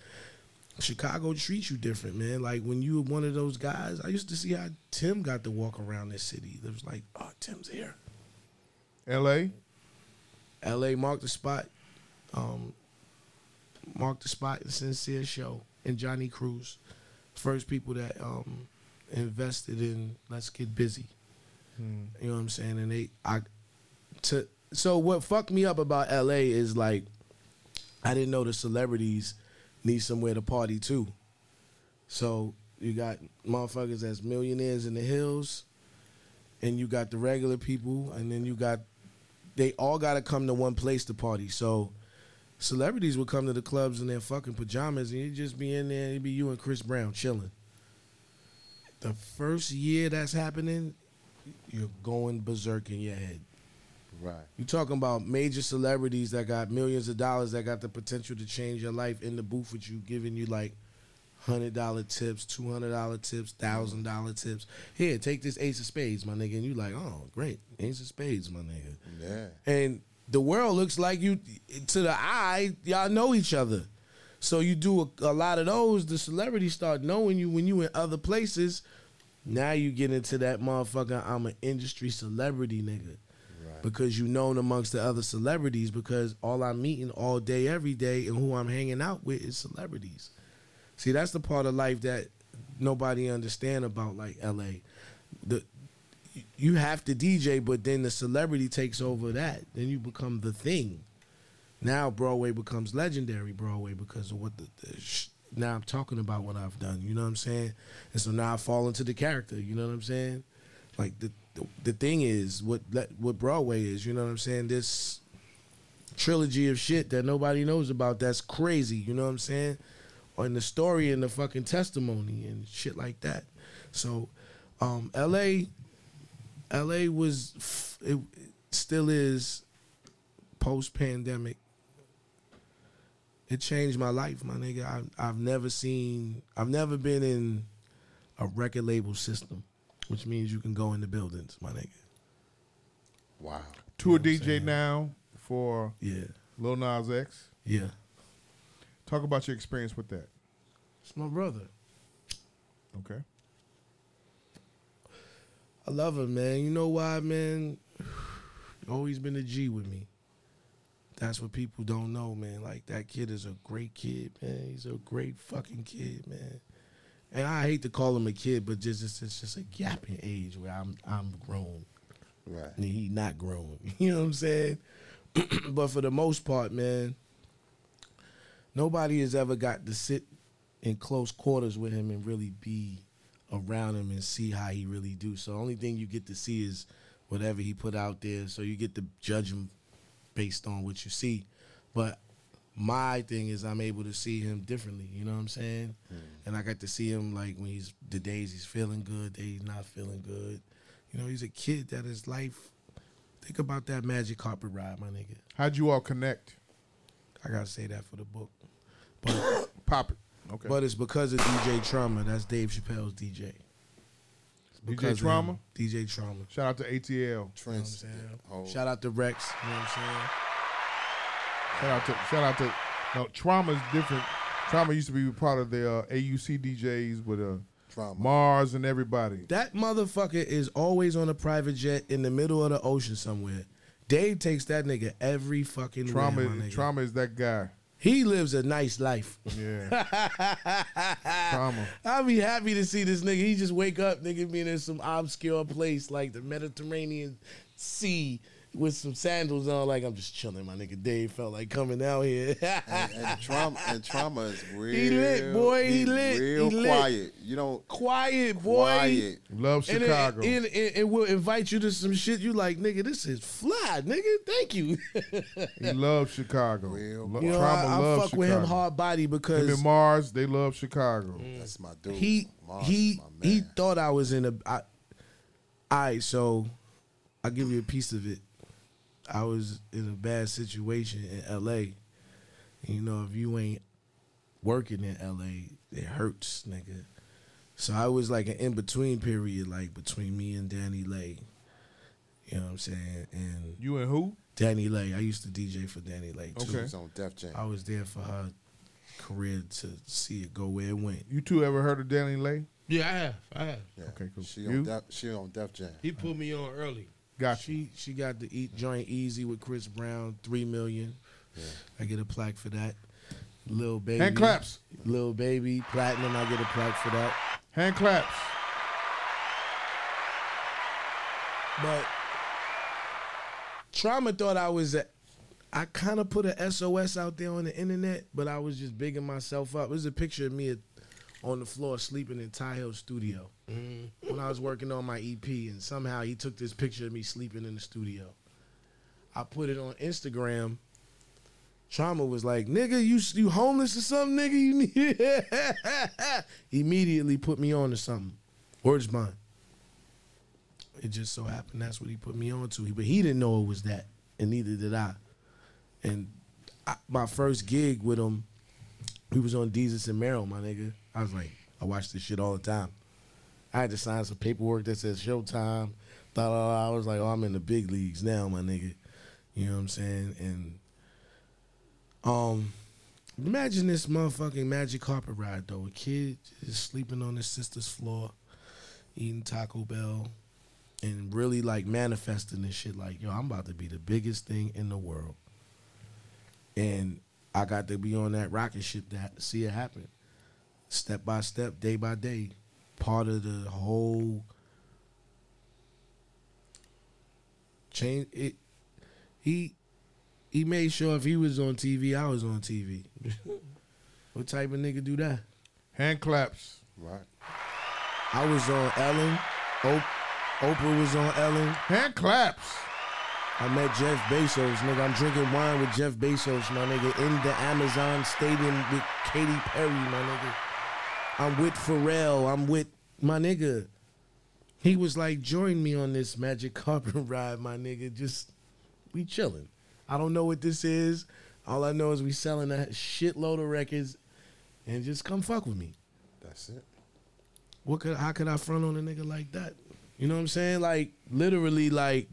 Chicago treats you different, man. Like when you were one of those guys, I used to see how Tim got to walk around this city. It was like, oh, Tim's here. L.A. L.A. marked the spot. Um, marked the spot in Sincere Show and Johnny Cruz, first people that um invested in Let's Get Busy. Hmm. You know what I'm saying? And they, I, to so what fucked me up about L.A. is like, I didn't know the celebrities need somewhere to party too. So you got motherfuckers that's millionaires in the hills, and you got the regular people, and then you got they all got to come to one place to party. So celebrities would come to the clubs in their fucking pajamas, and you'd just be in there. It'd be you and Chris Brown chilling. The first year that's happening, you're going berserk in your head. Right. You talking about major celebrities that got millions of dollars that got the potential to change your life in the booth with you, giving you like hundred dollar tips, two hundred dollar tips, thousand dollar tips. Here, take this ace of spades, my nigga. And you like, oh, great, ace of spades, my nigga. Yeah. And the world looks like you, to the eye, y'all know each other. So you do a, a lot of those. The celebrities start knowing you when you in other places. Now you get into that motherfucker. I'm an industry celebrity nigga because you known amongst the other celebrities because all I'm meeting all day, every day, and who I'm hanging out with is celebrities. See, that's the part of life that nobody understand about like LA. The you have to DJ, but then the celebrity takes over that. Then you become the thing. Now Broadway becomes legendary Broadway because of what the, the sh- now I'm talking about what I've done. You know what I'm saying? And so now I fall into the character. You know what I'm saying? Like the the, the thing is what what Broadway is. You know what I'm saying? This trilogy of shit that nobody knows about. That's crazy. You know what I'm saying? And the story and the fucking testimony and shit like that. So, um, L.A. L.A. was it, it still is post pandemic. It changed my life, my nigga. I, I've never seen. I've never been in a record label system, which means you can go in the buildings, my nigga. Wow. Tour DJ now for Yeah. Lil Nas X. Yeah. Talk about your experience with that. It's my brother. Okay. I love him, man. You know why, man? Always been a G with me. That's what people don't know, man. Like that kid is a great kid, man. He's a great fucking kid, man. And I hate to call him a kid, but just it's, it's just a gap in age where I'm I'm grown. Right. And he not grown. You know what I'm saying? but for the most part, man, nobody has ever got to sit in close quarters with him and really be around him and see how he really do. So the only thing you get to see is whatever he put out there. So you get to judge him based on what you see. But my thing is I'm able to see him differently. You know what I'm saying? Mm. And I got to see him like when he's the days he's feeling good, days he's not feeling good. You know, he's a kid that his life. Think about that magic carpet ride, my nigga. How'd you all connect? I gotta say that for the book. But Pop it. Okay. But it's because of DJ Trauma. That's Dave Chappelle's DJ. It's DJ because of him. Trauma? DJ Trauma. Shout out to ATL. Trans. Oh. Shout out to Rex. You know what I'm saying? Shout out to shout out to no trauma is different. Trauma used to be part of the uh, AUC DJs with uh, Trauma. Mars and everybody. That motherfucker is always on a private jet in the middle of the ocean somewhere. Dave takes that nigga every fucking Trauma where, my nigga. trauma is that guy. He lives a nice life. Yeah. I'll be happy to see this nigga. He just wake up, nigga, being in some obscure place like the Mediterranean Sea, with some sandals on, like I'm just chilling. My nigga Dave felt like coming out here. and, and trauma and trauma is real. He lit, boy, he lit, Real he lit. quiet. You don't quiet, boy. Quiet. Love And, Chicago. and, and, and we'll invite you to some shit. You like, nigga, this is fly, nigga. Thank you. he loves Chicago. Lo- You know, Trauma I, I loves fuck Chicago. with him hard body Him because and Mars, they love Chicago. Mm. That's my dude. he Mars he is my he thought I was in a. I, all right, so I'll give you a piece of it. I was in a bad situation in L.A. You know, if you ain't working in L.A., it hurts, nigga. So I was like an in between period, like between me and DaniLeigh. You know what I'm saying? And You and who? DaniLeigh. I used to DJ for DaniLeigh too. She was on Def Jam. I was there for her career to see it go where it went. You two ever heard of DaniLeigh? Yeah, I have. I have. Yeah. Okay, cool. She You? on Def, she on Def Jam. He put me on early. Got you. She she got the eat joint easy with Chris Brown, three million. I get a plaque for that. Little baby. Hand claps. Little baby, platinum, I get a plaque for that. Hand claps. But Trauma thought I was a I kind of put a SOS out there on the internet, but I was just bigging myself up. It was a picture of me at, on the floor sleeping in Ty Hill Studio mm-hmm. when I was working on my EP, and somehow he took this picture of me sleeping in the studio. I put it on Instagram. Trauma was like, "Nigga, you you homeless or something, nigga? You need." Immediately put me on to something. Words mine. It just so happened that's what he put me on to. But he didn't know it was that, and neither did I. And I, my first gig with him, we was on Jesus and Merrill, my nigga. I was like, I watch this shit all the time. I had to sign some paperwork that says Showtime. Da, da, da. I was like, oh, I'm in the big leagues now, my nigga. You know what I'm saying? And um, imagine this motherfucking magic carpet ride though. A kid just sleeping on his sister's floor, eating Taco Bell, and really like manifesting this shit. Like, yo, I'm about to be the biggest thing in the world. And I got to be on that rocket ship to see it happen, step by step, day by day. Part of the whole change. It he he made sure if he was on TV, I was on TV. what type of nigga do that? Hand claps. Right. I was on Ellen. Op- Oprah was on Ellen. Hand claps. I met Jeff Bezos, nigga. I'm drinking wine with Jeff Bezos, my nigga, in the Amazon Stadium with Katy Perry, my nigga. I'm with Pharrell. I'm with my nigga. He was like, join me on this magic carpet ride, my nigga. Just we chilling. I don't know what this is. All I know is we selling a shitload of records, and just come fuck with me. That's it. What could how could I front on a nigga like that? You know what I'm saying? Like literally, like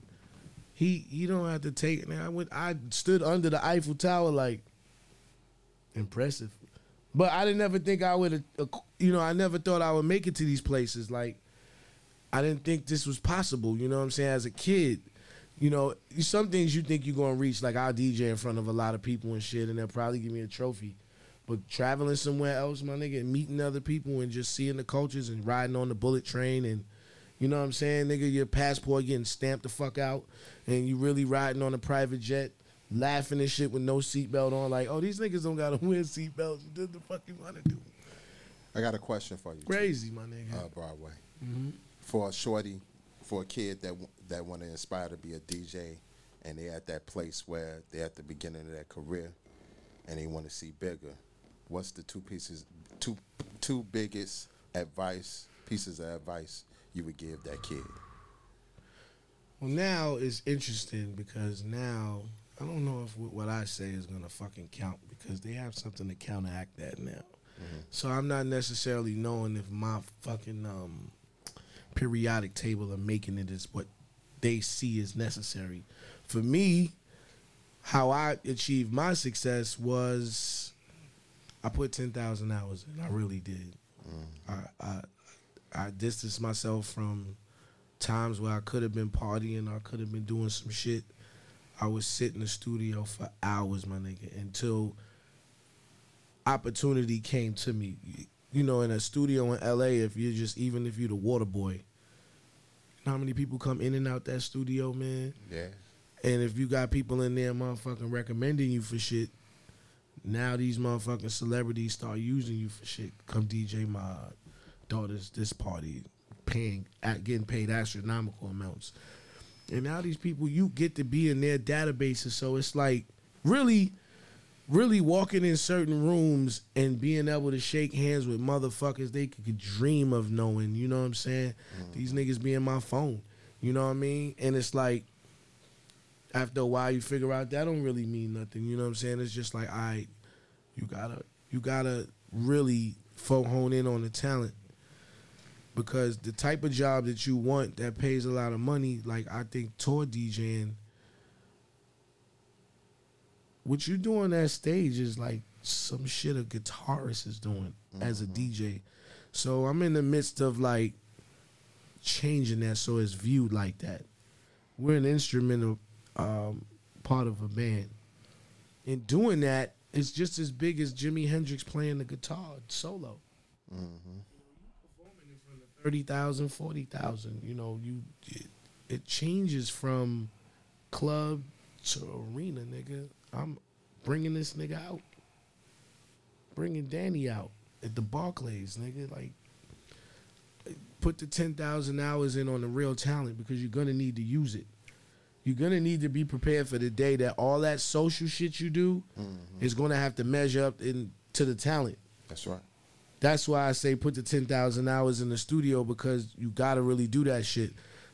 he he don't have to take. Man, I went. I stood under the Eiffel Tower, like impressive. But I didn't ever think I would. Uh, You know, I never thought I would make it to these places. Like I didn't think this was possible. You know what I'm saying? As a kid, you know, some things you think you're gonna reach. Like I'll DJ in front of a lot of people and shit, and they'll probably give me a trophy. But traveling somewhere else, my nigga, and meeting other people and just seeing the cultures and riding on the bullet train and you know what I'm saying, nigga, your passport getting stamped the fuck out and you really riding on a private jet, laughing and shit with no seatbelt on, like, oh, these niggas don't gotta wear seatbelts. What the fuck you wanna do? I got a question for you. too. Crazy, my nigga. Uh, Broadway. Mhm. For a shorty, for a kid that w- that want to inspire to be a DJ, and they at that place where they're at the beginning of their career, and they want to see bigger. What's the two pieces, two two biggest advice pieces of advice you would give that kid? Well, now it's interesting because now I don't know if what I say is gonna fucking count because they have something to counteract that now. So I'm not necessarily knowing if my fucking um, periodic table of making it is what they see is necessary. For me, how I achieved my success was I put ten thousand hours in. I really did. I, I I distanced myself from times where I could have been partying, I could have been doing some shit. I would sit in the studio for hours, my nigga, until opportunity came to me. You know, in a studio in LA, if you're just even if you're the water boy, how many people come in and out that studio, man? Yeah. And if you got people in there motherfucking recommending you for shit, now these motherfucking celebrities start using you for shit. Come DJ my daughter's this party, paying at getting paid astronomical amounts. And now these people you get to be in their databases. So it's like really, really walking in certain rooms and being able to shake hands with motherfuckers they could dream of knowing. You know what I'm saying? Mm-hmm. These niggas be in my phone. You know what I mean? And it's like after a while you figure out that don't really mean nothing. You know what I'm saying? It's just like, right, you gotta you gotta really hone in on the talent. Because the type of job that you want that pays a lot of money, like I think tour DJing, what you do on that stage is like some shit a guitarist is doing as a DJ. So I'm in the midst of like changing that so it's viewed like that. We're an instrumental um, part of a band. In doing that, it's just as big as Jimi Hendrix playing the guitar solo. Mm-hmm. 30,000, 40,000. You know, you it, it changes from club to arena, nigga. I'm bringing this nigga out. Bringing Danny out at the Barclays, nigga. Like, put the 10,000 hours in on the real talent because you're going to need to use it. You're going to need to be prepared for the day that all that social shit you do mm-hmm. is going to have to measure up in, to the talent. That's right. That's why I say put the 10,000 hours in the studio because you got to really do that shit.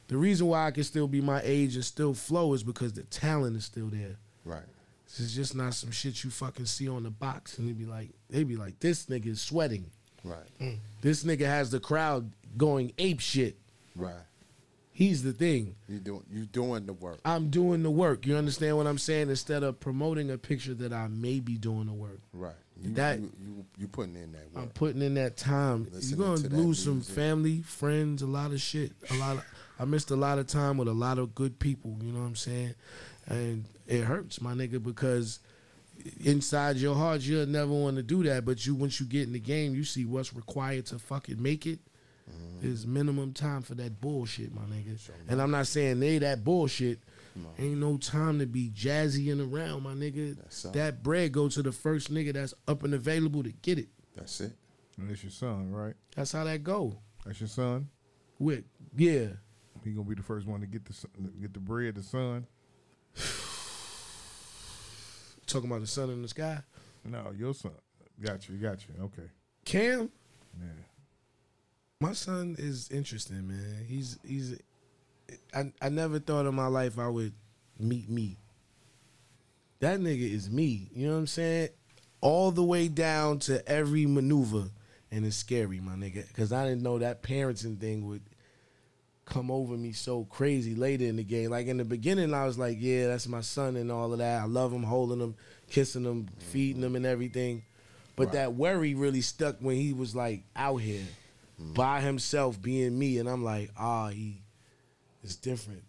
The reason why I can still be my age and still flow is because the talent is still there. Right. It's just not some shit you fucking see on the box and they be like, they be like, this nigga is sweating. Right. Mm. This nigga has the crowd going ape shit. Right. He's the thing. You doing you doing the work. I'm doing the work. You understand what I'm saying? Instead of promoting a picture that I may be doing the work. Right. You, That- you, you you putting in that work. I'm putting in that time. Listening You're gonna that lose some family, friends, a lot of shit. A lot of I missed a lot of time with a lot of good people, you know what I'm saying? And it hurts, my nigga, because inside your heart you'll never want to do that. But you once you get in the game, you see what's required to fucking make it. Mm-hmm. There's minimum time for that bullshit, my nigga. And I'm not saying they that bullshit. Ain't no time to be jazzy and around, my nigga. That bread go to the first nigga that's up and available to get it. That's it. And it's your son, right? That's how that go. That's your son. With yeah, He gonna be the first one to get the get the bread. The son. Talking about the sun in the sky. No, your son. Got you. Got you. Okay. Cam, Yeah. my son is interesting, man. He's he's. I I never thought in my life I would meet me. That nigga is me. You know what I'm saying? All the way down to every maneuver, and it's scary, my nigga, because I didn't know that parenting thing would come over me so crazy later in the game. Like in the beginning, I was like, yeah, that's my son and all of that. I love him, holding him, kissing him, feeding him, and everything. But that worry really stuck when he was like out here by himself, being me, and I'm like, ah, he is different.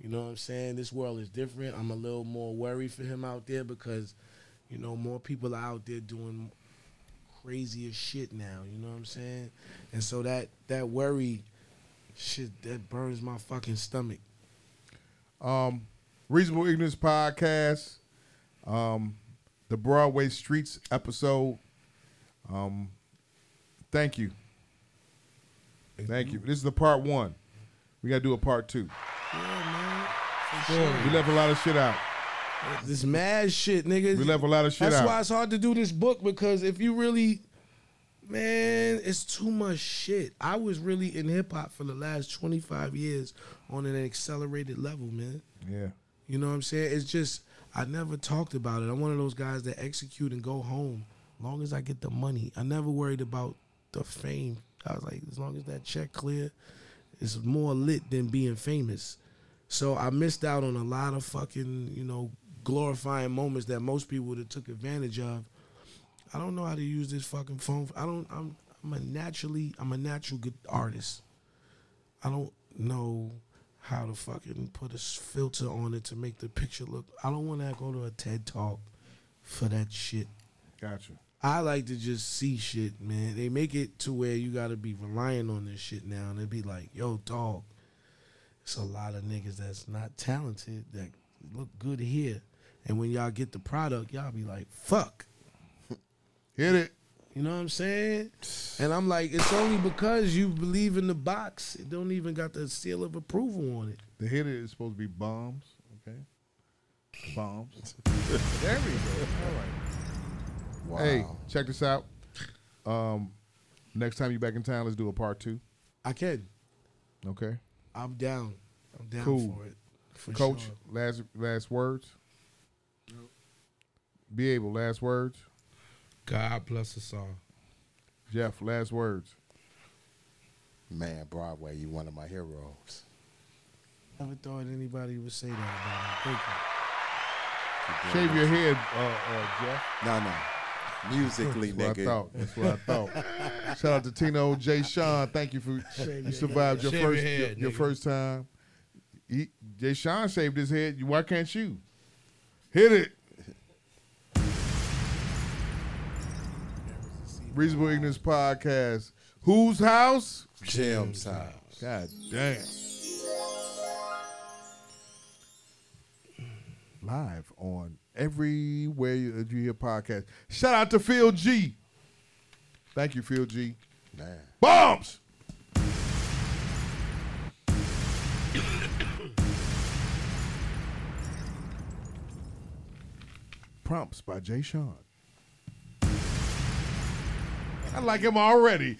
You know what I'm saying? This world is different. I'm a little more worried for him out there because, you know, more people are out there doing crazier shit now. You know what I'm saying? And so that that worry, shit, that burns my fucking stomach. Um, Reasonable Ignorance Podcast. Um, the Broadway Streets episode. Um, thank you. Thank you. This is the part one. We gotta do a part two. Yeah, man. We left a lot of shit out. This mad shit, nigga. We left a lot of shit That's out. That's why it's hard to do this book because if you really, man, it's too much shit. I was really in hip hop for the last 25 years on an accelerated level, man. Yeah. You know what I'm saying? It's just, I never talked about it. I'm one of those guys that execute and go home long as I get the money. I never worried about the fame. I was like, as long as that check clear, it's more lit than being famous. So I missed out on a lot of fucking, you know, glorifying moments that most people would have took advantage of. I don't know how to use this fucking phone. I don't. I'm. I'm a naturally. I'm a natural good artist. I don't know how to fucking put a filter on it to make the picture look. I don't want to go to a TED talk for that shit. Gotcha. I like to just see shit, man. They make it to where you got to be relying on this shit now, and they be like, "Yo, dog, it's a lot of niggas that's not talented that look good here. And when y'all get the product, y'all be like, fuck. Hit it. You know what I'm saying? And I'm like, it's only because you believe in the box. It don't even got the seal of approval on it. The hit it is supposed to be bombs. Okay. Bombs. there we go. All right. Hey, check this out. Um, next time you back in town, let's do a part two. I can. Okay. I'm down. I'm down cool. for it. For Coach, sure. last last words. Be able last words. God bless us all. Jeff, last words. Man, Broadway, you one of my heroes. Never thought anybody would say that about me. Thank you. Shave your head, uh, uh, Jeff. No, no. Musically, That's what nigga. I thought. That's what I thought. Shout out to Tino J. Sean. Thank you for Shave you survived your your first head, your, your first time. He, Jay Sean shaved his head. Why can't you? Hit it. Reasonable Ignorance Podcast. Whose house? Jim's house. God damn. Live on everywhere you, you hear podcast. Shout out to Phil G. Thank you, Phil G. Man. Bombs! Prompts by Jay Sean. I like him already.